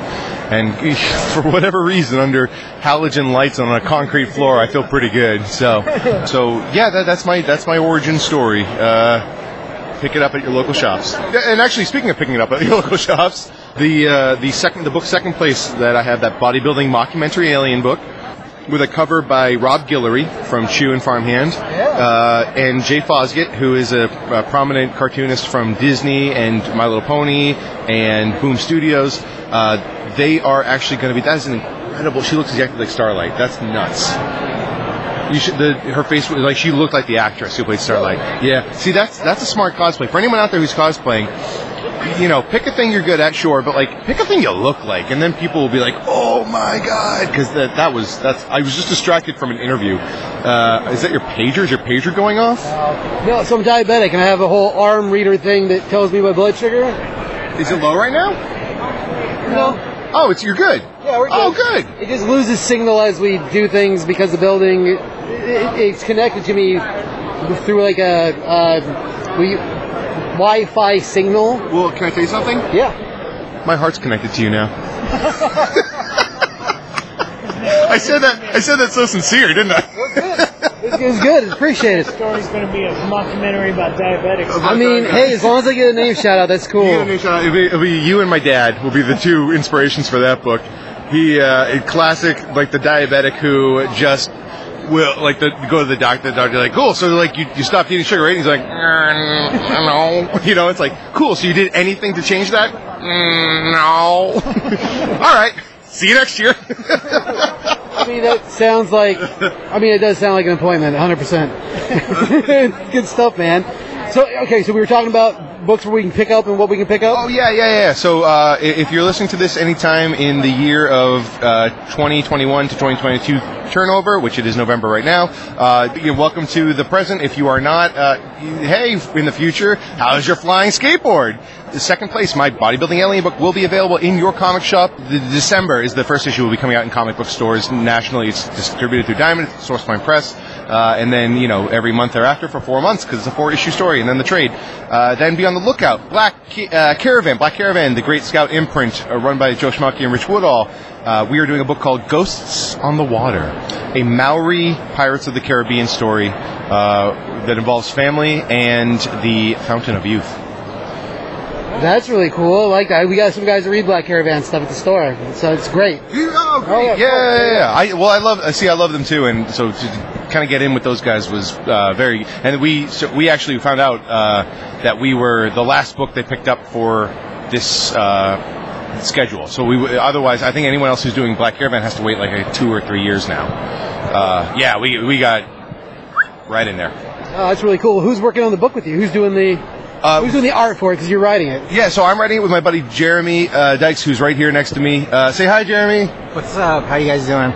and for whatever reason, under halogen lights on a concrete floor, I feel pretty good. So so yeah, that, that's my that's my origin story. Uh, pick it up at your local shops. And actually, speaking of picking it up at your local shops, the uh, the second the book second place that I have that bodybuilding mockumentary alien book with a cover by Rob Guillory from Chew and Farmhand, uh, and Jay Fosgitt, who is a, a prominent cartoonist from Disney and My Little Pony and Boom Studios. Uh, they are actually going to be. That is an incredible. She looks exactly like Starlight. That's nuts. You should, the, her face was like she looked like the actress who played Starlight. Yeah. See, that's that's a smart cosplay. For anyone out there who's cosplaying, you know, pick a thing you're good at, sure, but like pick a thing you look like, and then people will be like, "Oh my god," because that that was that's. I was just distracted from an interview. Uh, is that your pager? Is your pager going off? No, so I'm diabetic and I have a whole arm reader thing that tells me my blood sugar. Is it low right now? No. Oh, it's you're good. Yeah, we're good. Oh, good. It just loses signal as we do things because the building it, it, it's connected to me through like a uh, we Wi-Fi signal. Well, can I tell you something? Yeah. My heart's connected to you now. I said that. I said that so sincere, didn't I? It's, good. it's good. Appreciate it. story's going to be a mockumentary about diabetics. I mean, hey, as long as I get a name shout out, that's cool. You get a new shout out. It'll be, it'll be you and my dad will be the two inspirations for that book. He, uh, a classic, like the diabetic who just will, like, the, go to the doctor. The doctor like, cool. So like, you, you stopped eating sugar, right? And he's like, mm, no. You know, it's like, cool. So you did anything to change that? Mm, no. All right. See you next year. I mean, that sounds like. I mean, it does sound like an appointment, 100. percent Good stuff, man. So, okay, so we were talking about books where we can pick up and what we can pick up. Oh yeah, yeah, yeah. So uh, if you're listening to this anytime in the year of uh, 2021 to 2022 turnover, which it is November right now, uh, you're welcome to the present. If you are not, uh, hey, in the future, how's your flying skateboard? The second place, my bodybuilding alien book will be available in your comic shop. The December is the first issue will be coming out in comic book stores nationally. It's distributed through Diamond, Source Sourcepoint Press, uh, and then you know every month thereafter for four months because it's a four issue story, and then the trade. Uh, then be on the lookout. Black uh, Caravan, Black Caravan, the Great Scout imprint uh, run by Joe Schmalke and Rich Woodall. Uh, we are doing a book called Ghosts on the Water, a Maori Pirates of the Caribbean story uh, that involves family and the Fountain of Youth. That's really cool. I like that. We got some guys that read Black Caravan stuff at the store, so it's great. Oh, great. yeah, yeah, yeah. I, well, I love. I see. I love them too, and so to kind of get in with those guys was uh, very. And we so we actually found out uh, that we were the last book they picked up for this uh, schedule. So we w- otherwise, I think anyone else who's doing Black Caravan has to wait like a two or three years now. Uh, yeah, we we got right in there. Oh, that's really cool. Who's working on the book with you? Who's doing the Uh, Who's doing the art for it? Because you're writing it. Yeah, so I'm writing it with my buddy Jeremy uh, Dykes, who's right here next to me. Uh, say hi, Jeremy. What's up? How you guys doing?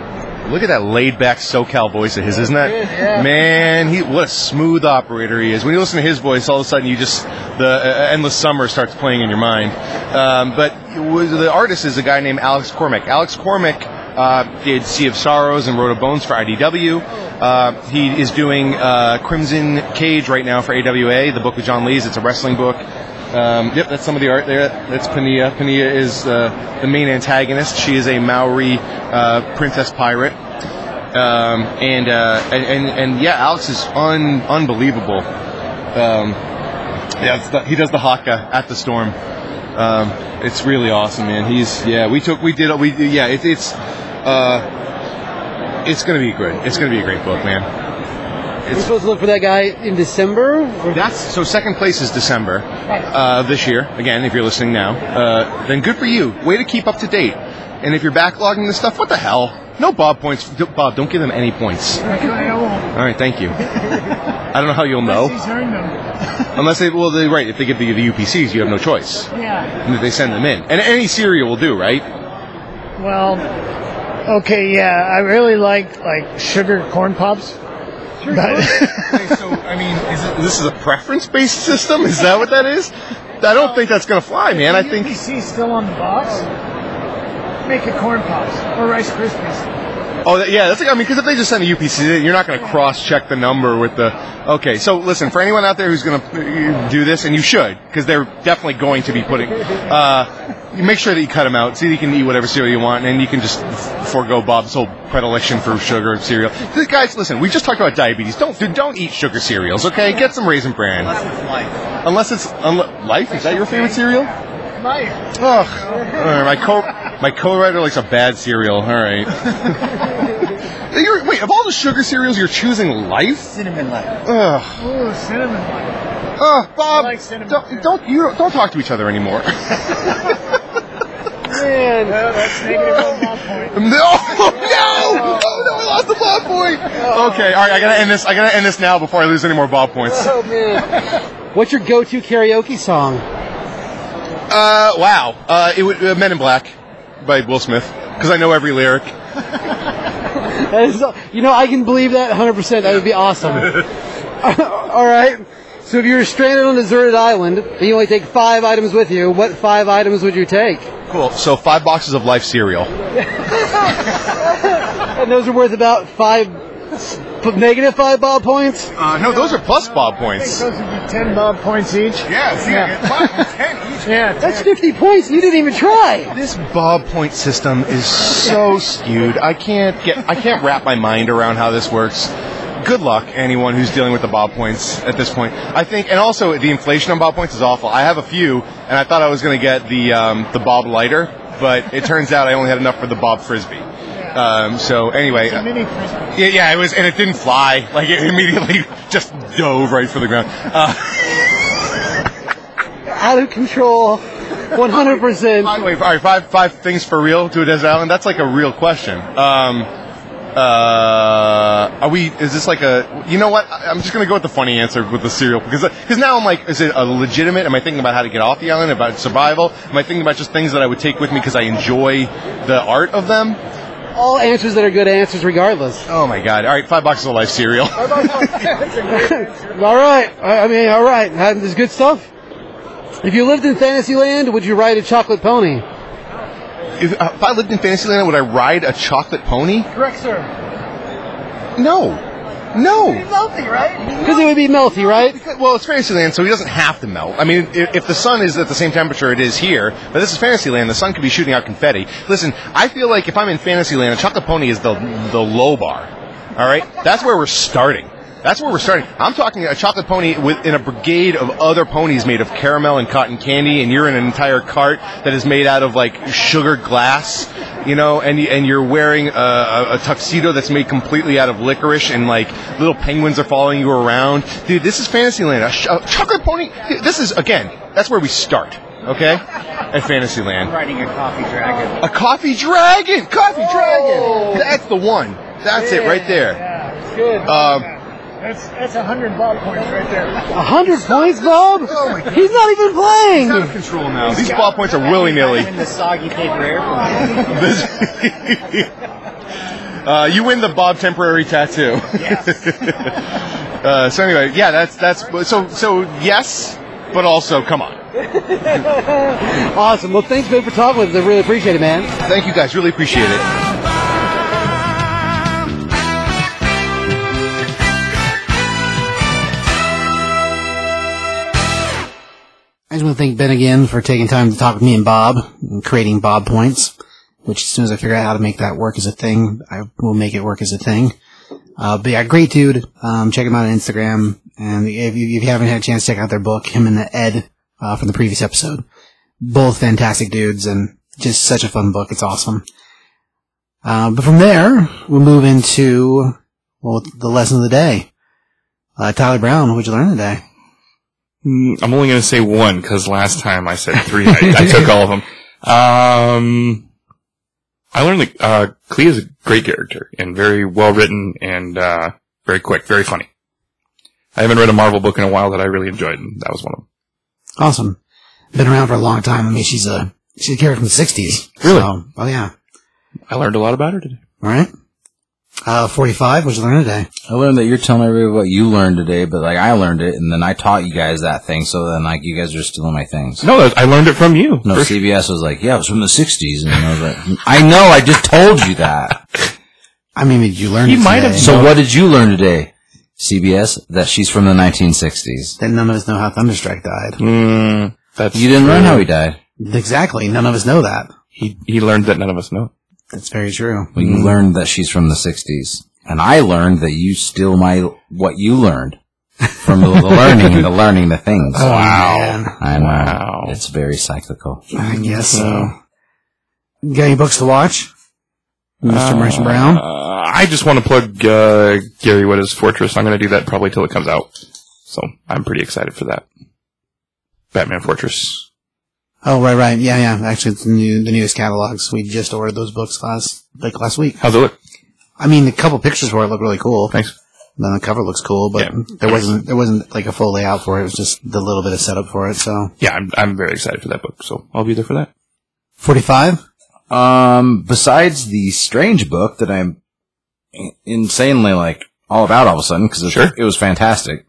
Look at that laid back SoCal voice of his, isn't that? yeah. Man, he what a smooth operator he is. When you listen to his voice, all of a sudden you just the uh, endless summer starts playing in your mind. Um, but was, the artist is a guy named Alex Cormack. Alex Cormack uh, did Sea of Sorrows and Road of Bones for IDW. Uh, he is doing uh, Crimson Cage right now for AWA, the book with John Lees. It's a wrestling book. Um, yep, that's some of the art there. That's Pania. Pania is uh, the main antagonist. She is a Maori uh, princess pirate. Um, and, uh, and, and and yeah, Alex is un, unbelievable. Um, yeah, the, he does the haka at the storm. Um, it's really awesome, man. He's yeah. We took we did we yeah. It, it's uh, it's gonna be good. It's gonna be a great book, man. We're supposed to look for that guy in December. That's so. Second place is December uh, this year. Again, if you're listening now, uh, then good for you. Way to keep up to date. And if you're backlogging this stuff, what the hell? No Bob points. Bob, don't give him any points. I won't. All right, thank you. I don't know how you'll know He's earned them. unless they. Well, they right. If they give you the UPCs, you have no choice. Yeah. And if they send them in, and any cereal will do, right? Well, okay, yeah. I really like like sugar corn pops. But Okay, so I mean, is it, this is a preference-based system? Is that what that is? I don't think that's gonna fly, man. I think. UPC still on the box. Make it corn pops or Rice Krispies. Oh, yeah, that's like, I mean, because if they just send a UPC, you're not going to cross-check the number with the. Okay, so listen, for anyone out there who's going to do this, and you should, because they're definitely going to be putting. Uh, you make sure that you cut them out, so that you can eat whatever cereal you want, and you can just forego Bob's whole predilection for sugar cereal. The guys, listen, we just talked about diabetes. Don't dude, don't eat sugar cereals, okay? Get some raisin bran. Unless it's life. Unless unle- life. Is that your favorite cereal? Life. Ugh. All right, my co my co-writer likes a bad cereal. All right. You're, wait, of all the sugar cereals, you're choosing Life? Cinnamon life. Ugh. Ooh, cinnamon life. Ugh, Bob. I like cinnamon don't, too. don't you don't talk to each other anymore. Man. that's negative one ball point. No, no, oh no, I lost the ball point. Okay, all right, I gotta end this. I gotta end this now before I lose any more ball points. Oh man. What's your go-to karaoke song? Uh, wow. Uh, it would uh, Men in Black by Will Smith because I know every lyric. Is, you know, I can believe that 100%. That would be awesome. All right. So if you were stranded on a deserted island and you only take five items with you, what five items would you take? Cool. So five boxes of Life cereal. And those are worth about five, negative five bob points. Uh, no, those are plus ball I think points. those would be 10 bob points each. Yes, Yeah. Yeah, That's 50 points. You didn't even try. This bob point system is so skewed. I can't get. I can't wrap my mind around how this works. Good luck, anyone who's dealing with the bob points at this point. I think, and also the inflation on bob points is awful. I have a few, and I thought I was going to get the um, the bob lighter, but it turns out I only had enough for the bob frisbee. Um, so anyway, uh, yeah, yeah, it was, and it didn't fly. Like it immediately just dove right for the ground. Uh, Out of control. 100%. By all right, five five things for real to a desert island. That's like a real question. Um, uh, are we? Is this like a? You know what? I'm just gonna go with the funny answer with the cereal because because now I'm like, is it a legitimate? Am I thinking about how to get off the island? About survival? Am I thinking about just things that I would take with me because I enjoy the art of them? All answers that are good answers regardless. Oh my god! All right, five boxes of life cereal. All right. I I mean, all right, this good stuff. If you lived in Fantasyland, would you ride a chocolate pony? if, uh, if I lived in Fantasyland, would I ride a chocolate pony? Correct, sir. No, no. Healthy, right? Because it would be melty, right? Because- Well, it's Fantasyland, so he doesn't have to melt. I mean, if, if the sun is at the same temperature it is here, but this is Fantasyland, the sun could be shooting out confetti. Listen, I feel like if I'm in Fantasyland, a chocolate pony is the the low bar. All right, that's where we're starting. That's where we're starting. I'm talking a chocolate pony with in a brigade of other ponies made of caramel and cotton candy, and you're in an entire cart that is made out of like sugar glass, you know, and and you're wearing a, a, a tuxedo that's made completely out of licorice, and like little penguins are following you around. Dude, this is Fantasyland. A, sh- a chocolate pony. This is again. That's where we start. Okay, at Fantasyland. Riding a coffee dragon. A coffee dragon. Coffee dragon. That's the one. That's it right there. Yeah, it's good. Um, that's that's a hundred ball points right there. A hundred points, Bob? Oh He's not even playing. out of control now. These ball points are willy nilly. In the soggy paper airplane. uh, you win the Bob temporary tattoo. uh, so anyway, yeah, that's that's so so yes, but also come on. Awesome. Well, thanks, man, for talking with us. I really appreciate it, man. Thank you guys, really appreciate it. I just want to thank Ben again for taking time to talk with me and Bob and creating Bob points. Which as soon as I figure out how to make that work as a thing, I will make it work as a thing. Uh, but yeah, great dude. Um, check him out on Instagram, and if you, if you haven't had a chance to check out their book, him and the Ed uh, from the previous episode, both fantastic dudes, and just such a fun book. It's awesome. Uh, but from there, we'll move into well the lesson of the day. Uh, Tyler Brown, what'd you learn today? Mm, I'm only going to say one because last time I said three. I, I took all of them. Um, I learned that uh, Clea is a great character and very well written and uh, very quick, very funny. I haven't read a Marvel book in a while that I really enjoyed, and that was one of them. Awesome. Been around for a long time. I mean, she's a she's a character from the '60s. Really? So, oh yeah. I learned a lot about her today. All right. Uh, 45. What'd you learn today? I learned that you're telling everybody what you learned today, but like I learned it, and then I taught you guys that thing. So then, like, you guys are stealing my things. No, that- I learned it from you. No, For- CBS was like, "Yeah, it was from the '60s," and I was like, "I know, I just told you that." I mean, did you learn? He it might have today? So what did you learn today, CBS? That she's from the 1960s. Then none of us know how Thunderstrike died. Mm, that's You didn't learn how he died. Exactly. None of us know that. He he learned that none of us know. That's very true. Well, you learned that she's from the 60s, and I learned that you steal my what you learned from the, the learning, the learning the things. Oh, man. I know. Wow. It's very cyclical. I guess so. You got any books to watch? Mr. Merchant Brown? Uh, I just want to plug uh, Gary Whitta's Fortress. I'm going to do that probably till it comes out. So I'm pretty excited for that. Batman Fortress. Oh, right, right. Yeah, yeah. Actually, it's the, new, the newest catalogs. We just ordered those books last, like last week. How's it look? I mean, a couple pictures for it look really cool. Thanks. Then the cover looks cool, but Yeah. there wasn't there wasn't like a full layout for it. It was just the little bit of setup for it. So Yeah, I'm, I'm very excited for that book, so I'll be there for that. forty five. Um, besides the strange book that I'm insanely like all about all of a sudden because it, Sure. it was fantastic.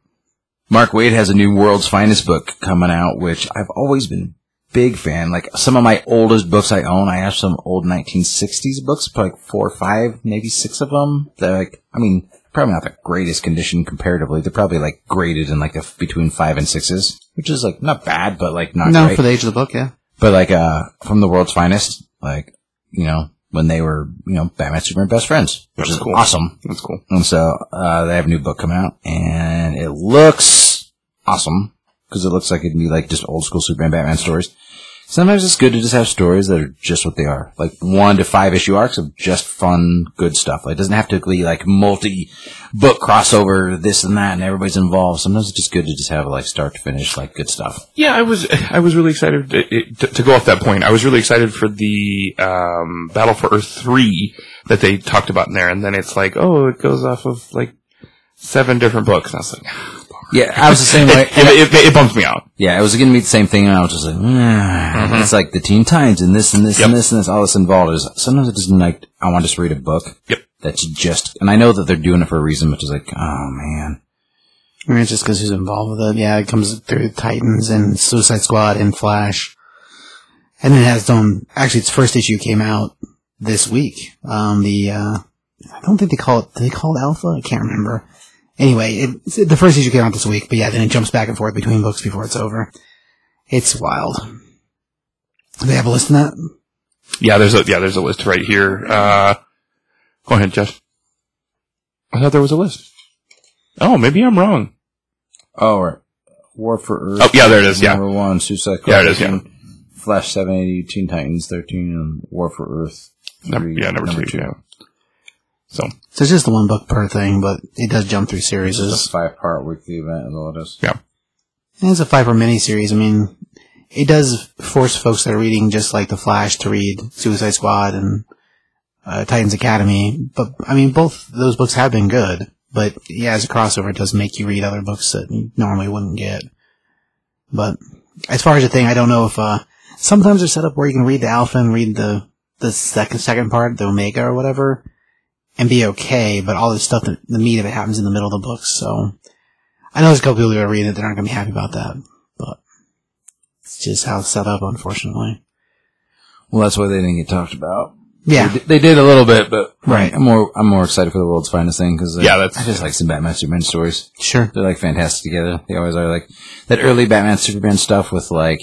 Mark Waid has a new World's Finest book coming out, which I've always been a big fan. Like some of my oldest books I own, I have some old 1960s books, probably like four or five, maybe six of them. They're like, I mean, probably not the greatest condition comparatively. They're probably like graded in like a, between five and sixes, which is like not bad, but like not No, great. for the age of the book, yeah. But like uh from the world's finest, like you know when they were you know Batman Superman best friends, which That's is cool. awesome. That's cool. And so uh they have a new book coming out, and it looks awesome because it looks like it'd be like just old school Superman Batman stories. Sometimes it's good to just have stories that are just what they are, like one to five issue arcs of just fun, good stuff. Like, it doesn't have to be like multi book crossover, this and that, and everybody's involved. Sometimes it's just good to just have like start to finish, like good stuff. Yeah, I was I was really excited to, to, go off that point. I was really excited for the um, Battle for Earth three that they talked about in there, and then it's like, oh, it goes off of like seven different books. And I was like, Yeah, I was the same way. it, it, it, it bumps me out. Yeah, it was going to be the same thing, and I was just like, "Ah." it's like the Teen Titans and this and this Yep. and this and this, all this involved. Is sometimes it doesn't like I want to just read a book. Yep. That's just, and I know that they're doing it for a reason, but it's like, oh man, I mean, it's just because who's involved with it. Yeah, it comes through Titans and Suicide Squad and Flash, and it has its own. Actually, its first issue came out this week. Um, the uh, I don't think they call it. Do they call it Alpha? I can't remember. Anyway, it, the first issue came out this week, but yeah, then it jumps back and forth between books before it's over. It's wild. Do they have a list in that? Yeah, there's a yeah, there's a list right here. Uh, go ahead, Jeff. I thought there was a list. Oh, maybe I'm wrong. oh, right. War for Earth. Oh, yeah, there it is, yeah. number one, Suicide Squad. Yeah, it is, yeah. Flash seven eighty, Teen Titans thirteen, and War for Earth. Number, three, yeah, number, two, Yeah. So So it's just the one book per thing, but it does jump through series. It's a five part weekly event, is all it is. yeah, And it's a five part mini series. I mean, it does force folks that are reading just like The Flash to read Suicide Squad and uh, Titans Academy. But I mean, both those books have been good. But yeah, as a crossover, it does make you read other books that you normally wouldn't get. But as far as the thing, I don't know if uh, sometimes they're set up where you can read the alpha and read the the second second part, the omega or whatever, and be okay. But all this stuff, that, the meat of it happens in the middle of the book. So I know there's a couple people who are reading it that aren't going to be happy about that. But it's just how it's set up, unfortunately. Well, that's why they didn't get talked about. Yeah. They, did- they did a little bit, but Right. I'm more I'm more excited for the world's finest thing because Yeah, that's- I just like some Batman Superman stories. Sure. They're like fantastic together. They always are like that early Batman Superman stuff with like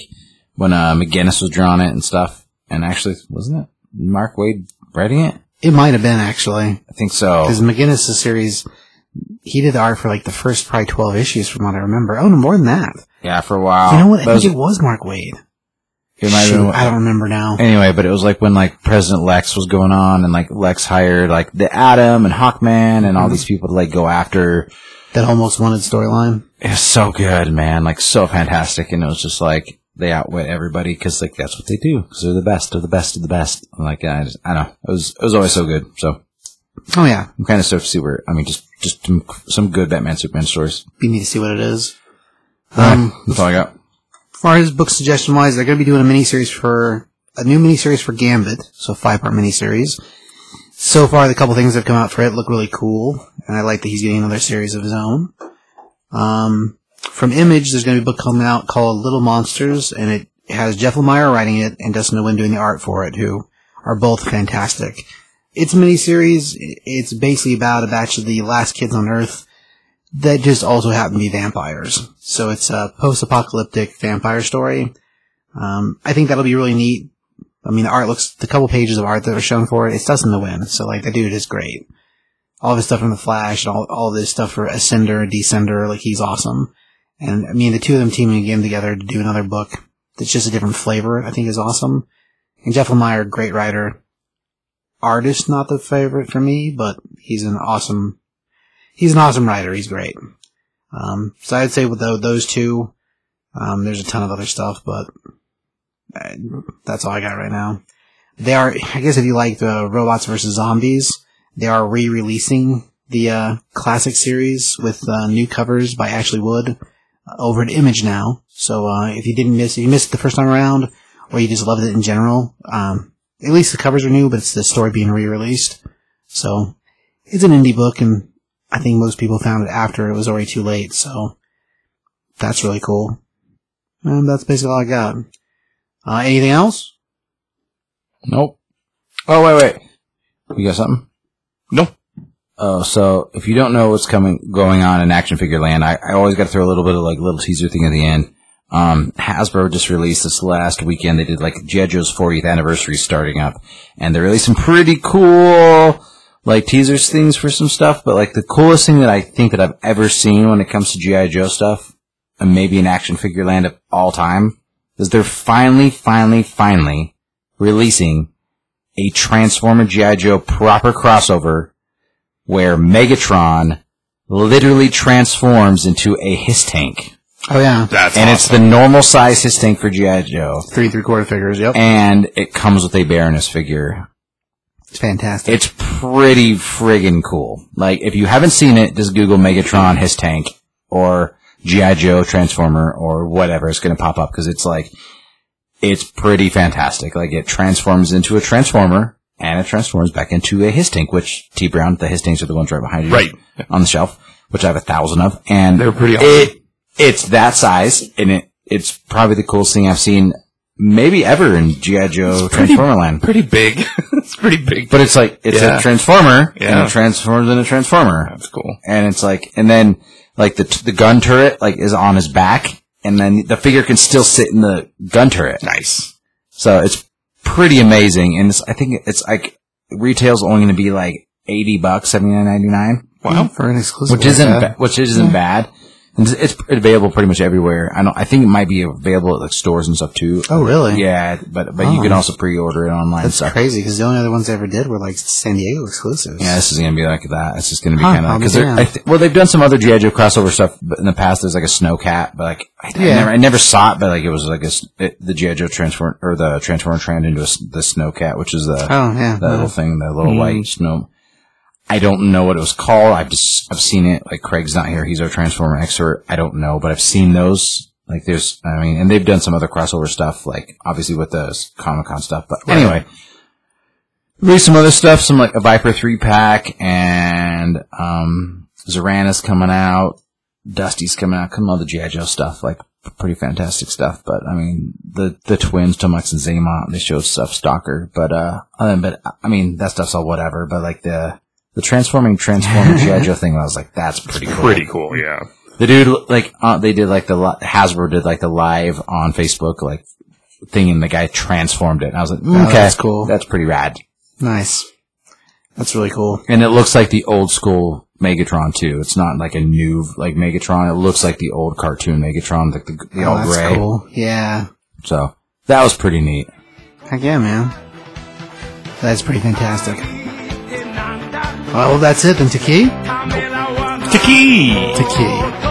when uh, McGuinness was drawing it and stuff. And actually, wasn't it Mark Waid writing it? It might have been actually I think so. because McGuinness' series, he did the art for like the first probably twelve issues from what I remember. Oh, no, more than that. Yeah, for a while. you know what? I think it was Mark Waid. it might have Shoot, been- I don't remember now. Anyway, but it was like when like President Lex was going on and like Lex hired like the Atom and Hawkman and all Mm-hmm. these people to like go after. That almost wanted storyline. It was so good, man. Like so fantastic. And it was just like they outwit everybody because like that's what they do because they're the best of the best of the best. And, like I, just, I don't know. It was it was always so good. So Oh yeah, I'm kind of stoked to see where I mean just just some, some good Batman Superman stories. you need to see what it is. Um, that's all I got. As far as book suggestion wise, they're going to be doing a miniseries for a new miniseries for Gambit, so five part miniseries. So far, the couple things that have come out for it look really cool, and I like that he's getting another series of his own. Um, from Image, there's going to be a book coming out called Little Monsters, and it has Jeff Lemire writing it and Dustin Nguyen doing the art for it, who are both fantastic. It's a miniseries. It's basically about a batch of the last kids on Earth that just also happen to be vampires. So it's a post-apocalyptic vampire story. Um, I think that'll be really neat. I mean, the art looks, the couple pages of art that are shown for it, it's Dustin Nguyen. So like, the dude is great. All of his stuff from The Flash, and all, all this stuff for Ascender, and Descender, like he's awesome. And I mean, the two of them teaming again together to do another book that's just a different flavor, I think is awesome. And Jeff Lemire, great writer. Artist, not the favorite for me, but he's an awesome, he's an awesome writer. He's great. Um, so I'd say with those two, um, there's a ton of other stuff, but Uh, That's all I got right now. They are, I guess, if you like the robots versus zombies, they are re-releasing the uh, classic series with uh, new covers by Ashley Wood over at Image now. So uh, if you didn't miss, if you missed it the first time around, or you just loved it in general, um, at least the covers are new, but it's the story being re-released. So it's an indie book, and I think most people found it after it was already too late. So that's really cool. And that's basically all I got. Uh, anything else? Nope. Oh wait, wait. You got something? No. Oh, so if you don't know what's coming going on in action figure land, I, I always got to throw a little bit of like little teaser thing at the end. Um, Hasbro just released this last weekend. They did like G.I. Joe's 40th anniversary starting up, and they released some pretty cool like teasers things for some stuff. But like the coolest thing that I think that I've ever seen when it comes to G.I. Joe stuff, and maybe in action figure land of all time, is they're finally, finally, finally releasing a Transformer G.I. Joe proper crossover where Megatron literally transforms into a HISS tank. Oh yeah, That's and it's the normal size HISS tank for G.I. Joe. three three quarter figures. Yep, And it comes with a Baroness figure. it's fantastic. It's pretty friggin' cool. Like, if you haven't seen it, just Google Megatron HISS tank or G.I. Joe Transformer or whatever. It's gonna pop up because it's like, it's pretty fantastic. Like, it transforms into a Transformer and it transforms back into a HISS tank, which T Brown, the HISS tanks are the ones right behind you. Right. On the shelf, which I have a thousand of. And they're pretty awesome. it, it's that size and it, it's probably the coolest thing I've seen maybe ever in G.I. Joe pretty- Transformer land. pretty big. it's pretty big. But it's like it's Yeah. a transformer, and it transforms into a transformer, That's cool. and it's like, and then like the the gun turret like is on his back, and then the figure can still sit in the gun turret. Nice. So it's pretty amazing, and it's, I think it's like retail's only going to be like eighty bucks, seventy nine ninety nine, Wow. for an exclusive, which isn't that. ba- which isn't bad. It's, it's available pretty much everywhere. I don't. I think it might be available at like stores and stuff too. Oh, really? Yeah, but but you Oh. can also pre-order it online. That's and stuff. crazy because the only other ones I ever did were like San Diego exclusives. Yeah, this is gonna be like that. It's just gonna be Huh, kind of be because damned. th- well, they've done some other GI Joe crossover stuff but in the past. There's like a snow cat, but like I, I Yeah. never, I never saw it, but like it was like a s it, the GI Joe transform or the Transformer trend into a s the Snowcat, which is the Oh yeah. that little thing, the little white mm-hmm. snow. I don't know what it was called. I've just I've seen it. Like Craig's not here; he's our Transformer expert. I don't know, but I've seen those. Like there's, I mean, and they've done some other crossover stuff, like obviously with the Comic Con stuff. But anyway, Read some other stuff, some like a Viper three pack and um Zarana's coming out, Dusty's coming out, some other GI Joe stuff, like pretty fantastic stuff. But I mean, the the twins, Tomax and Xamot, they showed stuff Stalker, but uh, other than, but I mean that stuff's all whatever. But like the the transforming transforming GI Joe thing, I was like, that's pretty cool. Pretty cool. Yeah. The dude, like, uh, they did like the li- Hasbro did like the live on Facebook, like thing, and the guy transformed it. And I was like, mm, okay, that's cool. That's pretty rad. Nice. That's really cool. And it looks like the old school Megatron too. It's not like a new like Megatron. It looks like the old cartoon Megatron, like the, the oh, all that's gray. cool. Yeah. So that was pretty neat. Heck yeah, man. That's pretty fantastic. Well, that's it then, Taki. Taki! Taki.